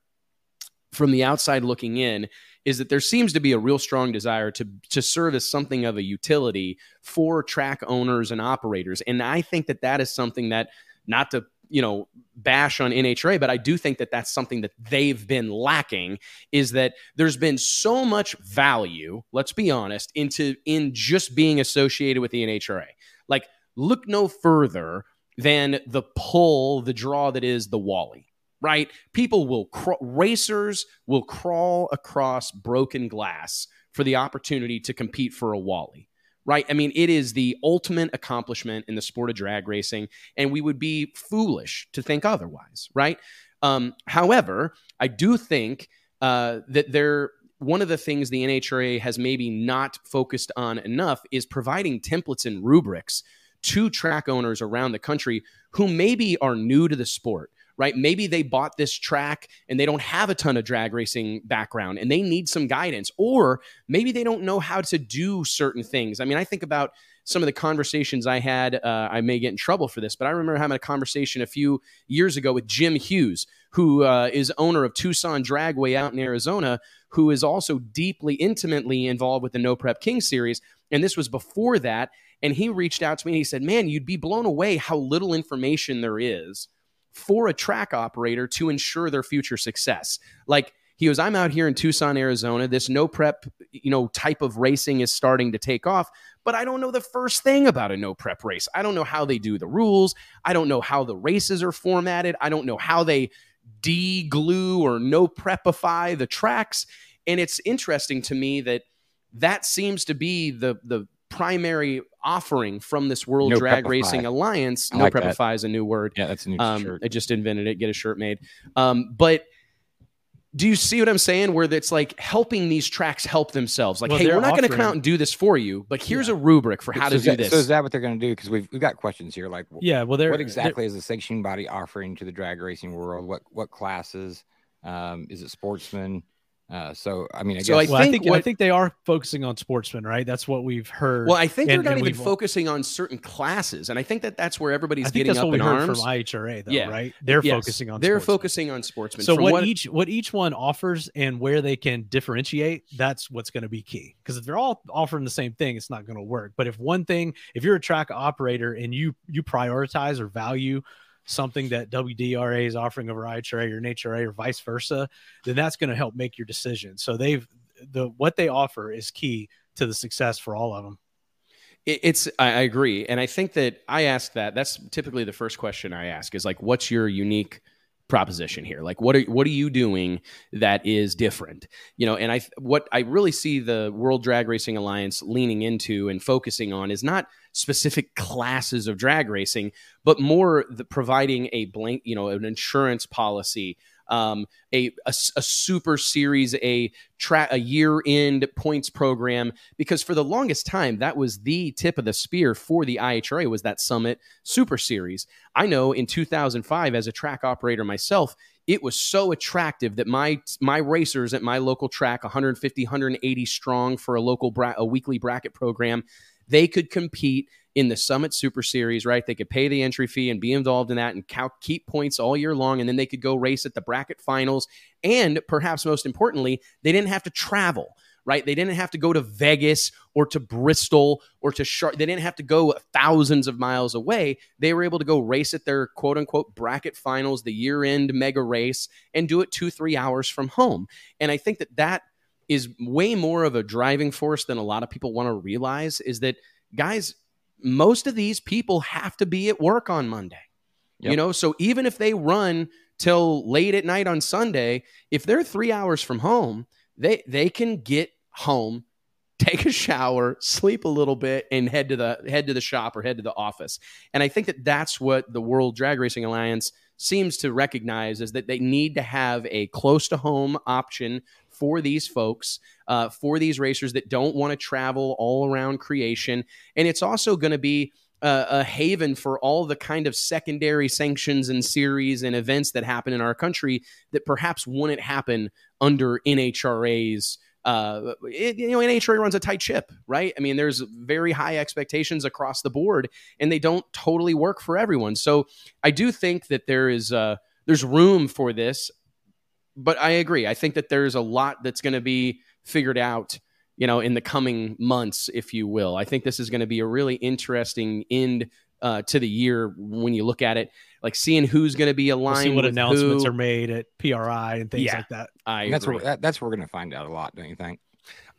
from the outside looking in is that there seems to be a real strong desire to to serve as something of a utility for track owners and operators. And I think that that is something that not to you know bash on NHRA, but I do think that that's something that they've been lacking is that there's been so much value, let's be honest, into in just being associated with the NHRA. Like look no further than the pull, the draw that is the Wally. Right? People will cr- racers will crawl across broken glass for the opportunity to compete for a Wally right? I mean, it is the ultimate accomplishment in the sport of drag racing, and we would be foolish to think otherwise, right? Um, however, I do think uh, that there. One of the things the NHRA has maybe not focused on enough is providing templates and rubrics to track owners around the country who maybe are new to the sport right? Maybe they bought this track and they don't have a ton of drag racing background and they need some guidance, or maybe they don't know how to do certain things. I mean, I think about some of the conversations I had. Uh, I may get in trouble for this, but I remember having a conversation a few years ago with Jim Hughes, who uh, is owner of Tucson Dragway out in Arizona, who is also deeply, intimately involved with the No Prep King series. And this was before that. And he reached out to me and he said, Man, you'd be blown away how little information there is for a track operator to ensure their future success. Like he goes, I'm out here in Tucson, Arizona. This no prep, you know, type of racing is starting to take off, but I don't know the first thing about a no prep race. I don't know how they do the rules. I don't know how the races are formatted. I don't know how they de-glue or no prepify the tracks. And it's interesting to me that that seems to be the the primary offering from this World no Drag Prepify. Racing Alliance. no like Prepify that. is a new word. Yeah, that's a new um, shirt. I just invented it. Get a shirt made. Um, but do you see what I'm saying? Where it's like helping these tracks help themselves. Like, well, hey, we're not going to come out and do this for you, but here's yeah. a rubric for how so to do this. So is that what they're going to do? Because we've we've got questions here. Like, yeah, well, they're, what exactly is the sanctioning body offering to the drag racing world? What what classes? Um, is it sportsman? Uh, so I mean, I so guess I, well, think I think, what, I think they are focusing on sportsmen, right? That's what we've heard. Well, I think and, they're not even focusing on certain classes, and I think that that's where everybody's I think getting that's up what we heard arms. from IHRA, though, yeah. right? They're yes. focusing on they're sportsmen. focusing on sportsmen. So what, what, each what each one offers and where they can differentiate, that's what's going to be key. Because if they're all offering the same thing, it's not going to work. But if one thing, if you're a track operator and you you prioritize or value something that WDRA is offering over IHRA or NHRA or vice versa, then that's going to help make your decision. So they've the what they offer is key to the success for all of them. It's I agree, and I think that I ask that. That's typically the first question I ask is like, what's your unique proposition here? Like what are what are you doing that is different? You know and i what i really see the world drag racing alliance leaning into and focusing on is not specific classes of drag racing but more the providing a blank you know an insurance policy um, a, a, a super series, a track, a year end points program. Because for the longest time, that was the tip of the spear for the IHRA was that Summit Super Series. I know in 2005, as a track operator myself, it was so attractive that my my racers at my local track 150 180 strong for a local bra- a weekly bracket program they could compete in the Summit Super Series, right? They could pay the entry fee and be involved in that and keep points all year long. And then they could go race at the bracket finals. And perhaps most importantly, they didn't have to travel, right? They didn't have to go to Vegas or to Bristol or to Charlotte. They didn't have to go thousands of miles away. They were able to go race at their quote unquote bracket finals, the year end mega race, and do it two, three hours from home. And I think that that is way more of a driving force than a lot of people want to realize is that guys most of these people have to be at work on Monday. Yep. You know, so even if they run till late at night on Sunday, if they're 3 hours from home, they they can get home, take a shower, sleep a little bit and head to the head to the shop or head to the office. And I think that that's what the World Drag Racing Alliance seems to recognize is that they need to have a close to home option for these folks, uh, for these racers that don't want to travel all around creation. And it's also going to be a, a haven for all the kind of secondary sanctions and series and events that happen in our country that perhaps wouldn't happen under NHRA's uh, it, you know, NHRA runs a tight ship, right? I mean, there's very high expectations across the board, and they don't totally work for everyone. So I do think that there is uh, there's room for this but I agree. I think that there's a lot that's going to be figured out, you know, in the coming months, if you will. I think this is going to be a really interesting end uh, to the year when you look at it, like seeing who's going to be aligned. We'll see what announcements who. are made at PRI and things yeah, like that. I that's where that, that's where we're going to find out a lot, don't you think?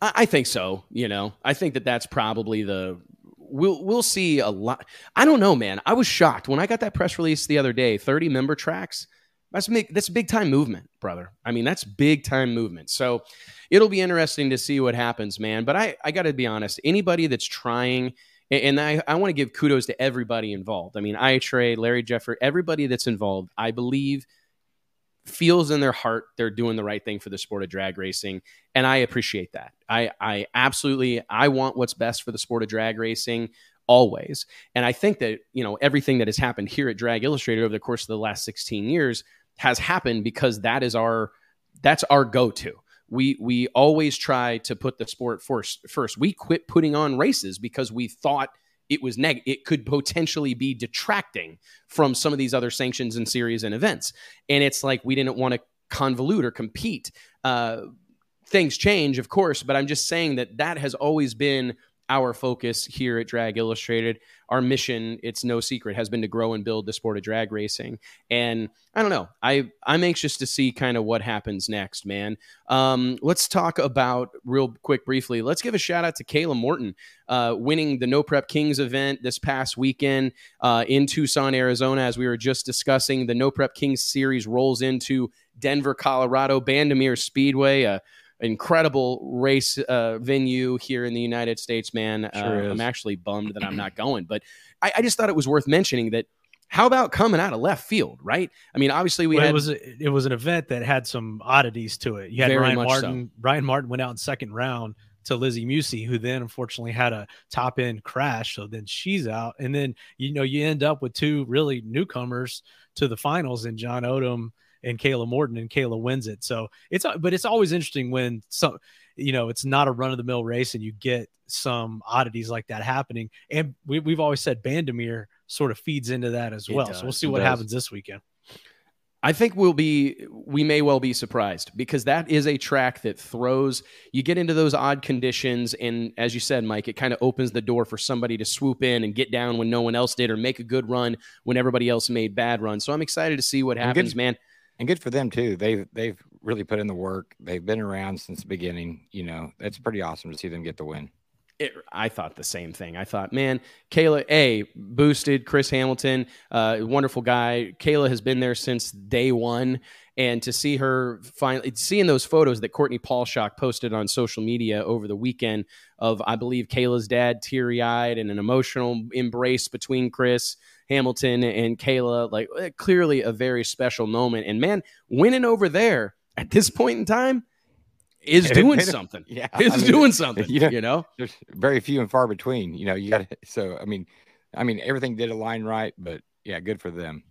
I, I think so. You know, I think that that's probably the we'll we'll see a lot. I don't know, man. I was shocked when I got that press release the other day. Thirty member tracks. That's big, that's big time movement, brother. I mean, that's big time movement. So it'll be interesting to see what happens, man. But I, I got to be honest, anybody that's trying, and I, I want to give kudos to everybody involved. I mean, IHRA, Larry Jeffrey, everybody that's involved, I believe feels in their heart they're doing the right thing for the sport of drag racing and i appreciate that i i absolutely i want what's best for the sport of drag racing always and i think that you know everything that has happened here at drag illustrated over the course of the last 16 years has happened because that is our that's our go-to. We we always try to put the sport first. First, we quit putting on races because we thought it was neg it could potentially be detracting from some of these other sanctions and series and events. And it's like we didn't want to convolute or compete. Uh, things change, of course, but I'm just saying that that has always been our focus here at Drag Illustrated. Our mission, it's no secret, has been to grow and build the sport of drag racing. And I don't know, I I'm anxious to see kind of what happens next, man. Um, let's talk about real quick, briefly. Let's give a shout out to Kayla Morton, uh, winning the No Prep Kings event this past weekend uh, in Tucson, Arizona. As we were just discussing, the No Prep Kings series rolls into Denver, Colorado, Bandimere Speedway. Uh, incredible race uh, venue here in the United States, man. Sure uh, I'm actually bummed that I'm not going, but I, I, just thought it was worth mentioning that. How about coming out of left field, right? I mean, obviously we well, had it was a, it was an event that had some oddities to it. You had Ryan Martin. So. Ryan Martin went out in second round to Lizzie Musi, who then unfortunately had a top end crash. So then she's out, and then you know you end up with two really newcomers to the finals in John Odom and Kayla Morton, and Kayla wins it. So it's but it's always interesting when some you know it's not a run of the mill race and you get some oddities like that happening. And we, we've always said Bandimere sort of feeds into that as well. So we'll see it what does. happens this weekend. I think we'll be we may well be surprised because that is a track that throws you get into those odd conditions and as you said Mike it kind of opens the door for somebody to swoop in and get down when no one else did or make a good run when everybody else made bad runs. So I'm excited to see what happens, man and good for them too. They've they've really put in the work. They've been around since the beginning. You know, it's pretty awesome to see them get the win. It, I thought the same thing. I thought, man, Kayla, a boosted Chris Hamilton, uh, wonderful guy. Kayla has been there since day one, and to see her finally seeing those photos that Courtney Paulshock posted on social media over the weekend of, I believe, Kayla's dad teary eyed and an emotional embrace between Chris Hamilton and Kayla. Like eh, clearly a very special moment. And man, winning over there at this point in time is doing something. Yeah, is I mean, doing something. You know, you know, there's very few and far between. You know, you got so. I mean, I mean, everything did align right, but yeah, good for them.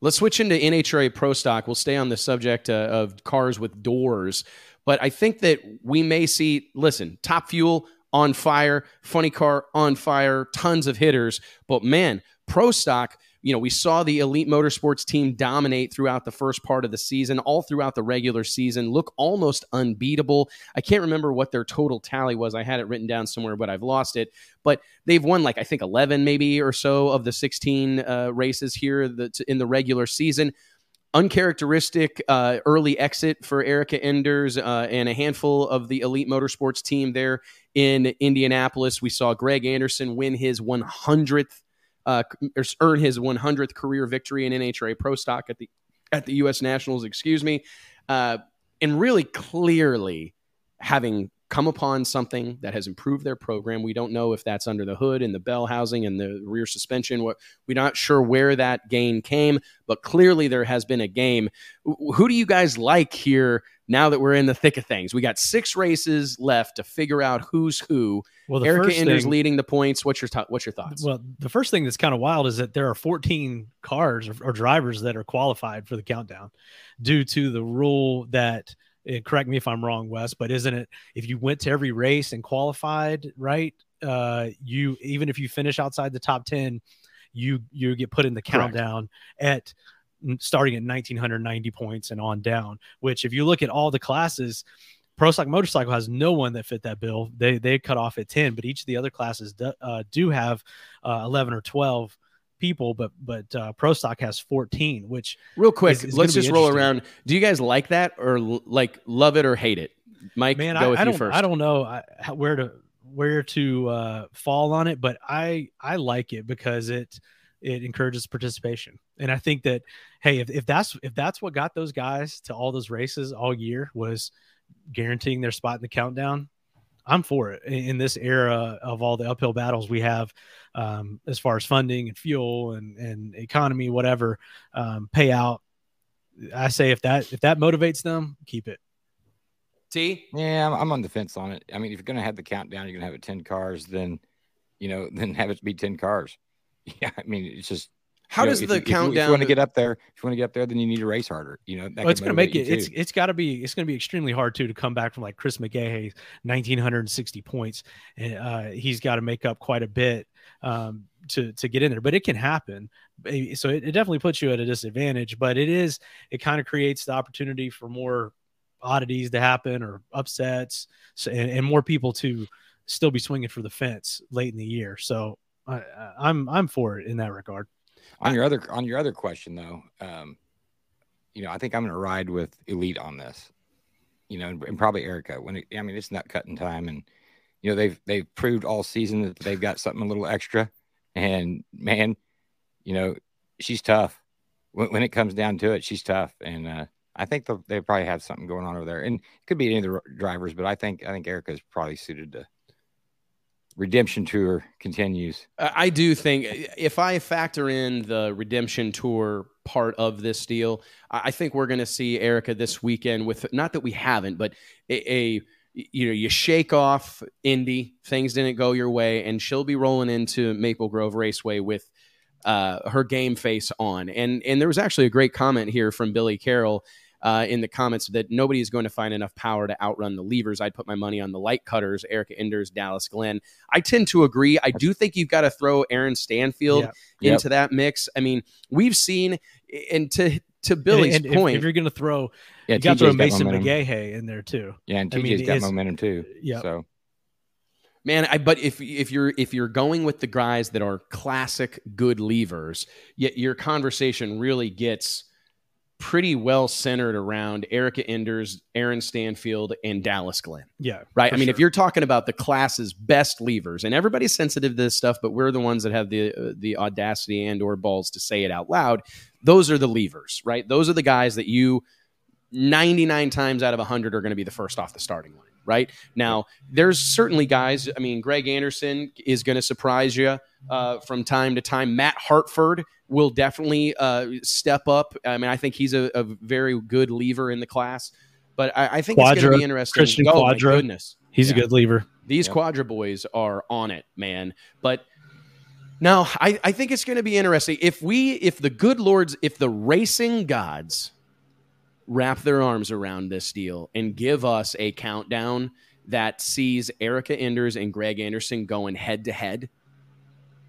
Let's switch into NHRA Pro Stock. We'll stay on the subject uh, of cars with doors, but I think that we may see. Listen, Top Fuel on fire, Funny Car on fire, tons of hitters, but man, Pro Stock you know, we saw the elite motorsports team dominate throughout the first part of the season, all throughout the regular season, look almost unbeatable. I can't remember what their total tally was. I had it written down somewhere, but I've lost it. But they've won like, I think, 11 maybe or so of the 16 uh, races here in the regular season uncharacteristic uh, early exit for Erica Enders uh, and a handful of the elite motorsports team there in Indianapolis. We saw Greg Anderson win his 100th uh, earn his 100th career victory in NHRA Pro Stock at the at the U.S. Nationals. Excuse me, uh, and really clearly having come upon something that has improved their program. We don't know if that's under the hood and the bell housing and the rear suspension. What we're not sure where that gain came, but clearly there has been a game. Who do you guys like here now that we're in the thick of things? We got six races left to figure out who's who. Well, Erica Enders thing, leading the points. What's your what's your thoughts? Well, the first thing that's kind of wild is that there are 14 cars or, or drivers that are qualified for the countdown due to the rule that – and correct me if I'm wrong, Wes, but isn't it if you went to every race and qualified, right? Uh, you even if you finish outside the top 10, you you get put in the countdown Correct. at starting at 1990 points and on down, which if you look at all the classes, Pro Stock Motorcycle has no one that fit that bill. They they cut off at 10, but each of the other classes do, uh, do have uh, 11 or 12 people, but but uh, Pro Stock has 14. Which real quick, is, is let's just roll around. Do you guys like that or like love it or hate it? Mike, man, I, I, don't, first. I don't know where to where to uh, fall on it, but I I like it because it it encourages participation, and I think that hey, if, if that's if that's what got those guys to all those races all year was guaranteeing their spot in the countdown, I'm for it in this era of all the uphill battles we have um, as far as funding and fuel and, and economy, whatever um, payout. I say if that if that motivates them, keep it. T. Yeah, I'm, I'm on the fence on it. I mean, if you're going to have the countdown, you're going to have it ten cars. Then, you know, then have it be ten cars. Yeah, I mean, it's just how does know, the if, countdown? If you, if you want to get up there, if you want to get up there, then you need to race harder. You know, well, it's going to make it. It's it's got to be. It's going to be extremely hard too to come back from like Chris McGaha, nineteen hundred and sixty points, and uh, he's got to make up quite a bit um, to to get in there. But it can happen. So it, it definitely puts you at a disadvantage. But it is. It kind of creates the opportunity for more oddities to happen or upsets, so, and, and more people to still be swinging for the fence late in the year. So I, I'm I'm for it in that regard. On your other on your other question though, um, you know, I think I'm going to ride with Elite on this. You know, and, and probably Erica. When it, I mean, it's not cutting time, and you know they've they've proved all season that they've got something a little extra. And man, you know, she's tough. When, when it comes down to it, she's tough, and uh, I think they probably have something going on over there. And it could be any of the drivers, but I think I think Erica is probably suited to redemption tour continues. I do think if I factor in the redemption tour part of this deal, I think we're going to see Erica this weekend with not that we haven't, but a, a you know you shake off Indy, things didn't go your way, and she'll be rolling into Maple Grove Raceway with uh, her game face on. And and there was actually a great comment here from Billy Carroll uh, in the comments that nobody is going to find enough power to outrun the levers. I'd put my money on the light cutters, Erica Enders, Dallas Glenn. I tend to agree. I do think you've got to throw Aaron Stanfield yeah. into yep. that mix. I mean, we've seen, and to to Billy's and, and point, if, if, you're going to throw, yeah, you got to throw Mason McGaha in there too. Yeah, and TJ's I mean, got momentum too. Yeah. So Man, I but if if you're if you're going with the guys that are classic good levers, yet your conversation really gets pretty well centered around Erica Enders, Aaron Stanfield, and Dallas Glenn. Yeah. Right. I mean, sure. if you're talking about the class's best levers, and everybody's sensitive to this stuff, but we're the ones that have the uh, the audacity and or balls to say it out loud. Those are the levers, right? Those are the guys that you 99 times out of 100 are going to be the first off the starting line right? Now, there's certainly guys. I mean, Greg Anderson is going to surprise you uh, from time to time. Matt Hartford will definitely uh, step up. I mean, I think he's a, a very good lever in the class. But I, I think Cuadra, it's going to be interesting. Cristian oh, Cuadra. goodness. He's yeah. a good lever. These yep. Cuadra boys are on it, man. But now I, I think it's going to be interesting. If we, if the good lords, if the racing gods wrap their arms around this deal and give us a countdown that sees Erica Enders and Greg Anderson going head to head.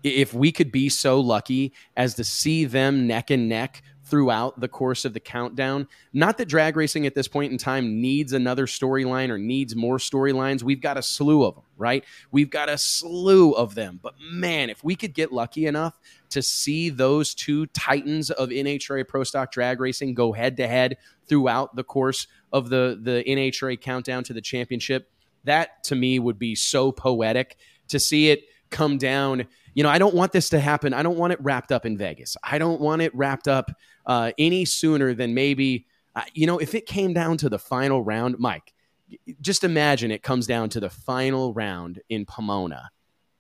If we could be so lucky as to see them neck and neck throughout the course of the countdown. Not that drag racing at this point in time needs another storyline or needs more storylines. We've got a slew of them, right? We've got a slew of them. But man, if we could get lucky enough to see those two titans of NHRA Pro Stock drag racing go head to head throughout the course of the, the NHRA countdown to the championship, that to me would be so poetic to see it come down you know, I don't want this to happen. I don't want it wrapped up in Vegas. I don't want it wrapped up uh, any sooner than maybe, uh, you know, if it came down to the final round, Mike, just imagine it comes down to the final round in Pomona,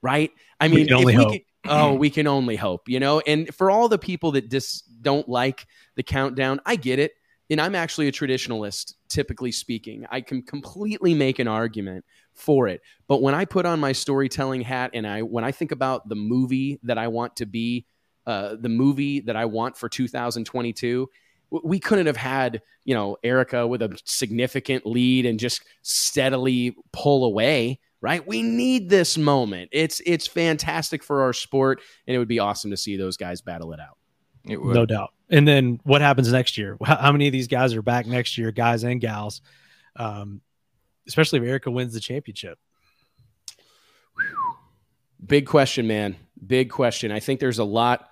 right? I mean, we we could, oh, we can only hope, you know. And for all the people that just don't like the countdown, I get it. And I'm actually a traditionalist, typically speaking. I can completely make an argument for it. But when I put on my storytelling hat and I when I think about the movie that I want to be, uh, the movie that I want for 2022, we couldn't have had you know Erica with a significant lead and just steadily pull away. Right, we need this moment. It's it's fantastic for our sport, and it would be awesome to see those guys battle it out. It no doubt. And then what happens next year? How many of these guys are back next year, guys and gals? Um, especially if Erica wins the championship. Big question, man. Big question. I think there's a lot.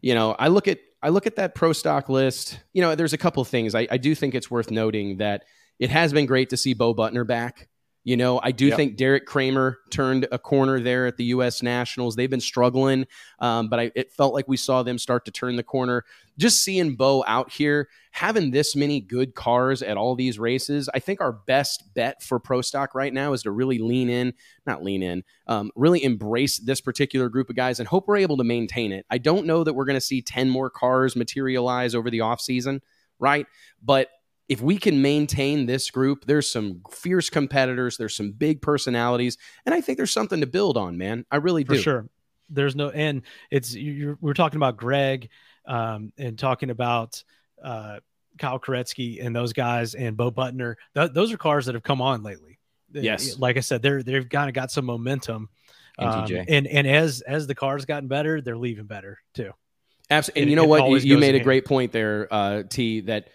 You know, I look at I look at that pro stock list. You know, there's a couple things. I, I do think it's worth noting that it has been great to see Bo Butner back. You know, I do yep. think Deric Kramer turned a corner there at the U.S. Nationals. They've been struggling, um, but I, it felt like we saw them start to turn the corner. Just seeing Bo out here having this many good cars at all these races, I think our best bet for pro stock right now is to really lean in, not lean in, um, really embrace this particular group of guys and hope we're able to maintain it. I don't know that we're going to see 10 more cars materialize over the offseason, right? But if we can maintain this group, there's some fierce competitors, there's some big personalities, and I think there's something to build on, man. I really do. For sure. There's no, and it's you're, we're talking about Greg, um, and talking about uh, Kyle Koretsky and those guys and Bo Butner. Th- those are cars that have come on lately. Yes, like I said, they're they've kind of got some momentum. Um, and and as as the cars gotten better, they're leaving better too. Absolutely. And, and you know what? You, you made a great point there, uh, T. That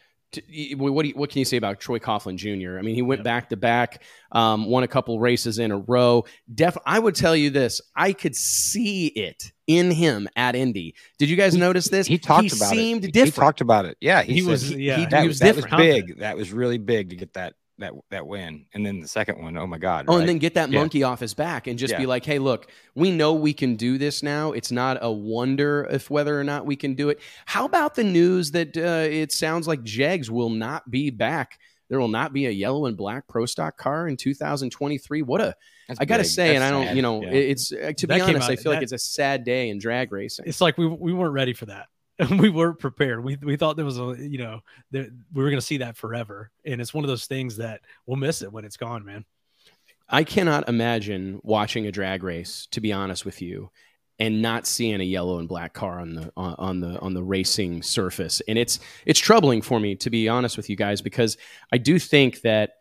what you, what can you say about Troy Coughlin Jr.? I mean, he went yep. back to back, um, won a couple races in a row. Def, I would tell you this: I could see it in him at Indy. Did you guys notice this? He talked he about seemed it. Different. He talked about it. Yeah, he, he was. He, yeah, that, he was, that was big. That was really big to get that that that win, and then the second one, oh my god! Oh, right? and then get that yeah. monkey off his back and just yeah. be like, "Hey, look, we know we can do this now. It's not a wonder if whether or not we can do it." How about the news that uh, it sounds like Jegs will not be back? There will not be a yellow and black pro stock car in 2023. What a That's I got to say, That's and I don't, sad. you know, yeah. it's uh, to that be honest, out, I feel that, like it's a sad day in drag racing. It's like we we weren't ready for that. we weren't prepared. We we thought there was a you know that we were going to see that forever, and it's one of those things that we'll miss it when it's gone, man. I cannot imagine watching a drag race, to be honest with you, and not seeing a yellow and black car on the on, on the on the racing surface, and it's it's troubling for me to be honest with you guys because I do think that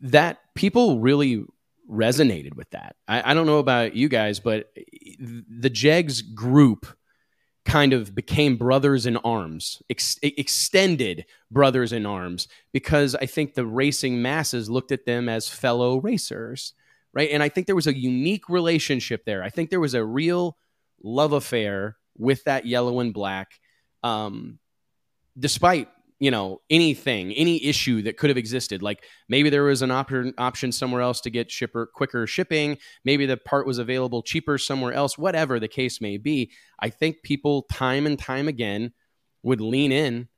that people really resonated with that. I, I don't know about you guys, but the Jegs group kind of became brothers in arms, ex- extended brothers in arms, because I think the racing masses looked at them as fellow racers, right? And I think there was a unique relationship there. I think there was a real love affair with that yellow and black, um, despite you know anything any issue that could have existed. Like maybe there was an op- option somewhere else to get shipper quicker shipping. Maybe the part was available cheaper somewhere else whatever the case may be. I think people time and time again would lean in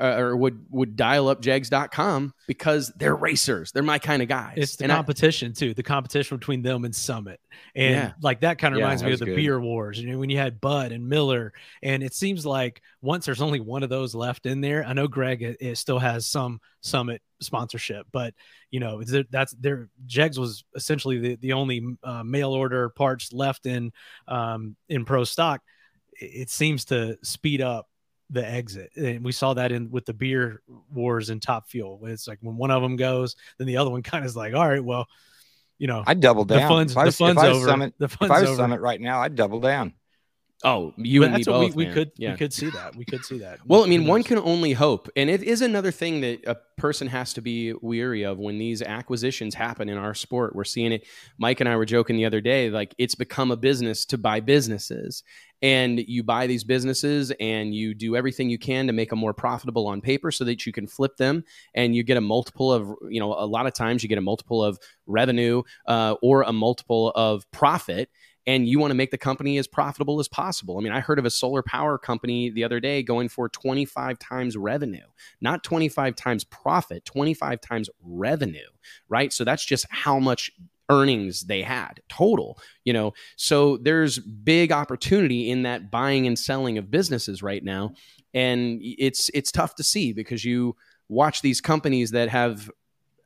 uh, or would would dial up jegs.com because they're racers. They're my kind of guys. It's the and competition I, too. The competition between them and Summit. And yeah. like that kind of yeah, reminds me of the good. beer wars. You know, when you had Bud and Miller, and it seems like once there's only one of those left in there. I know Greg it, it still has some Summit sponsorship, but you know that's their Jegs was essentially the the only uh, mail order parts left in um, in pro stock. It seems to speed up the exit. And we saw that in with the beer wars in Top Fuel. It's like when one of them goes, then the other one kind of is like, all right, well, you know, I'd double down. The funds, was, the funds over. Summit, the funds if I was over. Summit right now, I'd double down. Oh, you but and me both. We, we could yeah. we could see that. We could see that. Well, I mean, one can only hope, and it is another thing that a person has to be weary of when these acquisitions happen in our sport. We're seeing it. Mike and I were joking the other day, like it's become a business to buy businesses, and you buy these businesses and you do everything you can to make them more profitable on paper so that you can flip them and you get a multiple of you know a lot of times you get a multiple of revenue uh, or a multiple of profit and you want to make the company as profitable as possible. I mean, I heard of a solar power company the other day going for 25 times revenue, not 25 times profit, 25 times revenue, right? So that's just how much earnings they had total you know so there's big opportunity in that buying and selling of businesses right now and it's it's tough to see because you watch these companies that have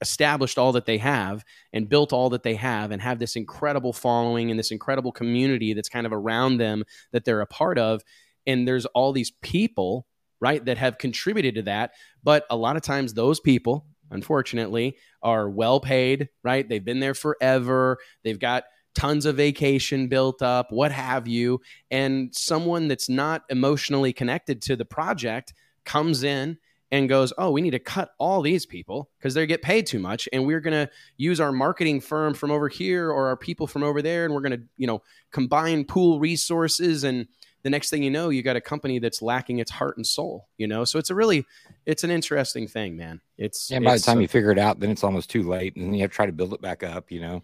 established all that they have and built all that they have and have this incredible following and this incredible community that's kind of around them that they're a part of. And there's all these people right that have contributed to that. But a lot of times those people unfortunately are well paid right? They've been there forever. They've got tons of vacation built up what have you. And someone that's not emotionally connected to the project comes in and goes, "Oh, we need to cut all these people because they get paid too much, and we're going to use our marketing firm from over here or our people from over there, and we're going to, you know, combine pool resources." And the next thing you know, you got a company that's lacking its heart and soul. You know, so it's a really, it's an interesting thing, man. It's and by it's, the time you figure it out, then it's almost too late, and you have to try to build it back up. You know,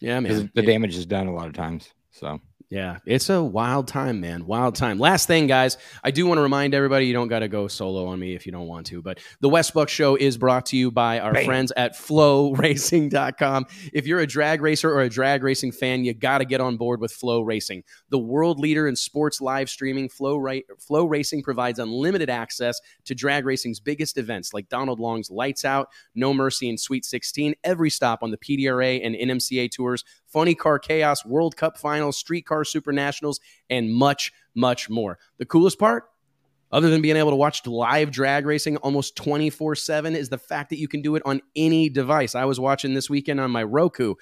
yeah, man, the damage is done a lot of times. So yeah, it's a wild time, man. Wild time. Last thing, guys, I do want to remind everybody you don't got to go solo on me if you don't want to, but the Wes Buck Show is brought to you by our Bam. friends at flowracing.com. If you're a drag racer or a drag racing fan, you got to get on board with Flow Racing. The world leader in sports live streaming, Flow, Ra- Flow Racing provides unlimited access to drag racing's biggest events like Donald Long's Lights Out, No Mercy, and Sweet 16, every stop on the PDRA and NMCA tours Funny Car Chaos, World Cup Finals, Streetcar Super Nationals, and much, much more. The coolest part, other than being able to watch live drag racing almost 24 7, is the fact that you can do it on any device. I was watching this weekend on my Roku.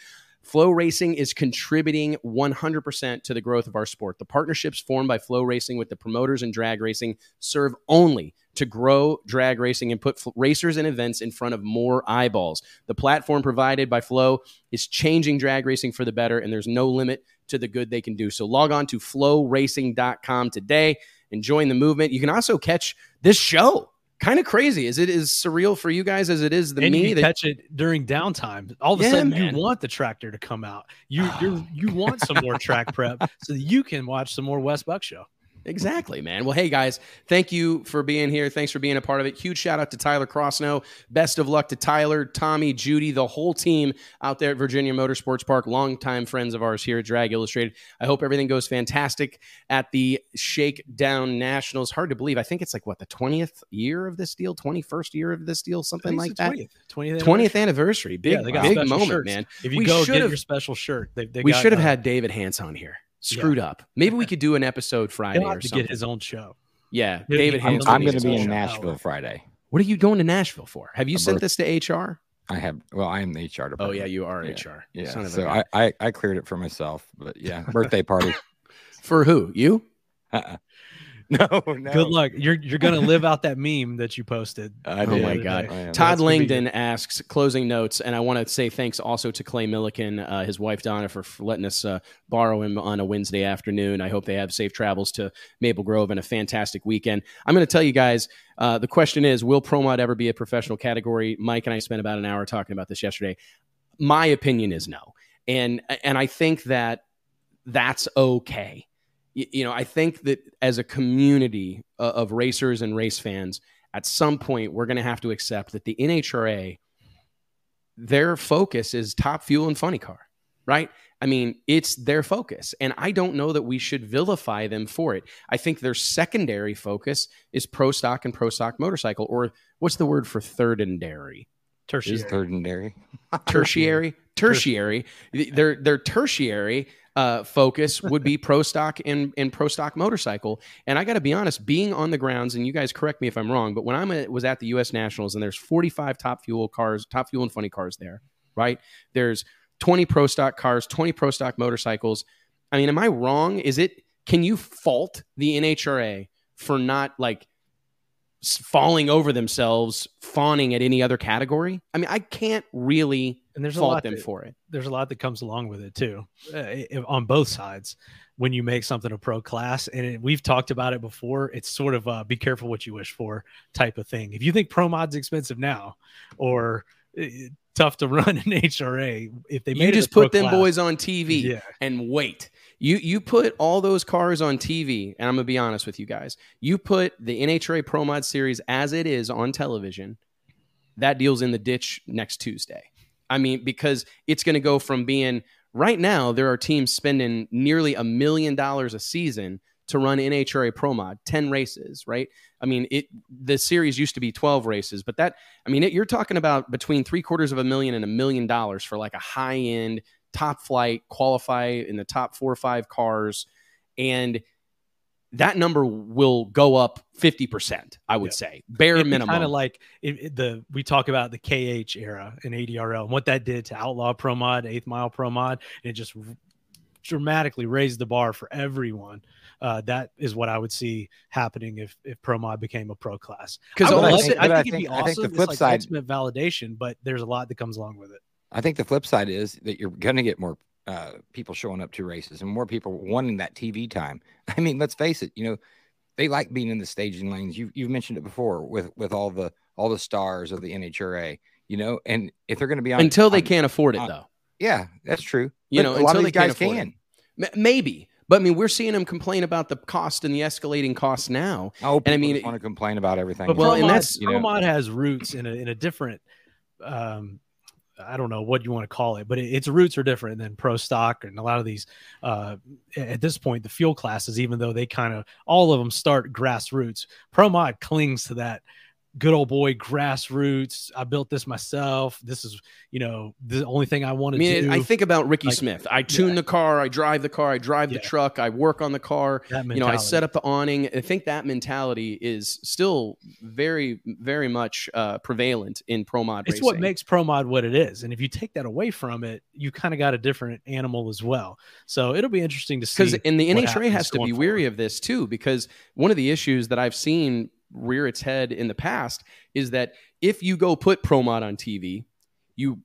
Flow Racing is contributing 100% to the growth of our sport. The partnerships formed by Flow Racing with the promoters in drag racing serve only to grow drag racing and put racers and events in front of more eyeballs. The platform provided by Flow is changing drag racing for the better, and there's no limit to the good they can do. So log on to flowracing.com today and join the movement. You can also catch this show. Kind of crazy. Is it as surreal for you guys as it is the and me? You that... catch it during downtime. All of a yeah, sudden, man. you want the tractor to come out. You you you want some more track prep so that you can watch some more Wes Buck show. Exactly, man. Well, hey guys, thank you for being here. Thanks for being a part of it. Huge shout out to Tyler Crossnoe. Best of luck to Tyler, Tommy, Judy, the whole team out there at Virginia Motorsports Park. Longtime friends of ours here at Drag Illustrated. I hope everything goes fantastic at the Shakedown Nationals. Hard to believe. I think it's like what the twentieth year of this deal, twenty first year of this deal, something like that. 20th, 20th anniversary. Big, yeah, big moment, shirts. man. If you we go get your special shirt, they, they we should have uh, had David Hance on here screwed yeah. up. Maybe we could do an episode Friday to something. get his own show. Yeah, David. I'm, I'm going to be in Nashville Friday. What are you going to Nashville for? Have you a sent birth- this to HR? I have. Well, I am the HR department. Oh yeah, you are yeah. HR. Yeah. So I, I, I cleared it for myself, but yeah, birthday party. for who? You? Uh-uh. No, no. Good luck. You're you're gonna live out that meme that you posted. oh my god. Todd Langdon asks closing notes, and I want to say thanks also to Clay Millican, uh, his wife Donna, for letting us uh, borrow him on a Wednesday afternoon. I hope they have safe travels to Maple Grove and a fantastic weekend. I'm going to tell you guys. Uh, the question is, will Promod ever be a professional category? Mike and I spent about an hour talking about this yesterday. My opinion is no, and and I think that that's okay you know, I think that as a community uh, of racers and race fans, at some point we're going to have to accept that the NHRA their focus is top fuel and funny car, right? I mean, it's their focus. And I don't know that we should vilify them for it. I think their secondary focus is pro stock and pro stock motorcycle, or what's the word for third and dairy? Tertiary. Is third and dairy. tertiary. Tertiary. Their their tertiary uh, focus would be pro stock and, and pro stock motorcycle. And I got to be honest, being on the grounds, and you guys correct me if I'm wrong, but when I was at the U.S. Nationals and there's 45 top fuel cars, top fuel and funny cars there, right? There's 20 pro stock cars, 20 pro stock motorcycles. I mean, am I wrong? Is it, can you fault the NHRA for not like falling over themselves, fawning at any other category? I mean, I can't really and there's fault a lot them that, for it. There's a lot that comes along with it too, uh, on both sides. When you make something a pro class, and it, we've talked about it before, it's sort of a be careful what you wish for type of thing. If you think pro mod's expensive now, or uh, tough to run NHRA, if they you just put them class, boys on TV yeah. and wait. You you put all those cars on TV, and I'm gonna be honest with you guys. You put the NHRA Pro Mod series as it is on television. That deal's in the ditch next Tuesday. I mean, because it's going to go from being right now, there are teams spending nearly a million dollars a season to run NHRA Pro Mod, 10 races, right? I mean, it the series used to be 12 races, but that, I mean, it, you're talking about between three quarters of a million and a million dollars for like a high end, top flight, qualify in the top four or five cars. And that number will go up 50%, I would yeah. say, bare it minimum. Kind of like it, it, the we talk about the KH era in ADRL and what that did to Outlaw Pro Mod, Eighth Mile Pro Mod, and it just dramatically raised the bar for everyone. Uh, that is what I would see happening if if Pro Mod became a pro class. Because I, I, think, I, think it'd be awesome. I think the flip it's like side, validation, but there's a lot that comes along with it. I think the flip side is that you're going to get more uh, people showing up to races and more people wanting that TV time. I mean, let's face it, you know, they like being in the staging lanes. You you've mentioned it before with with all the all the stars of the NHRA, you know, and if they're going to be on until they on, can't afford it on, though. Yeah, that's true. You but know, a lot of these guys can. Maybe, but I mean, we're seeing them complain about the cost and the escalating costs now. Oh, and I mean, they want to complain about everything. But well, and that's you know, Promod has roots in a in a different um, I don't know what you want to call it, but it, its roots are different than pro stock and a lot of these. Uh, at this point, the fuel classes, even though they kind of all of them start grassroots, pro mod clings to that good old boy grassroots. I built this myself. This is, you know, the only thing I want to I mean, do. I think about Ricky like, Smith. I tune yeah. the car, I drive the car, I drive yeah. the truck, I work on the car. You know, I set up the awning. I think that mentality is still very, very much uh, prevalent in pro mod. It's racing. what makes pro mod what it is. And if you take that away from it, you kind of got a different animal as well. So it'll be interesting to see. Because in the NHRA has to be forward. weary of this too, because one of the issues that I've seen rear its head in the past is that if you go put ProMod on TV, you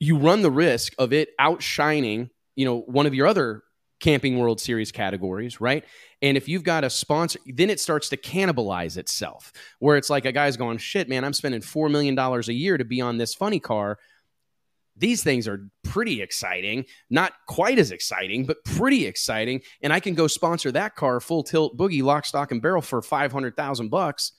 you run the risk of it outshining, you know, one of your other camping world series categories, right? And if you've got a sponsor, then it starts to cannibalize itself, where it's like a guy's going, shit, man, I'm spending $4 million a year to be on this funny car these things are pretty exciting. Not quite as exciting, but pretty exciting. And I can go sponsor that car full tilt boogie lock, stock, and barrel for 500,000 bucks.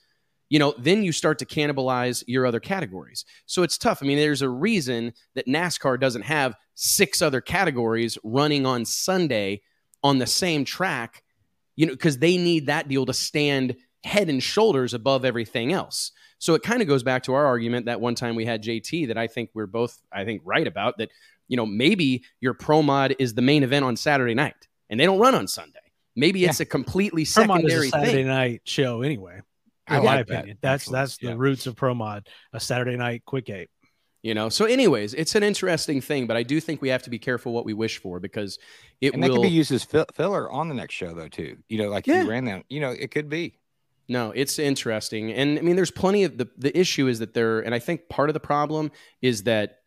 You know, then you start to cannibalize your other categories. So it's tough. I mean, there's a reason that NASCAR doesn't have six other categories running on Sunday on the same track, you know, because they need that deal to stand head and shoulders above everything else. So it kind of goes back to our argument that one time we had JT that I think we're both, I think, right about that, you know, maybe your pro mod is the main event on Saturday night and they don't run on Sunday. Maybe yeah. it's a completely pro secondary Saturday thing. night show anyway. In my opinion, that, that's that's yeah. the roots of pro mod, a Saturday night quick eight. You know, so anyways, it's an interesting thing, but I do think we have to be careful what we wish for because it and will. That could be used as filler on the next show, though. Too, you know, like yeah. you ran that. You know, it could be. No, it's interesting. And I mean, there's plenty of the, the issue is that there, and I think part of the problem is that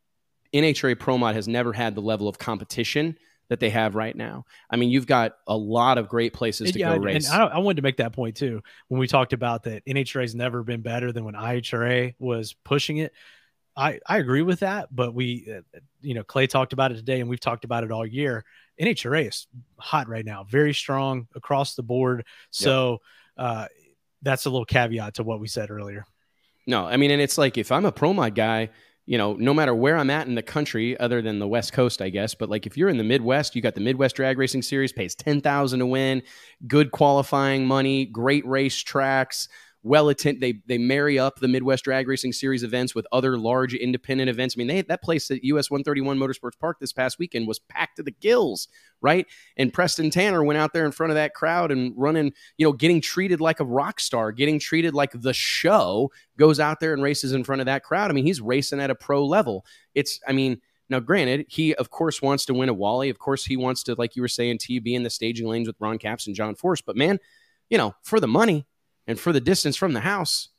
NHRA Pro Mod has never had the level of competition that they have right now. I mean, you've got a lot of great places to yeah, go race. And I, I, wanted to make that point too when we talked about that NHRA has never been better than when IHRA was pushing it. I, I agree with that, but we, uh, you know, Clay talked about it today and we've talked about it all year. NHRA is hot right now, very strong across the board. So, uh, that's a little caveat to what we said earlier. No, I mean, and it's like if I'm a pro mod guy, you know, no matter where I'm at in the country, other than the West Coast, I guess. But like if you're in the Midwest, you got the Midwest Drag Racing Series, pays ten thousand to win, good qualifying money, great race tracks well attended. They they marry up the Midwest Drag Racing Series events with other large independent events. I mean, they that place at US 131 Motorsports Park this past weekend was packed to the gills, right? And Preston Tanner went out there in front of that crowd and running, you know, getting treated like a rock star, getting treated like the show. Goes out there and races in front of that crowd. I mean, he's racing at a pro level. It's, I mean. Now, granted, he of course wants to win a Wally. Of course, he wants to, like you were saying, T be in the staging lanes with Ron Capps and John Force. But man, you know, for the money, and for the distance from the house,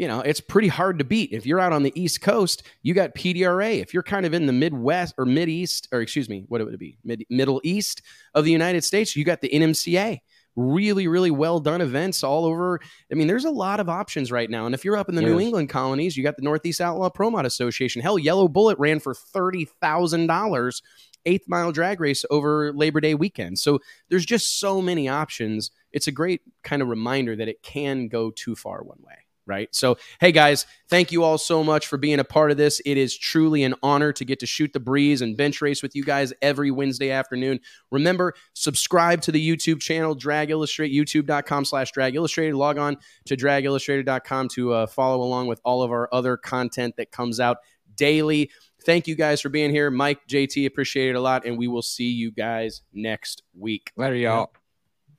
you know, it's pretty hard to beat. If you're out on the East Coast, you got PDRA. If you're kind of in the Midwest or Mid East, or excuse me, what would it be? Mid, Middle East of the United States, you got the NMCA. Really, really well done events all over. I mean, there's a lot of options right now. And if you're up in the yes. New England colonies, you got the Northeast Outlaw Pro Mod Association. Hell, Yellow Bullet ran for $30,000 eighth mile drag race over Labor Day weekend. So there's just so many options it's a great kind of reminder that it can go too far one way right? So, hey guys, thank you all so much for being a part of this. It is truly an honor to get to shoot the breeze and bench race with you guys every Wednesday afternoon. Remember, subscribe to the YouTube channel, Drag Illustrate, youtube.com slash drag illustrated. Log on to dragillustrated.com to uh, follow along with all of our other content that comes out daily. Thank you guys for being here. Mike, JT, appreciate it a lot. And we will see you guys next week. Later, y'all.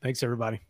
Thanks, everybody.